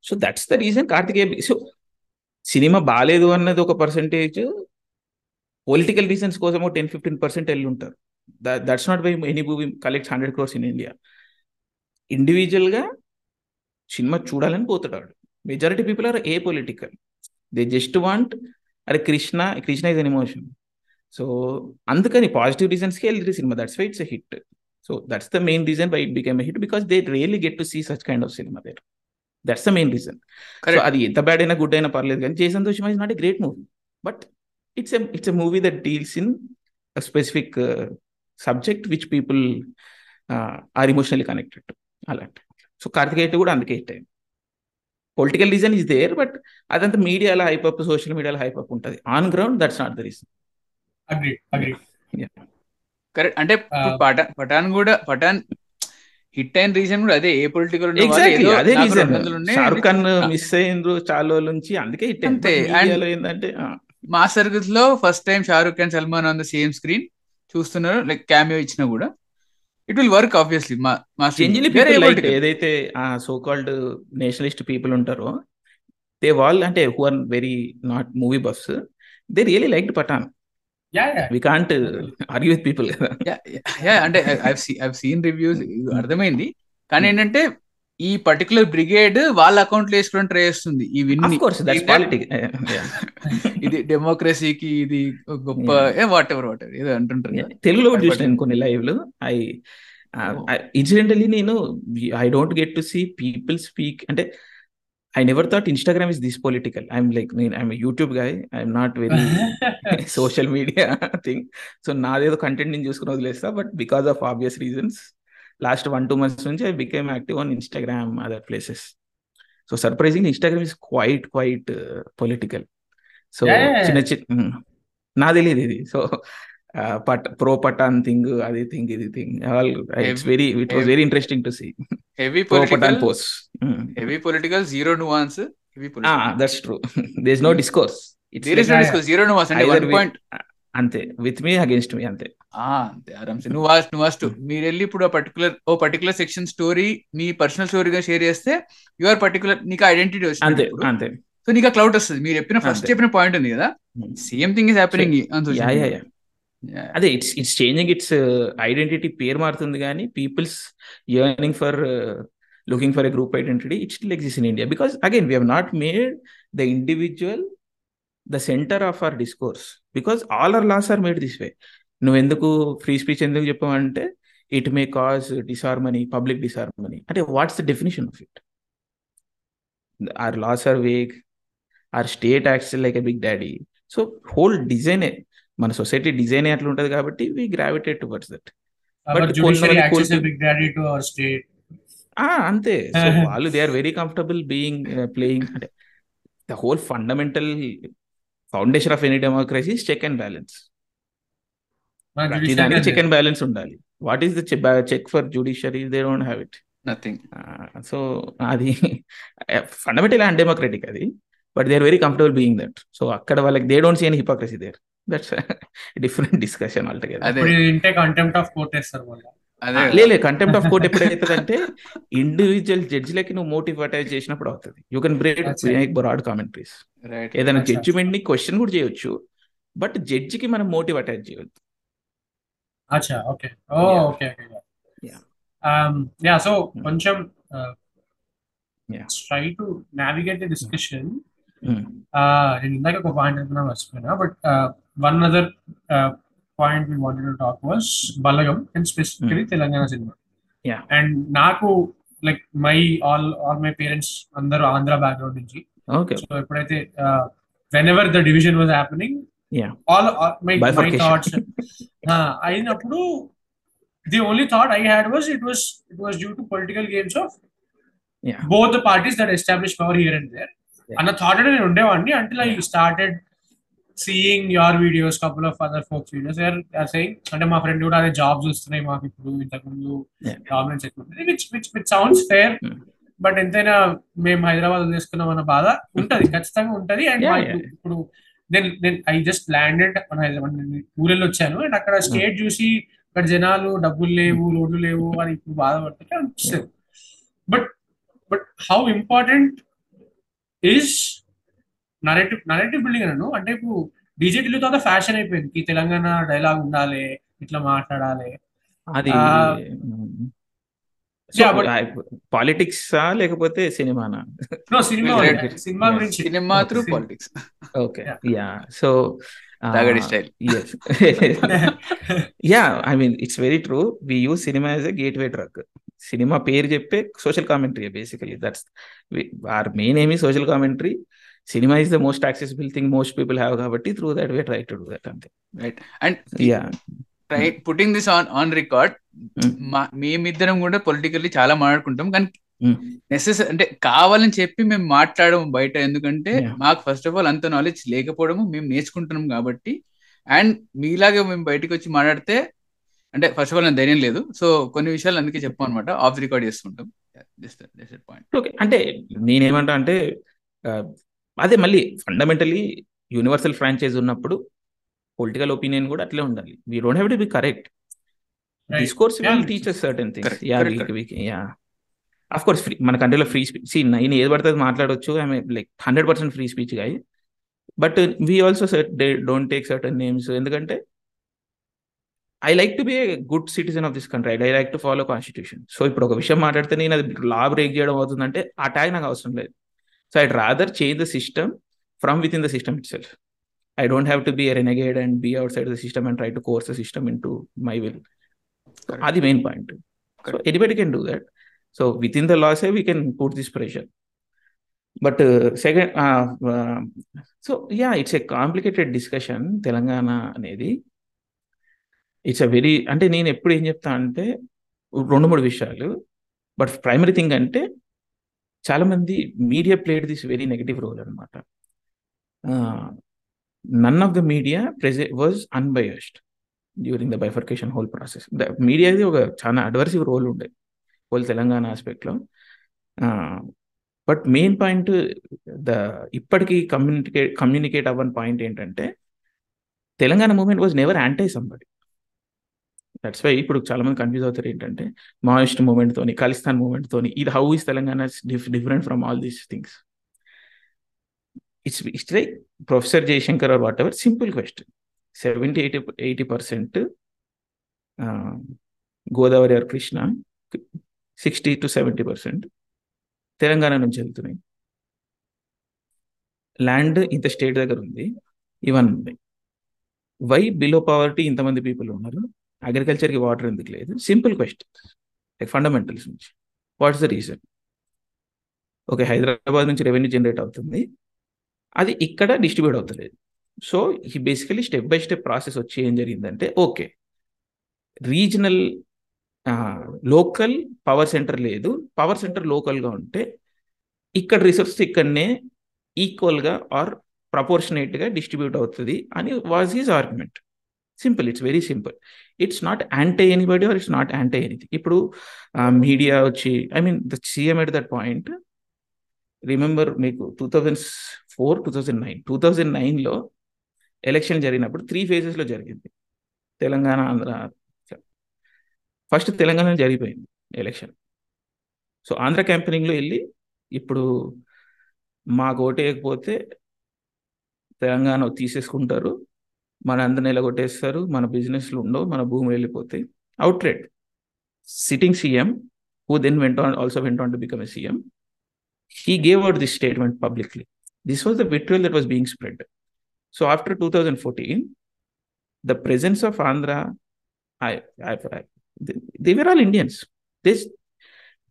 so that's the reason Karthikeya so cinema బాగాలేదు అన్నది ఒక percentage political reasons కోసం ten fifteen percent వెళ్ళి ఉంటారు that's not by any movie collects hundred crores in India ఇండివిజువల్గా cinema చూడాలని పోతున్నాడు majority people are a political they just want అరే Krishna Krishna is an emotion so అందుకని positive రీజన్స్కి వెళ్ళి cinema that's why it's hit so that's the main reason why it become hit because they really get to see such kind of cinema there that's the main reason so అది ఎంత bad అయినా good అయినా పర్లేదు కానీ జే సంతోషం is not a great movie but it's it's a movie that deals in specific subject which people are emotionally connected అలాంటి so Karthikeya కూడా అందుకే హిట్ అయింది political reason is there but అదంతా మీడియాలో హైప్ అప్ సోషల్ మీడియాలో హైప్ అప్ ఉంటుంది on ground that's not the reason correct అంటే uh, Pathaan Pathaan కూడా పఠాన్ హిట్ అయిన రీజన్ కూడా అదే ఏ పొలిటికల్ అదే రీజన్ షారుఖ్ ఖాన్ మిస్ అయ్యిండ్రు చాలా నుంచి అందుకే హిట్ అంతే ఏంటంటే మా సర్గత్ లో first time Shahrukh Khan Salman on the same screen చూస్తున్నారు లైక్ క్యామియో ఇచ్చినా కూడా ఇట్ విల్ వర్క్ ఆబ్వియస్లీ మా మా ఏదైతే ఆ సో కాల్డ్ నేషనలిస్ట్ పీపుల్ ఉంటారో దే వాల్ అంటే who are very not movie buffs they really like Pathaan అంటే సీన్ రివ్యూస్ అర్థమైంది కానీ hmm. ఏంటంటే ఈ పర్టికులర్ బ్రిగేడ్ వాళ్ళ అకౌంట్ లో వేసుకుని ట్రై చేస్తుంది ఈ విన్ ఇది డెమోక్రసీకి ఇది గొప్ప వాట్ ఎవర్ వాట్ ఎవర్ ఏదో అంటుంటారు తెలుగులో చూసాను కొన్ని లైవ్లు ఐ ఇన్సిడెంటలీ నేను I don't get to see people speak అంటే I never thought Instagram is this political I'm like నేను I'm YouTube guy I'm not very social media thing so నాదేదో content నేను చూసుకుని వదిలేస్తా but because of obvious reasons last one two months నుంచి I became active on Instagram other places so surprising Instagram is quite quite political so చిన్న చిన్న నా తెలియదు ఇది so but pro Pathaan thing అది థింగ్ ఇది thing all it's very it was very interesting to see heavy pro Pathaan posts heavy political zero nuance heavy that's true there is no discourse there is no discourse zero nuance అంటే 1 point అంతే with me against మీ అంతే ఆ అంతే ఆరామ్స్ నువ్వు was నువ్వు vast hmm. మీరు వెళ్ళి ఇప్పుడు ఆ పర్టికులర్ ఓ పర్టికులర్ సెక్షన్ స్టోరీ మీ పర్సనల్ స్టోరీగా షేర్ చేస్తే యువర్ పర్టికులర్ నీకు ఐడెంటిటీ వస్తుంది అంతే అంతే సో నీకు ఆ క్లౌడ్ వస్తుంది మీరు చెప్పిన ఫస్ట్ చెప్పిన పాయింట్ ఉంది కదా same thing is happening on social అదే it's it's changing it's identity పేరు మారుతుంది కానీ people's earning for looking for a group identity it still exist in India because again we not made the individual the centre of our discourse because all our laws are made this way నువ్వు ఎందుకు free speech ఎందుకు చెప్పావంటే it may cause disharmony public disharmony అంటే what's the definition of it are laws are vague are state acts like a big daddy so whole design మన society design అట్లా ఉంటది కాబట్టి we gravitate towards that అంతే వాళ్ళు they are very comfortable being playing అంటే the whole fundamental foundation of any democracy check and balance దానికి check and balance ఉండాలి what is the check for judiciary they don't have it nothing so అది fundamental and democratic అది but they are very comfortable being that so అక్కడ వాళ్ళకి they don't see an hypocrisy there that's different discussion అదే ఇంటే contempt of court వేస్తారు లేదు contempt of court ఎప్పుడైతుంది individual judge జడ్జిలకి నువ్వు మోటివేటైజ్ చేసినప్పుడు అవుతుంది you can break broad commentaries ఏదైనా జడ్జిమెంట్ ని క్వశ్చన్ కూడా చేయొచ్చు బట్ కి మనం మోటివ్ అటాచ్ చేయొద్దు యా సో um, hmm. కొంచెం ట్రై టు నావిగేట్ డిస్కషన్ ఇందాక ఒక పాయింట్ మర్చిపోయినా but one other point talk was Balagam and specifically Telangana cinema and నాకు like my all all my parents అందరూ ఆంధ్ర బ్యాక్గ్రౌండ్ నుంచి ఎప్పుడైతే whenever the division was happening అయినప్పుడు the only thought I had was it was it was due to political games of both parties that establish power here and there అన్న thought అనేది ఉండేవాడిని అంటే I started seeing your videos couple of other folks videos are saying అంటే మా friend కూడా అదే jobs వస్తున్నాయి మాకు ఇప్పుడు ఇంతకుముందు ప్రాబ్లమ్స్ ఎక్కువ which which which sounds fair but ఎంతైనా మేము హైదరాబాద్ వదిలేసుకున్నాం అన్న బాధ ఉంటది ఖచ్చితంగా ఉంటది అండ్ ఇప్పుడు నేను నేను ఐ జస్ట్ ల్యాండెడ్ మన హైదరాబాద్ ఊరెళ్ళి వచ్చాను అండ్ అక్కడ స్టేట్ hmm. చూసి ఇక్కడ జనాలు డబ్బులు లేవు రోడ్లు లేవు అని ఇప్పుడు బాధపడుతుంటే అనిపిస్తుంది but but how important is narrative narrative building అన్నాను అంటే ఇప్పుడు డీజే ఢిల్లీ తర్వాత ఫ్యాషన్ అయిపోయింది తెలంగాణ డైలాగ్ ఉండాలి ఇట్లా మాట్లాడాలి అది పాలిటిక్స్ లేకపోతే సినిమానా cinema cinema cinema politics okay yeah so style yeah I mean it's very true we you cinema as a gateway truck cinema పేరు చెప్పే social commentary basically that's our main ఏమి social commentary cinema is the most accessible thing most people have కాబట్టి through that way try to do that అంతే right and yeah try putting this on on record మేమిద్దరం కూడా politically చాలా మాట్లాడుకుంటాం కానీ Nessus hmm. అంటే కావాలని చెప్పి మేము మాట్లాడము బయట ఎందుకంటే మాకు ఫస్ట్ ఆఫ్ ఆల్ అంత నాలెడ్జ్ లేకపోవడము మేము నేర్చుకుంటున్నాం కాబట్టి అండ్ మీలాగే మేము బయటకు వచ్చి మాట్లాడితే అంటే ఫస్ట్ ఆఫ్ ఆల్ నా ధైర్యం లేదు సో కొన్ని విషయాలు అందుకే చెప్పాం అనమాట ఆఫ్ రికార్డ్ చేసుకుంటాం పాయింట్ ఓకే అంటే నేనేమంటా అంటే అదే మళ్ళీ ఫండమెంటలీ యూనివర్సల్ ఫ్రాంచైజ్ ఉన్నప్పుడు పొలిటికల్ ఒపీనియన్ కూడా అట్లే ఉండాలి we don't have to be correct discourse will teachers certain things yeah weak weak yeah of course free మన కంట్రీలో ఫ్రీ స్పీచ్ నేను ఏది పడుతుంది మాట్లాడొచ్చు I mean like hundred percent free speech guy but we also don't take certain names ఎందుకంటే I like to be a good citizen of this country I like to follow constitution so ఇప్పుడు ఒక విషయం మాట్లాడితే నేను అది లా break చేయడం అవుతుందంటే ఆ ట్యాగ్ నాకు అవసరం లేదు So I'd rather change the system from within the system itself. I don't have to be a renegade and be outside the system and try to coerce the system into my will. Correct. Are the main point. Correct. So anybody can do that. So within the law, say we can put this pressure. But uh, second, uh, uh, so yeah, it's a complicated discussion. Telangana అనేది it's a very అంటే నేను ఎప్పుడు ఏం చెప్తా అంటే రెండు మూడు విషయాలు బట్ ప్రైమరీ థింగ్ అంటే చాలా మంది media played this very negative role అనమాట none of the media present was unbiased during the bifurcation whole process the మీడియాది ఒక చాలా అడ్వర్సివ్ రోల్ ఉండే హోల్ తెలంగాణ ఆస్పెక్ట్లో బట్ మెయిన్ పాయింట్ ద ఇప్పటికీ కమ్యూనికేట్ కమ్యూనికేట్ అవ్వని పాయింట్ ఏంటంటే Telangana movement was never anti somebody that's why ఇప్పుడు చాలా మంది కన్ఫ్యూజ్ అవుతారు ఏంటంటే మావోయిస్ట్ మూమెంట్ తోని ఖలిస్తాన్ మూమెంట్ తోని ఇది how is Telangana different from all these things it's it's like professor Jayashankar or whatever simple question seventy eighty eighty percent Godavari or Krishna sixty to seventy percent Telangana నుంచి వెళ్తున్నాయి land ఇంత state దగ్గర ఉంది ఇవన్నీ why below poverty ఇంతమంది people ఉన్నారు అగ్రికల్చర్కి water ఎందుకు లేదు సింపుల్ క్వశ్చన్ లైక్ ఫండమెంటల్స్ నుంచి what is the reason okay Hyderabad నుంచి రెవెన్యూ జనరేట్ అవుతుంది అది ఇక్కడ డిస్ట్రిబ్యూట్ అవుతలేదు సో ఈ basically step by step process వచ్చి ఏం జరిగిందంటే okay regional local power centre లేదు పవర్ సెంటర్ లోకల్గా ఉంటే ఇక్కడ రిసోర్స్ ఇక్కడనే ఈక్వల్గా ఆర్ ప్రపోర్షనేట్గా డిస్ట్రిబ్యూట్ అవుతుంది అని was his argument simple it's very simple it's not anti anybody or it's not anti anything ఇప్పుడు మీడియా వచ్చి I mean the CM at that point remember మీకు two thousand four two thousand nine two thousand నైన్లో election జరిగినప్పుడు three ఫేజెస్లో జరిగింది Telangana Andhra first తెలంగాణలో జరిగిపోయింది election so Andhra క్యాంపెనింగ్లో వెళ్ళి ఇప్పుడు మాకు ఓటేయకపోతే తెలంగాణ తీసేసుకుంటారు మన అందరు నిలగొట్టేస్తారు మన బిజినెస్లు ఉండవు మన భూములు వెళ్ళిపోతాయి out outlet sitting CM who then went also went to become a CM he gave out this statement publicly this was the vitriol that was being spread so after two thousand fourteen the presence of Andhra they were all Indians this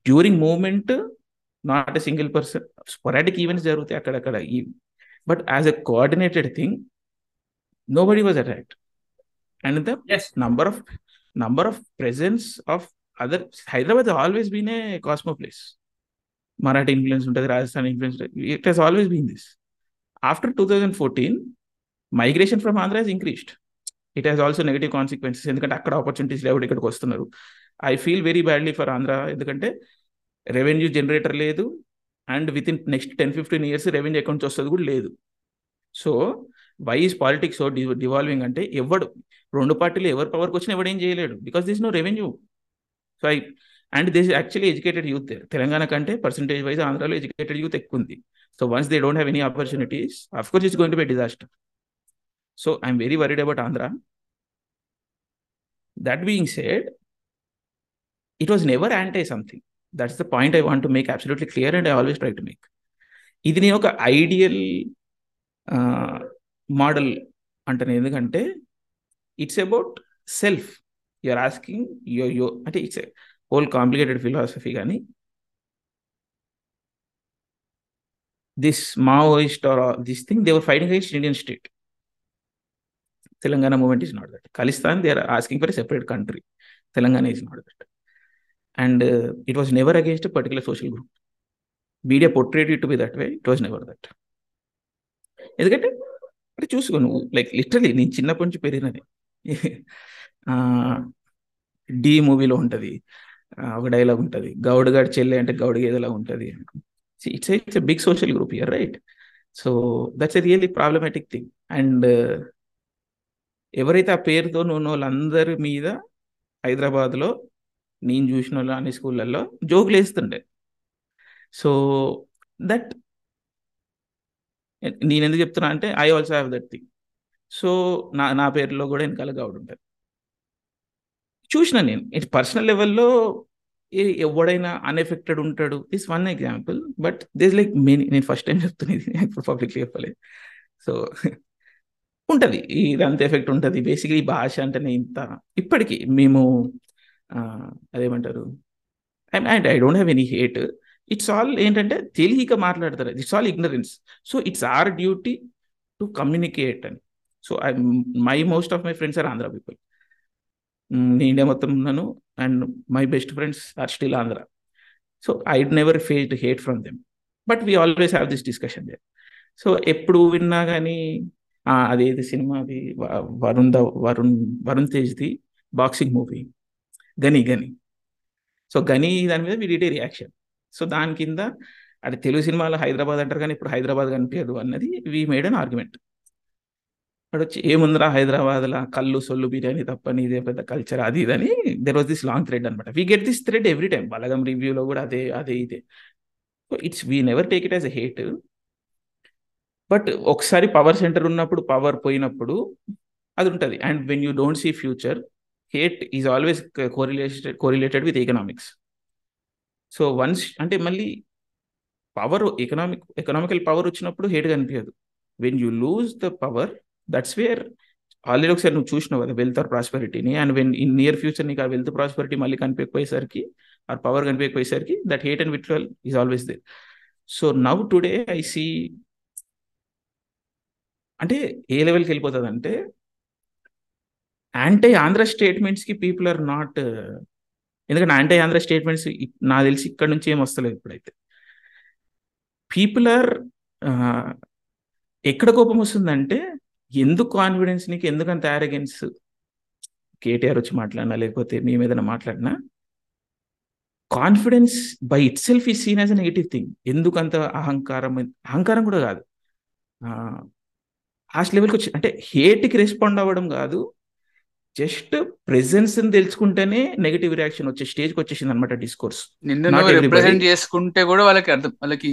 during movement not a single person sporadic events జరుగుతాయి అక్కడక్కడ ఈ but as a coordinated thing nobody was attacked and the yes. number of number of presence other Hyderabad always been a cosmo place Marathi influence ఉంటుంది Rajasthan influence it has always been this after two thousand fourteen migration from Andhra has increased it has also negative consequences ఎందుకంటే అక్కడ opportunities లేవు ఇక్కడికి వస్తున్నారు I feel very badly for Andhra ఎందుకంటే revenue generator లేదు and within next ten fifteen years revenue accounts వస్తుంది కూడా లేదు so why is politics so devolving అంటే ఎవడు రెండు పార్టీలు ఎవరు పవర్కి వచ్చినా ఎవడు ఏం చేయలేడు because this no revenue so I and this actually educated youth Telangana కంటే పర్సంటేజ్ వైజ్ ఆంధ్రాలో ఎడ్యుకేటెడ్ యూత్ ఎక్కువ ఉంది so once they don't have any opportunities of course is going to be disaster so I'm very worried about Andhra that being said it was never anti something that's the point I want to make absolutely clear and I always try to make ఇది నేను ఒక ideal model అంటే uh, ఎందుకంటే it's about self you're asking yo yo అంటే it's whole complicated philosophy కానీ this Maoist or this thing they were fighting against Indian state Telangana movement is not that Khalistan they are asking for a separate country Telangana is not that and it was never against a particular social group media portrayed it to be that way it was never that ఎందుకంటే అంటే చూసుకో నువ్వు like literally నేను చిన్నప్పటి నుంచి పెరిగినది D మూవీలో ఉంటుంది ఒక డైలాగ్ ఉంటుంది గౌడ్ గడ్ చెల్లె అంటే గౌడ్ గేదెలా ఉంటుంది it's it's a big social group here right so that's a really problematic thing and ఎవరైతే ఆ పేరుతో నువ్వు వాళ్ళందరి మీద హైదరాబాద్లో నేను చూసిన వాళ్ళు అన్ని స్కూళ్ళల్లో జోకులు వేస్తుండే సో దట్ నేను ఎందుకు చెప్తున్నా అంటే I also have that thing so నా నా పేరులో కూడా వెనకాల గౌడ్ ఉంటుంది చూసిన నేను ఇట్ పర్సనల్ లెవెల్లో ఎవడైనా అన్ఎఫెక్టెడ్ ఉంటాడు this one example but this like many నేను ఫస్ట్ టైం చెప్తున్నది ఇప్పుడు పబ్లిక్లీ చెప్పలేదు సో ఉంటుంది ఇదంత ఎఫెక్ట్ ఉంటుంది బేసిక్లీ భాష అంటేనే ఇంత ఇప్పటికీ మేము అదేమంటారు I I don't have any hate it's all ఏంటంటే తెలియక మాట్లాడతారు it's all ignorance so it's our duty to communicate అని so I my most of my friends are Andhra people నేనే మొత్తం ఉన్నాను and my best friends are still Andhra so I never to hate from them but we always have this discussion they so ఎప్పుడు విన్నా కానీ అదేది cinema అది Varun the Varun Varun తేజ్ది boxing movie Ghani Ghani so గని దాని మీద వీ డిడ్ రియాక్షన్ సో దాని కింద అంటే తెలుగు సినిమాలో హైదరాబాద్ అంటారు కానీ ఇప్పుడు హైదరాబాద్ కనిపించదు అన్నది వి మేడ్ అన్ ఆర్గ్యుమెంట్ అక్కడ వచ్చి ఏముందిరా హైదరాబాద్లో కళ్ళు సొల్లు బిర్యానీ తప్పని ఇదే పెద్ద కల్చర్ అది ఇది అని there was this long thread అనమాట we get this thread every time Balagam రివ్యూలో కూడా అదే అదే ఇదే it's we never take it as a hate but ఒకసారి పవర్ సెంటర్ ఉన్నప్పుడు పవర్ పోయినప్పుడు అది ఉంటుంది and when you don't see future hate is always correlated correlated with economics so once అంటే మళ్ళీ పవర్ ఎకనామిక్ ఎకనామికల్ పవర్ వచ్చినప్పుడు hate కనిపించదు when you lose the power that's where already ఒకసారి నువ్వు చూసినావు కదా wealth or ప్రాస్పెరిటీని and when in near future నీకు ఆ వెల్త్ ప్రాస్పెరిటీ మళ్ళీ కనిపించకపోయేసరికి or power కనిపించకపోయేసరికి that hate and vitriol is always there so now today I see అంటే ఏ లెవెల్కి వెళ్ళిపోతుంది అంటే యాంటీ ఆంధ్ర స్టేట్మెంట్స్కి పీపుల్ ఆర్ నాట్ ఎందుకంటే యాంటీ ఆంధ్ర స్టేట్మెంట్స్ నాకు తెలిసి ఇక్కడ నుంచి ఏం వస్తలేదు ఇప్పుడైతే పీపుల్ ఆర్ ఎక్కడ కోపం వస్తుందంటే ఎందుకు కాన్ఫిడెన్స్ నీకు ఎందుకంత యారగెన్స్ కేటీఆర్ వచ్చి మాట్లాడినా లేకపోతే మేము ఏదైనా మాట్లాడినా confidence by itself is seen as a negative thing ఎందుకంత అహంకారం అహంకారం కూడా కాదు ఆ లెవెల్కి వచ్చి అంటే హేట్కి రెస్పాండ్ అవ్వడం కాదు జస్ట్ ప్రెసెన్స్ తెలుసుకుంటేనే నెగటివ్ రియాక్షన్ వచ్చే స్టేజ్ కి వచ్చేసింది అనమాట డిస్కోర్స్ చేసుకుంటే కూడా వాళ్ళకి అర్థం వాళ్ళకి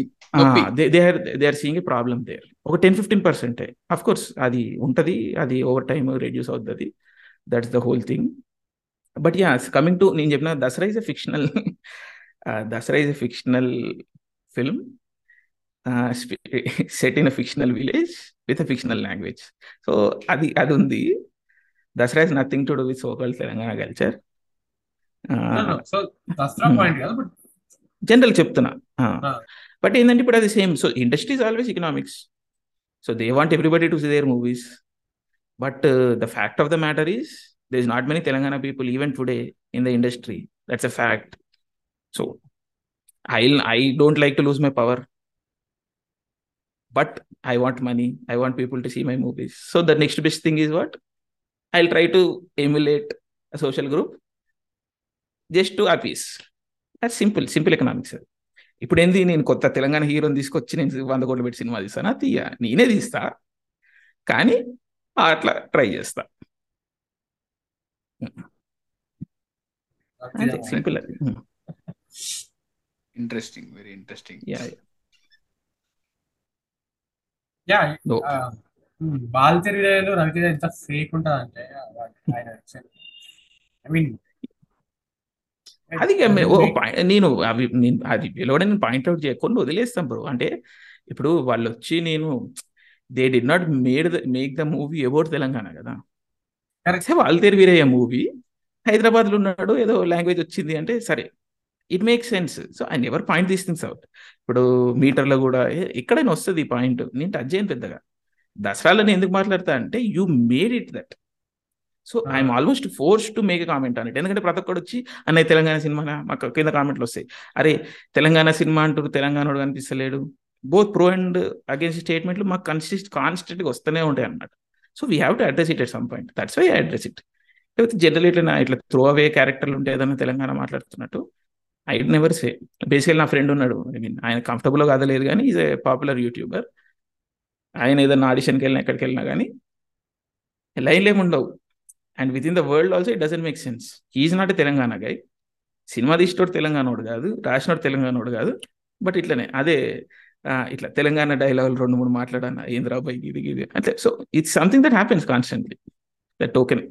they are seeing a problem ఒక ten fifteen percent of course అది ఉంటది అది ఓవర్ టైమ్ రెడ్యూస్ అవుతుంది that's the whole thing but yeah coming to నేను చెప్పిన Dasara is a fictional Dasara is a fictional film set in a fictional village with a fictional language so అది అది ఉంది Dasra has nothing to do with so-called Telangana culture. no, no. So Dasra hmm. point but general chiptana. Uh. Uh. But in the put the same. So industry is always economics. So they want everybody to see their movies. But uh, the fact of the matter is there is not many Telangana people even today in the industry. That's a fact. So I'll I i do not like to lose my power. But I want money. I want people to see my movies. So the next best thing is what? I will try to emulate social group just to appease అది simple simple economics అది ఇప్పుడు ఏంది నేను కొత్త తెలంగాణ హీరోని తీసుకొచ్చి నేను వంద కోట్లు పెట్టి సినిమా తీస్తానా తీయ నేనే తీస్తా కానీ అట్లా ట్రై చేస్తా సింపుల్ అది interesting very interesting yeah yeah Hmm. బాలతీర్ రవితేజ ఎంత ఫేక్ ఉంటుంది అంటే ఆయన ఐ మీన్ అది నేను అవి అది కూడా నేను పాయింట్అవుట్ చేయకుండా వదిలేస్తాను వదిలేస్తాం బ్రో అంటే ఇప్పుడు వాళ్ళు వచ్చి నేను they did not made the make the movie about Telangana కదా కరెక్ట్ వాళ్ళతేరు వీరయ్య మూవీ లో ఉన్నాడు ఏదో లాంగ్వేజ్ వచ్చింది అంటే సరే it make sense so I never point these things out ఇప్పుడు మీటర్లో కూడా ఎక్కడైనా వస్తుంది ఈ పాయింట్ నేను టచ్ చేయను పెద్దగా దసరాలని ఎందుకు మాట్లాడతా అంటే you made it that so I'm almost force to make comment అన్నట్టు ఎందుకంటే ప్రతి ఒక్కడు వచ్చి అన్నయ్య తెలంగాణ సినిమా మాకు కింద కామెంట్లు వస్తాయి అరే తెలంగాణ సినిమా తెలంగాణ వాడు కనిపిస్తలేడు బోత్ ప్రో అండ్ అగేన్స్ట్ స్టేట్మెంట్లు మాకు కన్సిస్ట్ కాన్స్టెంట్గా వస్తూనే ఉంటాయి అన్నమాట so we have to address it at some point that's why address it లేకపోతే జనరల్ ఇట్లా ఇట్లా త్రో అవే క్యారెక్టర్లు ఉంటాయి ఏదన్నా తెలంగాణ మాట్లాడుతున్నట్టు ఐ నెవర్ సే బేసికల్ నా ఫ్రెండ్ ఉన్నాడు ఐ మీన్ ఆయన కంఫర్టబుల్ కాదలేదు కానీ ఈజ్ ఏ పాపులర్ యూట్యూబర్ ఆయన ఏదైనా ఆడిషన్కి వెళ్ళినా ఎక్కడికి వెళ్ళినా కానీ లైన్లు ఏముండవు ఉండవు and with in the world also it doesn't make sense is not Telangana guy cinema తీసినోడు తెలంగాణోడు కాదు రాసినోడు వాడు కాదు బట్ ఇట్లనే అదే ఇట్లా తెలంగాణ డైలాగులు రెండు మూడు మాట్లాడాను ఏంద్రా బై ఇది గిది అంటే so it's something that happens constantly that token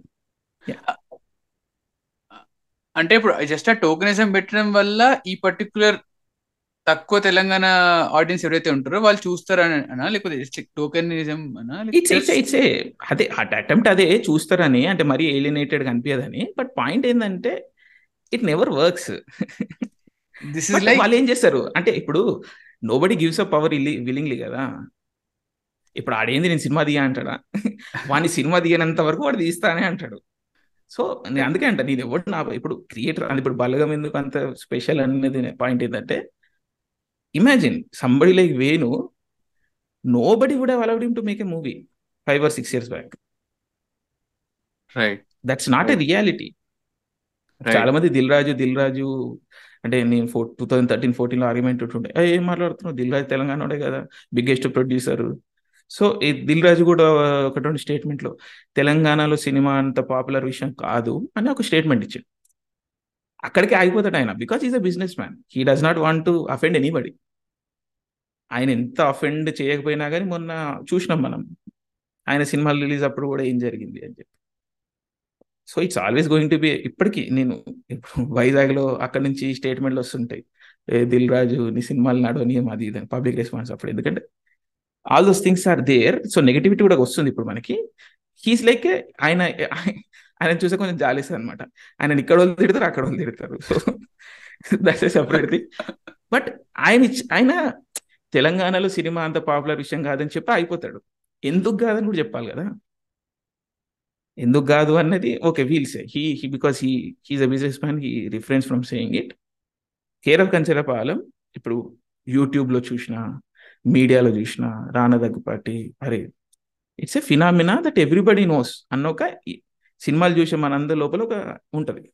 అంటే ఇప్పుడు జస్ట్ ఆ టోకనిజం పెట్టడం వల్ల ఈ పర్టికులర్ తక్కువ తెలంగాణ ఆడియన్స్ ఎవరైతే ఉంటారో వాళ్ళు చూస్తారా లేకపోతే టోకెనిజం అదే అటెంప్ట్ అదే చూస్తారని అంటే మరీ ఏలినేటెడ్ కనిపించదని బట్ పాయింట్ ఏంటంటే it never works this is like వాళ్ళు ఏం చేస్తారు అంటే ఇప్పుడు body gives up power willingly కదా ఇప్పుడు ఆడేంది నేను సినిమా దిగా అంటాడా వాడిని సినిమా దిగినంత వరకు వాడు తీస్తానే అంటాడు సో అందుకే అంట నేను ఎవరు నా ఇప్పుడు క్రియేటర్ అది ఇప్పుడు బలగం ఎందుకు అంత స్పెషల్ అనేది పాయింట్ ఏంటంటే imagine somebody like Venu nobody would have allowed to make a movie five or six years back right that's not a reality చాలా మంది దిల్ రాజు దిల్ రాజు అంటే నేను four two thousand thirteen fourteen లో ఆర్గ్యుమెంట్ ఉంటుండే ఏం మాట్లాడుతున్నావు దిల్ రాజు తెలంగాణడే కదా బిగ్గెస్ట్ ప్రొడ్యూసర్ సో ఈ దిల్ రాజు కూడా ఒకటువంటి స్టేట్మెంట్ లో తెలంగాణలో సినిమా అంత పాపులర్ విషయం కాదు అని ఒక స్టేట్మెంట్ ఇచ్చాడు అక్కడికి ఆగిపోతాడు ఆయన because is a business man he does not want to offend anybody ఆయన ఎంత అఫెండ్ చేయకపోయినా కానీ మొన్న చూసినాం మనం ఆయన సినిమాలు రిలీజ్ అప్పుడు కూడా ఏం జరిగింది అని చెప్పి so it's always going to be ఇప్పటికీ నేను ఇప్పుడు వైజాగ్లో అక్కడి నుంచి స్టేట్మెంట్లు వస్తుంటాయి దిల్ రాజు నీ సినిమాలు నడవని అది ఇది పబ్లిక్ రెస్పాన్స్ అప్పుడు ఎందుకంటే all those things are there so negativity కూడా వస్తుంది ఇప్పుడు మనకి హీస్ లైక్ ఆయన ఆయన చూస్తే కొంచెం జాలిస్తుంది అనమాట ఆయన ఇక్కడ వాళ్ళు తిడతారు అక్కడ వాళ్ళు తిడతారు సో సెపరేట్ థింగ్ బట్ ఆయన ఆయన తెలంగాణలో సినిమా అంత పాపులర్ విషయం కాదని చెప్పి అయిపోతాడు ఎందుకు కాదని కూడా చెప్పాలి కదా ఎందుకు కాదు అన్నది okay well he he because he he's a business man he reference from saying it care of Palem ఇప్పుడు యూట్యూబ్లో చూసిన మీడియాలో చూసిన రానదగ్గుపాటి అరే it's a phenomena that everybody knows అన్న ఒక సినిమాలు చూసే మనందరి లోపల ఒక ఉంటుంది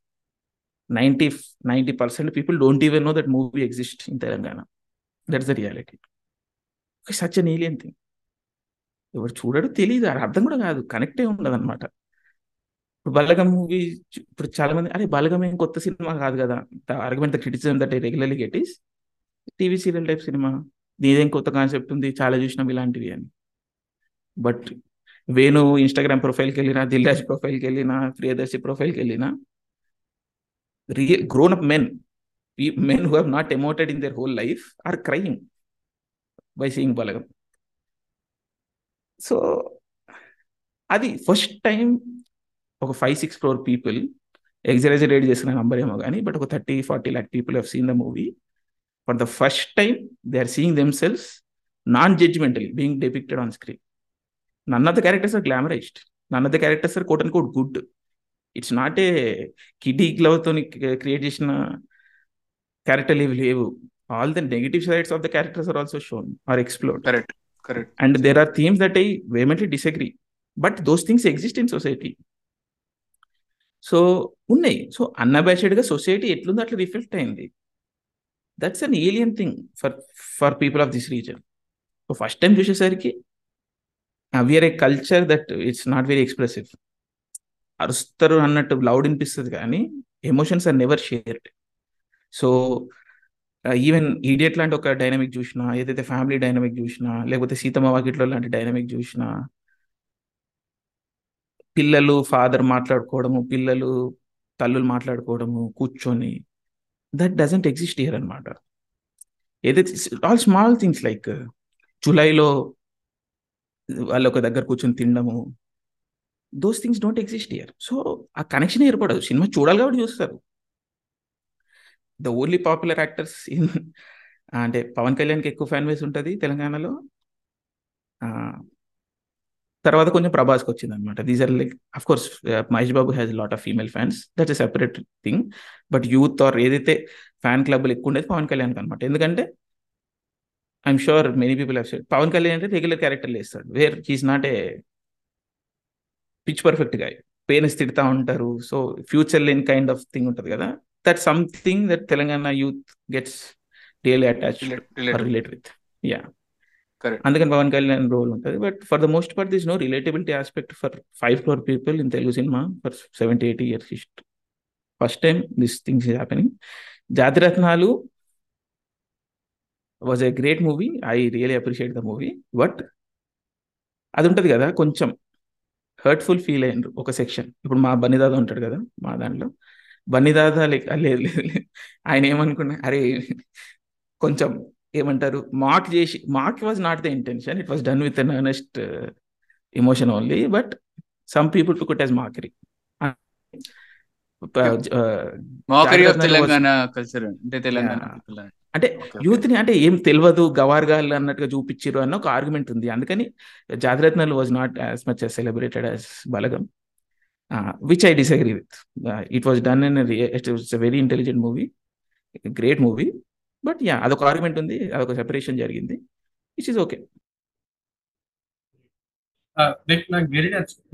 ninety ninety percent people don't even know that movie exist in Telangana that's the reality such an alien thing ఎవరు చూడడం తెలియదు అర్థం కూడా కాదు కనెక్టే ఉండదు అనమాట ఇప్పుడు బలగం మూవీ ఇప్పుడు చాలా మంది అరే బలగం ఏం కొత్త సినిమా కాదు కదా the argument the criticism that regularly get is TV serial type cinema దీదేం కొత్త కాన్సెప్ట్ ఉంది చాలా చూసినాం ఇలాంటివి అని బట్ వేణు ఇన్స్టాగ్రామ్ ప్రొఫైల్కి వెళ్ళినా దిల్రాజ్ ప్రొఫైల్కి వెళ్ళినా ప్రియదర్శి ప్రొఫైల్కి వెళ్ళినా real grown up men men who have not emoted in their whole life are crime by seeing Balagam so అది ఫస్ట్ టైం ఒక five six floor people exaggerate చేసిన నంబర్ ఏమో కానీ బట్ ఒక thirty forty lakh people have seen the movie for the first time they are seeing themselves non judgemental being depicted on screen none of the characters are glamorised none of the characters are quote and quote good it's not a kiddie తో create చేసిన క్యారెక్టర్లు ఏవి లేవు all the negative sides of the characters are also shown or explore correct correct and there are themes that I vehemently disagree but those things exist in society so ఉన్నాయి so అన్అబాషెడ్గా society ఎట్లుందో అట్లా reflect అయింది that's an alien thing for for people of this reason first time చూసేసరికి we're a culture that it's not very expressive అరుస్తారు అన్నట్టు loud వినిపిస్తుంది కానీ emotions are never shared so even idiot లాంటి ఒక డైనమిక్ చూసినా ఏదైతే ఫ్యామిలీ డైనమిక్ చూసినా లేకపోతే సీతమ్మ వాకిట్లో లాంటి డైనమిక్ చూసినా పిల్లలు ఫాదర్ మాట్లాడుకోవడము పిల్లలు తల్లులు మాట్లాడుకోవడము కూర్చొని దట్ డజంట్ ఎగ్జిస్ట్ ఇయర్ అనమాట ఏదైతే ఆల్ స్మాల్ థింగ్స్ లైక్ జూలైలో వాళ్ళు ఒక దగ్గర కూర్చొని తినడము those things don't exist here so ఆ కనెక్షన్ ఏర్పడదు సినిమా చూడాలి కాబట్టి చూస్తారు the only popular actors in అంటే పవన్ కళ్యాణ్కి ఎక్కువ ఫ్యాన్ బేస్ ఉంటుంది తెలంగాణలో తర్వాత కొంచెం ప్రభాస్కి వచ్చింది అనమాట these are like of course uh, Mahesh Babu has lot of female fans that is separate thing but youth or ఏదైతే ఫ్యాన్ క్లబ్లు ఎక్కువ ఉండేది పవన్ కళ్యాణ్కి అనమాట ఎందుకంటే I'm sure many people have said Pawan Kalyan అంటే రెగ్యులర్ క్యారెక్టర్లు వేస్తాడు where he's not a pitch perfect గా పేరెంట్స్ తిడతా ఉంటారు సో ఫ్యూచర్ లేని కైండ్ ఆఫ్ థింగ్ ఉంటుంది కదా that something that Telangana youth gets really attach relate with yeah అందుకని పవన్ కళ్యాణ్ రోల్ ఉంటుంది but for the most part this no relatability aspect for five crore people in Telugu cinema for seventy eighty years first time this things is happening Jathiratnalu was a great movie I really appreciate the movie but అది ఉంటుంది కదా కొంచెం hurtful feel అయ్యారు ఒక section ఇప్పుడు మా దాదా ఉంటాడు కదా మా దాంట్లో బన్నీదాదా లేక లేదు లేదు ఆయన ఏమనుకున్నా అరే కొంచెం ఏమంటారు మాట్ చేసి మాట్ was not the intention it was done with an honest emotion only but some people to Kuthu as mockery Telangana culture అంటే తెలంగాణ అంటే యూత్ ని అంటే ఏం తెలియదు గవార్గాలు అన్నట్టుగా చూపించారు అన్న ఒక ఆర్గ్యుమెంట్ ఉంది అందుకని Jathiratnalu was not as much celebrated as Balagam which I disagree with it was done in it's very intelligent movie great movie but yeah అదొక ఆర్గ్యుమెంట్ ఉంది అదొక సెపరేషన్ జరిగింది ఇట్ ఈస్ ఓకే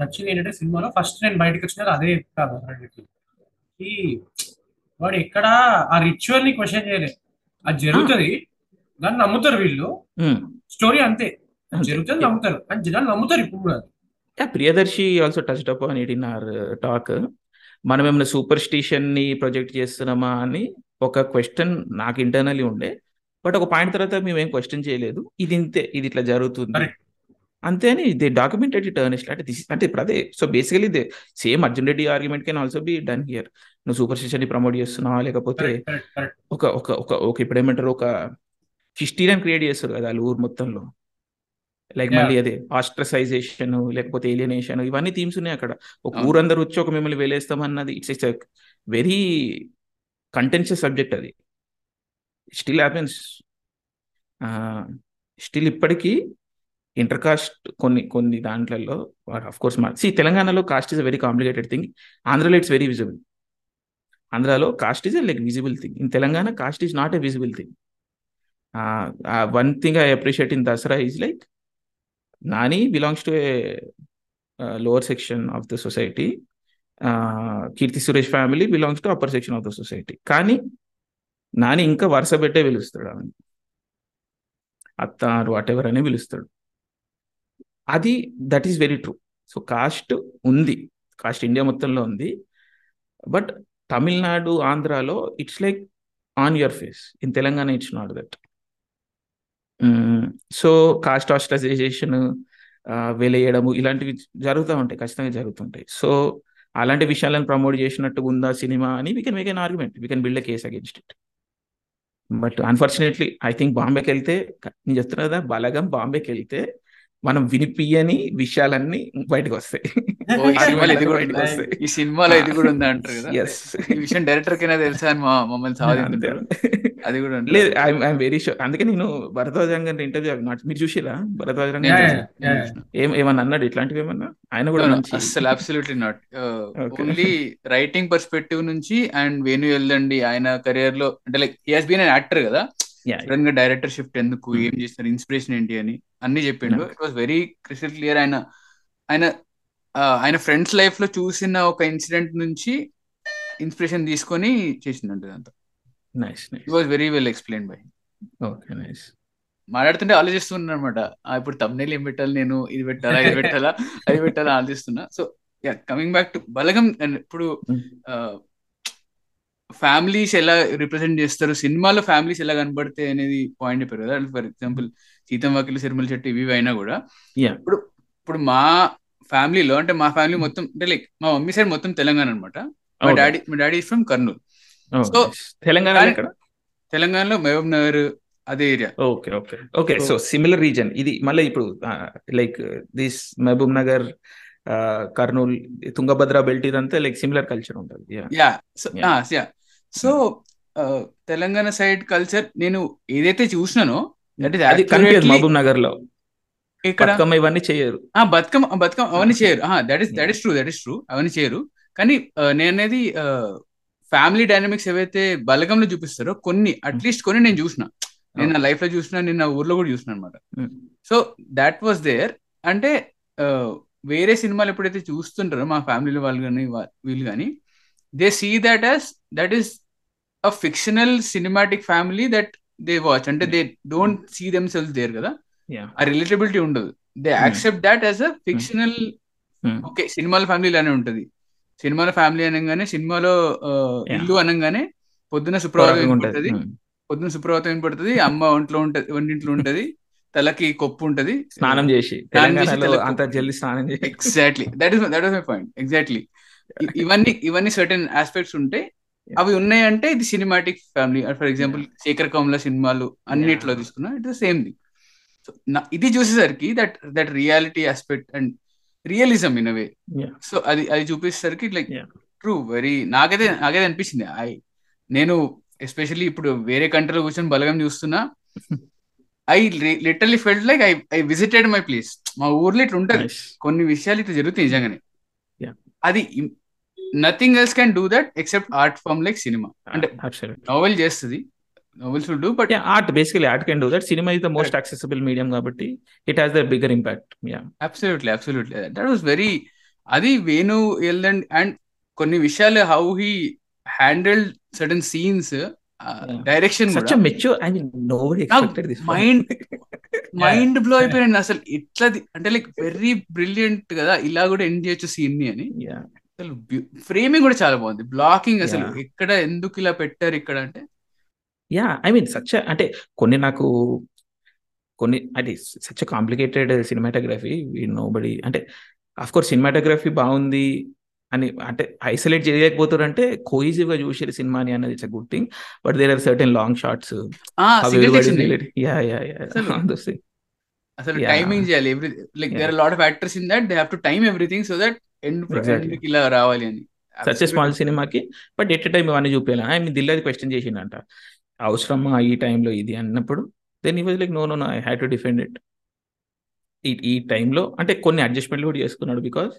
నచ్చింది ఏంటంటే సినిమాలో ఫస్ట్ నేను బయటకు వచ్చిన అదే కాదు కి వాడు ఎక్కడ ఆ రిచువల్ ని క్వశ్చన్ చేయలే అది జరుగుతుంది దాన్ని నమ్ముతారు వీళ్ళు స్టోరీ అంతే జరుగుతుంది నమ్ముతారు అని జనాలు నమ్ముతారు ఇప్పుడు కూడా ప్రియదర్శి ఆల్సో టచ్ అప్ అని ఇన్ ఆర్ టాక్ మనం ఏమైనా సూపర్ స్టిషన్ ని ప్రొజెక్ట్ చేస్తున్నామా అని ఒక క్వశ్చన్ నాకు ఇంటర్నల్లీ ఉండే బట్ ఒక పాయింట్ తర్వాత మేము ఏం క్వశ్చన్ చేయలేదు ఇది ఇంతే ఇది ఇట్లా జరుగుతుంది అంతే అని దే డాక్యుమెంటెడ్ ఇట్ అర్నెస్ట్ అంటే దిస్ అంటే ఇప్పుడు అదే so basically they same Arjun Reddy argument can also be done here నువ్వు సూపర్ ని ప్రమోట్ చేస్తున్నావా లేకపోతే ఒక ఒక ఒక ఒక ఇప్పుడు ఏమంటారు ఒక అని క్రియేట్ చేస్తారు కదా వాళ్ళు ఊరు మొత్తంలో లైక్ మళ్ళీ అదే ఆస్ట్రసైజేషన్ లేకపోతే ఏలియనేషన్ ఇవన్నీ థీమ్స్ ఉన్నాయి అక్కడ ఒక ఊరందరూ వచ్చి ఒక మిమ్మల్ని అన్నది it's it's very contentious subject అది స్టిల్ హ్యాపెన్స్ స్టిల్ ఇప్పటికీ ఇంటర్ కాస్ట్ కొన్ని కొన్ని దాంట్లలో అఫ్ కోర్స్ సి తెలంగాణలో caste is a very complicated thing ఆంధ్రలో ఇట్స్ వెరీ విజిబుల్ ఆంధ్రాలో caste is a like visible thing in Telangana caste is not a visible thing one thing I appreciate in Dasara is like Nani belongs to a lower section of the society Keerthy Suresh family belongs to upper section of the society కానీ నాని ఇంకా వరుస పెట్టే పిలుస్తాడు అని అత్తారు what ever అని పిలుస్తాడు అది that is very true so caste ఉంది కాస్ట్ ఇండియా మొత్తంలో ఉంది బట్ తమిళనాడు ఆంధ్రాలో it's like on your face in Telangana it's not that so caste hostilization వెలయడము ఇలాంటివి జరుగుతూ ఉంటాయి ఖచ్చితంగా జరుగుతుంటాయి సో అలాంటి విషయాలను ప్రమోట్ చేసినట్టు ఉందా సినిమా అని we can make an argument we can build a case against it but unfortunately I think బాంబేకి వెళ్తే నేను చెప్తున్నా కదా బలగం బాంబేకి వెళ్తే మనం వినిపియని విషయాలన్నీ బయటకు వస్తాయి ఈ సినిమాలో ఇది కూడా ఉంది అంటారు ఈ విషయం డైరెక్టర్ కైనా తెలుసా అని మమ్మల్ని సాధించారు అది కూడా లేదు ఐఎమ్ వెరీ షూర్ అందుకే నేను భరద్వాజంగ్ గారి ఇంటర్వ్యూ నాట్ మీరు చూసిలా భరద్వాజంగ్ ఏం ఏమన్నా అన్నాడు ఇట్లాంటివి ఏమన్నా ఆయన కూడా అసలు absolutely not only writing perspective నుంచి అండ్ వేణు వెళ్ళండి ఆయన కెరియర్ లో అంటే like he has been actor కదా సడన్ గా డైరెక్టర్ షిఫ్ట్ ఎందుకు hmm. ఏం చేస్తున్నారు ఇన్స్పిరేషన్ ఏంటి అని అన్ని చెప్పిండు it was very crystal clear ఆయన ఆయన ఆయన ఫ్రెండ్స్ లైఫ్ లో చూసిన ఒక ఇన్సిడెంట్ నుంచి ఇన్స్పిరేషన్ తీసుకొని చేసిందంట ఇదంతా nice it was very well explain by okay nice మాట్లాడుతుంటే ఆలోచిస్తున్నా అనమాట ఇప్పుడు తమ్నేల్ ఏం పెట్టాలి నేను ఇది పెట్టాలా ఇది పెట్టాలా అది పెట్టాలా ఆలోచిస్తున్నా so coming back to Balagam ఇప్పుడు hmm. ఫ్యామిలీస్ ఎలా రిప్రజెంట్ చేస్తారు సినిమాలో ఫ్యామిలీస్ ఎలా కనబడతాయి అనేది పాయింట్ చెప్పారు కదా ఫర్ ఎగ్జాంపుల్ సీతం వాకిలు సిరిమల్ చెట్టు ఇవి అయినా కూడా ఇప్పుడు ఇప్పుడు మా ఫ్యామిలీలో అంటే మా ఫ్యామిలీ మొత్తం అంటే లైక్ మా మమ్మీ సైడ్ మొత్తం తెలంగాణ అనమాట మా డాడీ మా daddy from Kurnool so oh, Telangana తెలంగాణలో మహబూబ్ నగర్ అదే area okay okay okay so similar reason ఇది మళ్ళీ ఇప్పుడు like this Mahabubnagar Kurnool Tungabhadra belt ఇదంతా లైక్ సిమిలర్ కల్చర్ ఉంటుంది yeah so Telangana side culture నేను ఏదైతే చూసినానో అది మహబూబ్ నగర్ లో ఇక్కడ ఇవన్నీ చేయరు బతుకమ్మ బతుకమ్మ అవన్నీ చేయరు that is that is true that is true అవన్నీ చేయరు కానీ నేననేది ఫ్యామిలీ డైనమిక్స్ ఏవైతే బలగంలో చూపిస్తారో కొన్ని అట్లీస్ట్ hmm. కొన్ని నేను చూసిన నేను నా oh. లైఫ్ లో చూసిన నేను నా ఊర్లో కూడా చూసిన అనమాట సో దాట్ వాస్ దేర్ అంటే వేరే సినిమాలు ఎప్పుడైతే చూస్తుంటారో మా ఫ్యామిలీలో వాళ్ళు కానీ వీళ్ళు కానీ they see that us that is a fictional cinematic family that they watch అంటే they don't see themselves there కదా ఆ రిలేటబిలిటీ ఉండదు they accept that as a fictional okay సినిమాల ఫ్యామిలీ లానే ఉంటది సినిమాల ఫ్యామిలీ అనగానే సినిమాలో ఇల్లు అనగానే పొద్దున ఏం వినపడుతుంది hmm. పొద్దున ఏం పడుతుంది అమ్మ ఒంట్లో ఉంటది వంటింట్లో ఉంటది తలకి కొప్పు ఉంటది స్నానం చేసి అంత జల్ది స్నానం చేసి exactly that is that my point exactly ఇవన్నీ ఇవన్నీ సర్టెన్ ఆస్పెక్ట్స్ ఉంటే అవి ఉన్నాయంటే ఇది cinematic family for example Sekhar Kammula సినిమాలు అన్నిట్లో తీసుకున్నా ఇట్ సేమ్ థింగ్ ఇది చూసేసరికి that that reality aspect and realism in way so అది అది చూపించేసరికి లైక్ ట్రూ వెరీ నాకైతే నాకైతే అనిపించింది ఐ నేను ఎస్పెషల్లీ ఇప్పుడు వేరే కంట్రీలో కూర్చొని బలగం చూస్తున్నా I literally felt like I I visited my place మా ఊర్లో ఇట్లా ఉంటది కొన్ని విషయాలు ఇట్లా జరుగుతాయి నిజంగానే అది nothing else can do that except art form like cinema అంటే నోవెల్ చేస్తుంది novels do but art basically art can do that cinema is the most accessible medium కాబట్టి it has the bigger impact absolutely absolutely that was very అది వేణు ఎల్ and కొన్ని విషయాలు how he handle sudden scenes direction mind mind blow అయిపోయింది అసలు ఇట్లాది అంటే like very brilliant కదా ఇలా కూడా ఎండ్ చేయొచ్చు సీన్ ని అని అసలు ఫ్రేమింగ్ కూడా చాలా బాగుంది బ్లాకింగ్ అసలు ఎక్కడ ఎందుకు ఇలా పెట్టారు ఇక్కడ అంటే యా ఐ మీన్ సచ్ అంటే కొన్ని నాకు కొన్ని అది such complicated cinematography nobody అంటే అఫ్ కోర్స్ సినిమాటోగ్రఫీ బాగుంది అని అంటే ఐసోలేట్ చేయలేకపోతారంటే అంటే గా చూసారు సినిమాని అన్నది it's good thing but there are certain long shorts yeah yeah yeah అసలు టైమింగ్ చేయాలి every like there lot of actors in that they have to time everything so that end ఇలా రావాలి అని సచ్ స్మాల్ సినిమాకి but at time ఇవన్నీ చూపించాలి I mean దిల్లాది question చేసిండంట అవసరమా ఈ టైంలో ఇది అన్నప్పుడు దెన్ ఈ like no no I had to defend it ఈ ఈ టైంలో అంటే కొన్ని అడ్జస్ట్మెంట్లు కూడా చేసుకున్నాడు because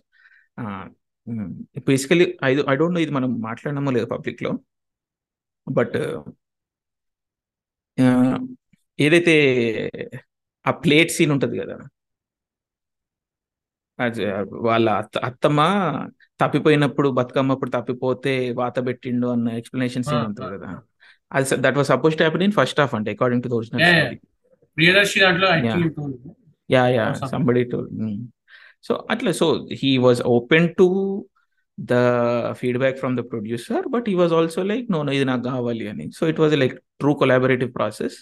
basically I I don't know ఇది మనం మాట్లాడినామో లేదు పబ్లిక్లో బట్ ఏదైతే ఆ ప్లేట్ సీన్ ఉంటుంది కదా వాళ్ళ అత్త అత్తమ్మ తప్పిపోయినప్పుడు బతుకమ్మప్పుడు తప్పిపోతే వాత పెట్టిండు అన్న ఎక్స్ప్లెనేషన్ సీన్ ఉంటుంది కదా అది దట్ వాస్ సపోజ్ టైప్ నేను ఇన్ ఫస్ట్ హాఫ్ అంటే according to the yeah yeah somebody told so అట్లా so he was open to the feedback from the producer but he was also like no no ఇది నాకు కావాలి అని so it was like true collaborative process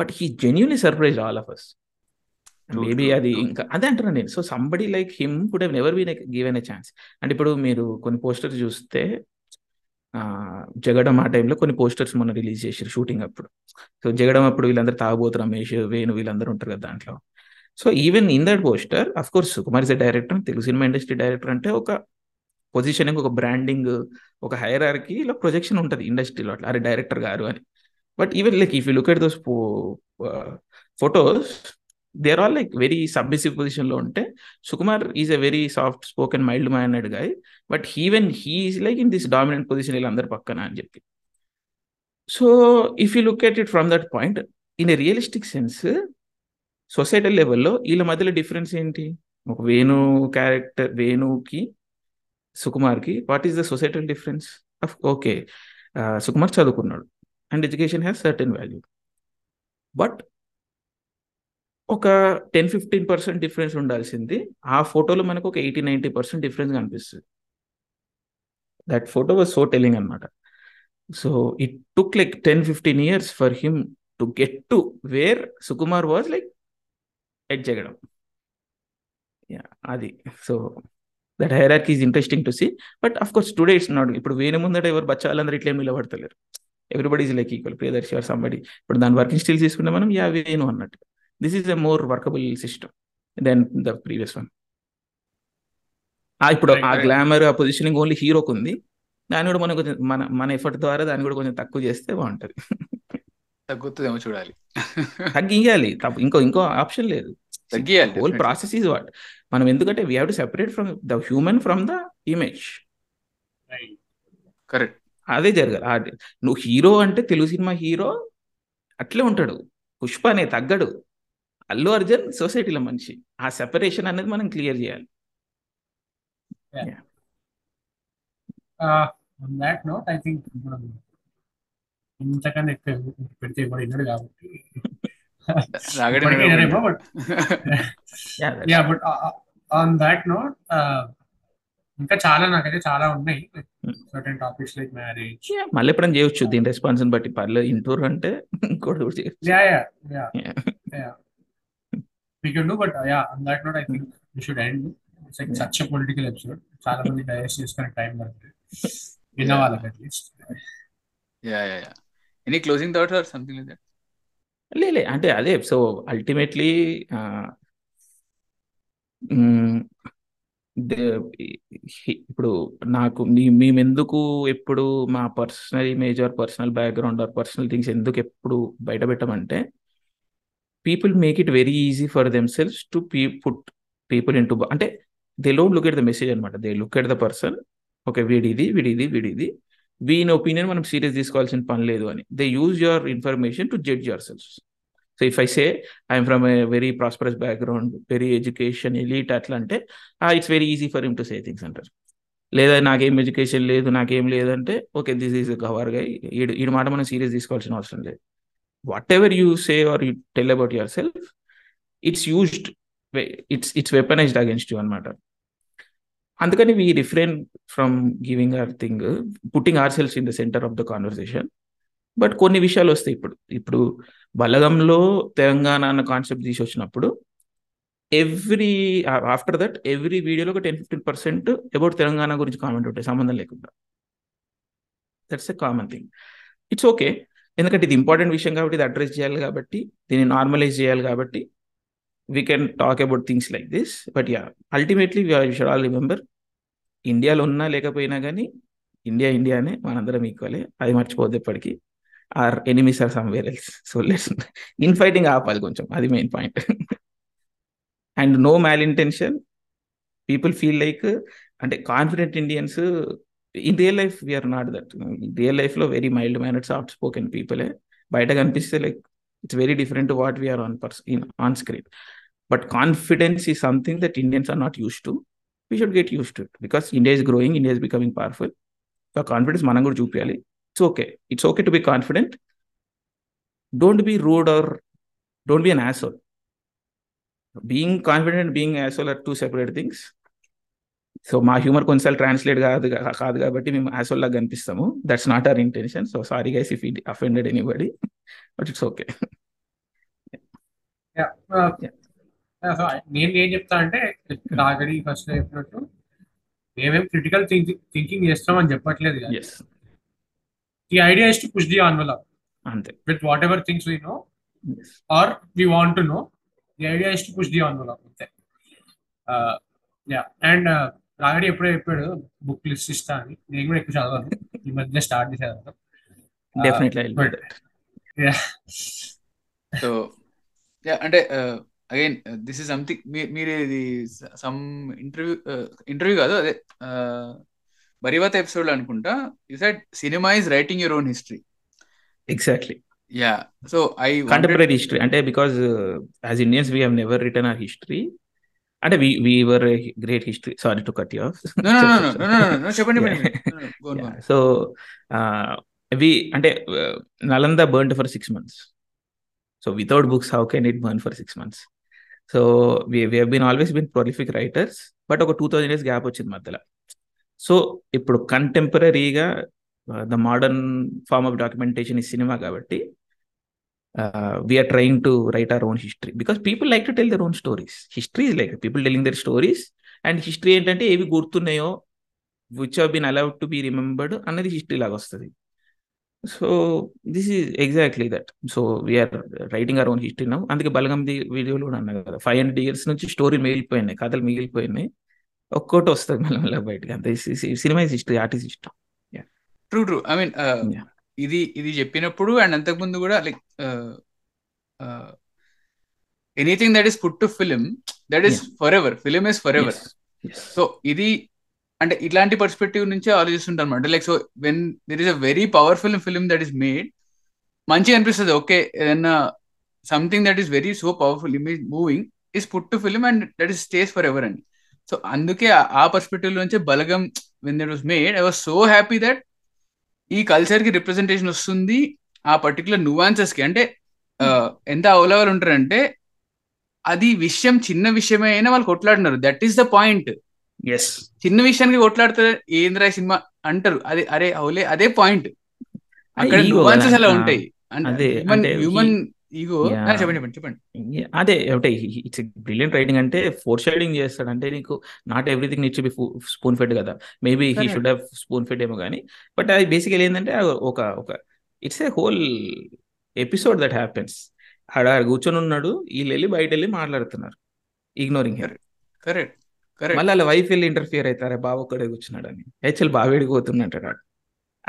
but he genuinely surprise all of us maybe అది ఇంకా అదే అంటున్నాను నేను so somebody like him could have never been given a chance అంటే ఇప్పుడు మీరు కొన్ని పోస్టర్స్ చూస్తే జగడం ఆ టైంలో కొన్ని పోస్టర్స్ మొన్న రిలీజ్ చేశారు షూటింగ్ అప్పుడు సో జగడం అప్పుడు వీళ్ళందరూ తాగబోతు రమేష్ వేణు వీళ్ళందరూ ఉంటారు కదా దాంట్లో so even in that poster of course Sukumar is director Telugu cinema industry director అంటే ఒక పొజిషనింగ్ ఒక బ్రాండింగ్ ఒక ఇలా ప్రొజెక్షన్ ఉంటుంది ఇండస్ట్రీలో అట్లా అరే డైరెక్టర్ గారు అని but even like if you look at those photos there all like very submissive పొజిషన్లో ఉంటే Sukumar is a very soft spoken mild minded guy but even he is like in this dominant position వీళ్ళందరి పక్కన అని చెప్పి so if you look at it from that point in a realistic sense societal లెవెల్లో వీళ్ళ మధ్యలో difference ఏంటి ఒక Venu character వేణుకి సుకుమార్కి what is the societal difference okay Sukumar చదువుకున్నాడు and education has certain value but ఒక టెన్ ఫిఫ్టీన్ పర్సెంట్ డిఫరెన్స్ ఉండాల్సింది ఆ ఫోటోలో మనకు ఒక ఎయిటీ నైంటీ పర్సెంట్ డిఫరెన్స్ కనిపిస్తుంది that photo was so telling అనమాట so it took like ten fifteen years for him to get to where Sukumar was like ఎడ్ చేయడం అది so that hierarchy is interesting to see but of course today it's not ఇప్పుడు వేరే ముందట ఎవరు బచ్చాలందరూ ఏమి నిలబడతలేరు everybody is like equal Priyadarshi or somebody ఇప్పుడు దాని వర్కింగ్ స్టిల్ తీసుకుంటే మనం యా వేను అన్నట్టు this is a more workable system then the previous one ఇప్పుడు ఆ గ్లామర్ ఆ పొజిషనింగ్ ఓన్లీ హీరోకు ఉంది దాన్ని కూడా మనం కొంచెం మన మన ఎఫర్ట్ ద్వారా దాన్ని కూడా కొంచెం తక్కువ చేస్తే బాగుంటుంది తగ్గుతుందేమో చూడాలి తగ్గియాలి ఇంకో ఇంకో ఆప్షన్ లేదు తగ్గియాలి హోల్ ప్రాసెస్ ఈజ్ వాట్ మనం ఎందుకంటే we have to separate from the human from the image correct అదే జరగాలి నువ్వు హీరో అంటే తెలుగు సినిమా హీరో అట్లే ఉంటాడు పుష్ప అనే తగ్గడు అల్లు అర్జున్ సొసైటీలో మనిషి ఆ సెపరేషన్ అనేది మనం క్లియర్ చేయాలి uh, ఇంతకన్నా ఎక్కువ పెడితే కూడా విన్నాడు కాబట్టి yeah but on that note ఇంకా చాలా నాకైతే చాలా ఉన్నాయి సర్టెన్ టాపిక్స్ లైక్ మ్యారేజ్ మళ్ళీ ఎప్పుడైనా చేయొచ్చు దీని రెస్పాన్స్ బట్టి పర్లేదు ఇంటూర్ అంటే ఇంకోటి కూడా చేయొచ్చు yeah yeah yeah yeah we can do but uh, yeah on that note i think we should end it's like such a political చాలా మంది డైజెస్ట్ చేసుకునే టైం పడుతుంది విన్న at least yeah yeah yeah any closing thought or something like that లే అంటే అదే so ultimately ఇప్పుడు నాకు మేము ఎందుకు ఎప్పుడు మా personal image or personal background or personal things ఎందుకు ఎప్పుడు బయట పెట్టమంటే people make it very easy for themselves to P put people in to అంటే దే లోన్ లుక్ ఎట్ ద మెసేజ్ అనమాట they look at the person okay వీడిది వీడిది వీడిది వీని ఒపీనియన్ మనం సీరియస్ తీసుకోవాల్సిన పని లేదు అని they use your information to judge yourself so if I say I'm from a very prosperous background very education elite అట్లా అంటే it's very easy for him to say things అంటారు లేదా నాకేం ఎడ్యుకేషన్ లేదు నాకేం లేదంటే ఓకే దిస్ ఈజ్ కవర్ గా ఈ మాట మనం సీరియస్ తీసుకోవాల్సిన అవసరం లేదు whatever you say or you tell about yourself it's used it's it's weaponized against you అనమాట అందుకని we refrain from giving our thing putting ourselves in the center of the conversation but కొన్ని విషయాలు వస్తాయి ఇప్పుడు ఇప్పుడు బలగంలో తెలంగాణ అన్న కాన్సెప్ట్ తీసి వచ్చినప్పుడు ఎవ్రీ ఆఫ్టర్ దట్ ఎవ్రీ వీడియోలో ఒక ten fifteen percent about Telangana గురించి కామెంట్ ఉంటాయి సంబంధం లేకుండా that's a common thing it's okay ఎందుకంటే ఇది ఇంపార్టెంట్ విషయం కాబట్టి ఇది అడ్రస్ చేయాలి కాబట్టి దీన్ని నార్మలైజ్ చేయాలి కాబట్టి we can talk about things like this but yeah ultimately should all remember ఇండియాలో ఉన్నా లేకపోయినా కానీ ఇండియా ఇండియానే మనందరం ఈక్వలే అది మర్చిపోద్ది ఎప్పటికీ are enemies or somewhere else so let's in fighting ఆపాలి కొంచెం అది main point and no mal intention people feel like అంటే confident Indians in real life we are not that real లైఫ్లో very mild mannered soft spoken పీపులే బయట కనిపిస్తే like it's very different what we are on purse in on screen But confidence is something that Indians are not used to. We should get used to it because India is growing, India is becoming powerful. So confidence manangur jupiali. It's okay. It's okay to be confident. Don't be rude or don't be an asshole. Being confident and being asshole are two separate things. So my humor consult translate but asshole That's not our intention. So sorry guys if we offended anybody. But it's okay. yeah. Uh, నేను ఏం చెప్తా అంటే రాగడి first చెప్పినట్టు మేమేం critical thinking చేస్తాం అని చెప్పట్లేదు the idea is to push the envelope అంతే with whatever things we know or we want to know the idea is to push the envelope అంతే యా అండ్ రాగడి ఎప్పుడో చెప్పాడు బుక్ లిస్ట్ ఇస్తా అని నేను కూడా ఎక్కువ చదవాలి ఈ మధ్య స్టార్ట్ చేసేదాం డెఫినెట్లీ అంటే అగైన్ దిస్ ఇస్ సంథింగ్ మీరు ఇది సమ్ ఇంటర్వ్యూ uh, ఇంటర్వ్యూ కాదు అదే uh, బరివాత ఎపిసోడ్ అనుకుంటా you said cinema is writing your own history exactly yeah so I contemporary history అంటే because as Indians we have never written our history అంటే we we were great history sorry to cut off చెప్పండి so we uh, అంటే Nalanda burn for six months so without books how can it burn for six months so we we been always been prolific writers but ఒక two thousand years gap వచ్చింది మధ్యలో so ఇప్పుడు కంటెంపరీగా the modern form of documentation ఈ cinema కాబట్టి we are trying to write our own history because people like to tell their own stories history is like people telling their stories and history ఏంటంటే ఏవి గుర్తున్నాయో which been allowed to be remembered అన్నది history లాగా వస్తుంది so this is exactly that so we're writing our own history now అందుకే బలగంది వీడియోలు కూడా అన్నా కదా ఫైవ్ హండ్రెడ్ ఇయర్స్ నుంచి స్టోరీ మిగిలిపోయినాయి కథలు మిగిలిపోయినాయి ఒక్కోటి వస్తుంది మళ్ళీ మళ్ళీ బయటకి అంత సినిమా ఇస్ హిస్టరీ ఆర్ట్ ఇష్టం ట్రూ ట్రూ ఐ మీన్ ఇది ఇది చెప్పినప్పుడు అండ్ అంతకుముందు కూడా like anything that is put to film that is forever film is forever so ఇది అంటే ఇట్లాంటి పర్స్పెక్టివ్ నుంచే ఆలోచిస్తుంటాను అనమాట like so when there is a very powerful film that is made మంచిగా అనిపిస్తుంది ఓకే ఏదన్నా something that is very so powerful image moving is put to film and that is stays forever అండి so అందుకే ఆ perspective నుంచి Balagam when that was made I was so happy that ఈ culture కి representation వస్తుంది ఆ particular nuances కి అంటే ఎంత అవలవల్ ఉంటారంటే అది విషయం చిన్న విషయమే అయినా వాళ్ళు కొట్లాడినారు that is the point yes చిన్న విషయానికి కొట్లాడుతుంది ఏంద్రా సినిమా అంటారు అదే అరే అవులే అదే పాయింట్ అక్కడ అలా ఉంటాయి అంటే హ్యూమన్ ఈగో చెప్పండి చెప్పండి అదే ఒకటే ఇట్స్ బ్రిలియంట్ రైటింగ్ అంటే ఫోర్ షైడింగ్ చేస్తాడు అంటే నీకు not everything needs be spoon fed కదా maybe he should have spoon fed ఏమో కానీ బట్ అది బేసికల్ ఏంటంటే ఒక ఒక it's a whole episode that happens ఆడ కూర్చొని ఉన్నాడు వీళ్ళు వెళ్ళి బయట వెళ్ళి మాట్లాడుతున్నారు ఇగ్నోరింగ్ హెర్ కరెక్ట్ మళ్ళీ వాళ్ళ వైఫ్ వెళ్ళి ఇంటర్ఫియర్ అవుతారే బాబు ఒక్కడే కూర్చున్నాడు అని హెచ్ఎల్ బావేడికి పోతున్నట్టు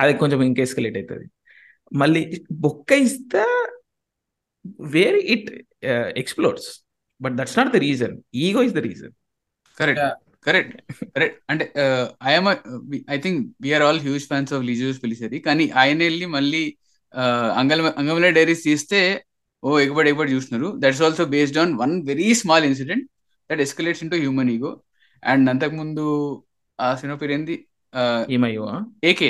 అది కొంచెం ఇంకెస్కలేట్ అవుతుంది మళ్ళీ బొక్క ఇస్తే where it explores but that's not the reason ego is the reason correct correct correct అంటే I'm I think we're all huge fans of లిజూస్ పిలిచేది కానీ ఆయన వెళ్ళి మళ్ళీ uh, అంగల్ అంగమల డైరీస్ తీస్తే ఓ ఎగుబడి ఎగబడి చూస్తున్నారు that's also based on one very small incident that escalates into human ego and అంతకు ముందు ఆ సినిమా పేరు ఏంది AK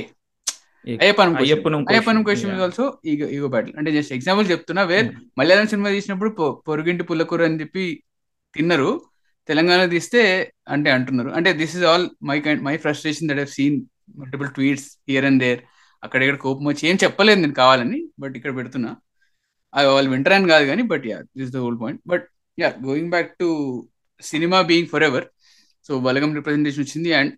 అయ్యప్పనం question also ego ego battle అంటే జస్ట్ ఎగ్జాంపుల్ చెప్తున్నా వేర్ hmm. మలయాళం సినిమా తీసినప్పుడు పొరుగింటి పుల్లకూర అని చెప్పి తిన్నారు తెలంగాణ తీస్తే అంటే అంటున్నారు అంటే this is all my kind my frustration that have seen multiple tweets here and there అక్కడ ఇక్కడ కోపం వచ్చి ఏం చెప్పలేదు నేను కావాలని బట్ ఇక్కడ పెడుతున్నా అవి వాళ్ళు వింటరాని కాదు కానీ but ya this the whole point but ya going back to cinema being forever so Balagam representation వచ్చింది అండ్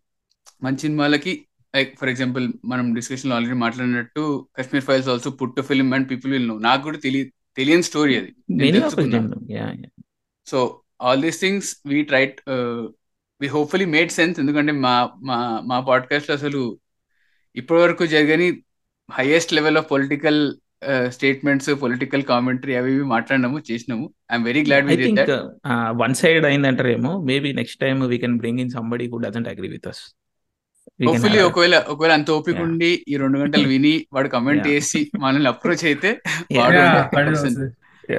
మంచి సినిమాలకి లైక్ ఫర్ ఎగ్జాంపుల్ మనం లో ఆల్రెడీ మాట్లాడినట్టు Kashmir Files also put to film and people will know నాకు కూడా తెలియ తెలియని స్టోరీ అది so all these things we try we hopefully made sense ఎందుకంటే మా మా మా పాడ్కాస్ట్ అసలు ఇప్పటి వరకు జరిగని highest level of political statements political commentary అవి ఇవి మాట్లాడినాము చేసినాము I'm very glad I think one side అయిందంటారేమో maybe next time we can bring in somebody who doesn't agree with us hopefully ఒకవేళ ఒకవేళ అంత ఓపిక ఉండి ఈ రెండు గంటలు విని వాడు కమెంట్ చేసి మనల్ని అప్రోచ్ అయితే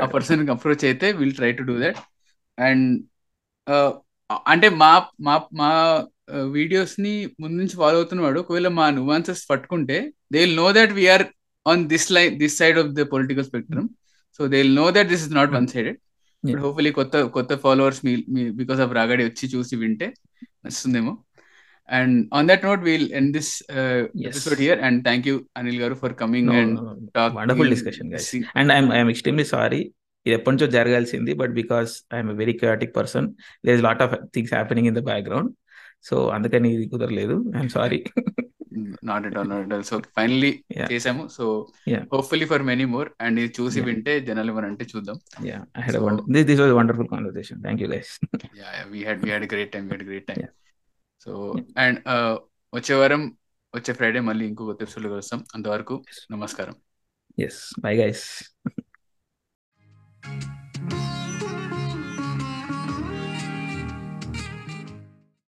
ఆ పర్సన్ అప్రోచ్ అయితే will try to do that and అంటే మా మా మా వీడియోస్ ని ముందు నుంచి ఫాలో అవుతున్నవాడు ఒకవేళ మా నువాన్సెస్ పట్టుకుంటే they will know that we're on this line this side of the political spectrum so they know that this is not one sided ఇప్పుడు హోప్ఫుల్లీ కొత్త కొత్త ఫాలోవర్స్ మీ మీ బికాస్ ఆఫ్ రాగడి వచ్చి చూసి వింటే నచ్చుతుందేమో and on that note we'll end this episode here and thank you Anil గారు for coming and talk wonderful discussion and I'm I'm extremely sorry ఇది ఎప్పటి నుంచో జరగాల్సింది but because I'm a very chaotic person there is lot of things happening in the background so అందుకని ఇది కుదరలేదు I'm sorry not at all not all so finally చేసాము so hopefully for many more and ఇది చూసి వింటే జనాలు అంటే చూద్దాం this was wonderful conversation thank you guys we had we had great time we had great time so and వచ్చే వారం వచ్చే ఫ్రైడే మళ్ళీ ఇంకో కొత్త ఎపిసోడ్ కలుస్తాం అంతవరకు నమస్కారం ఎస్ బై గైస్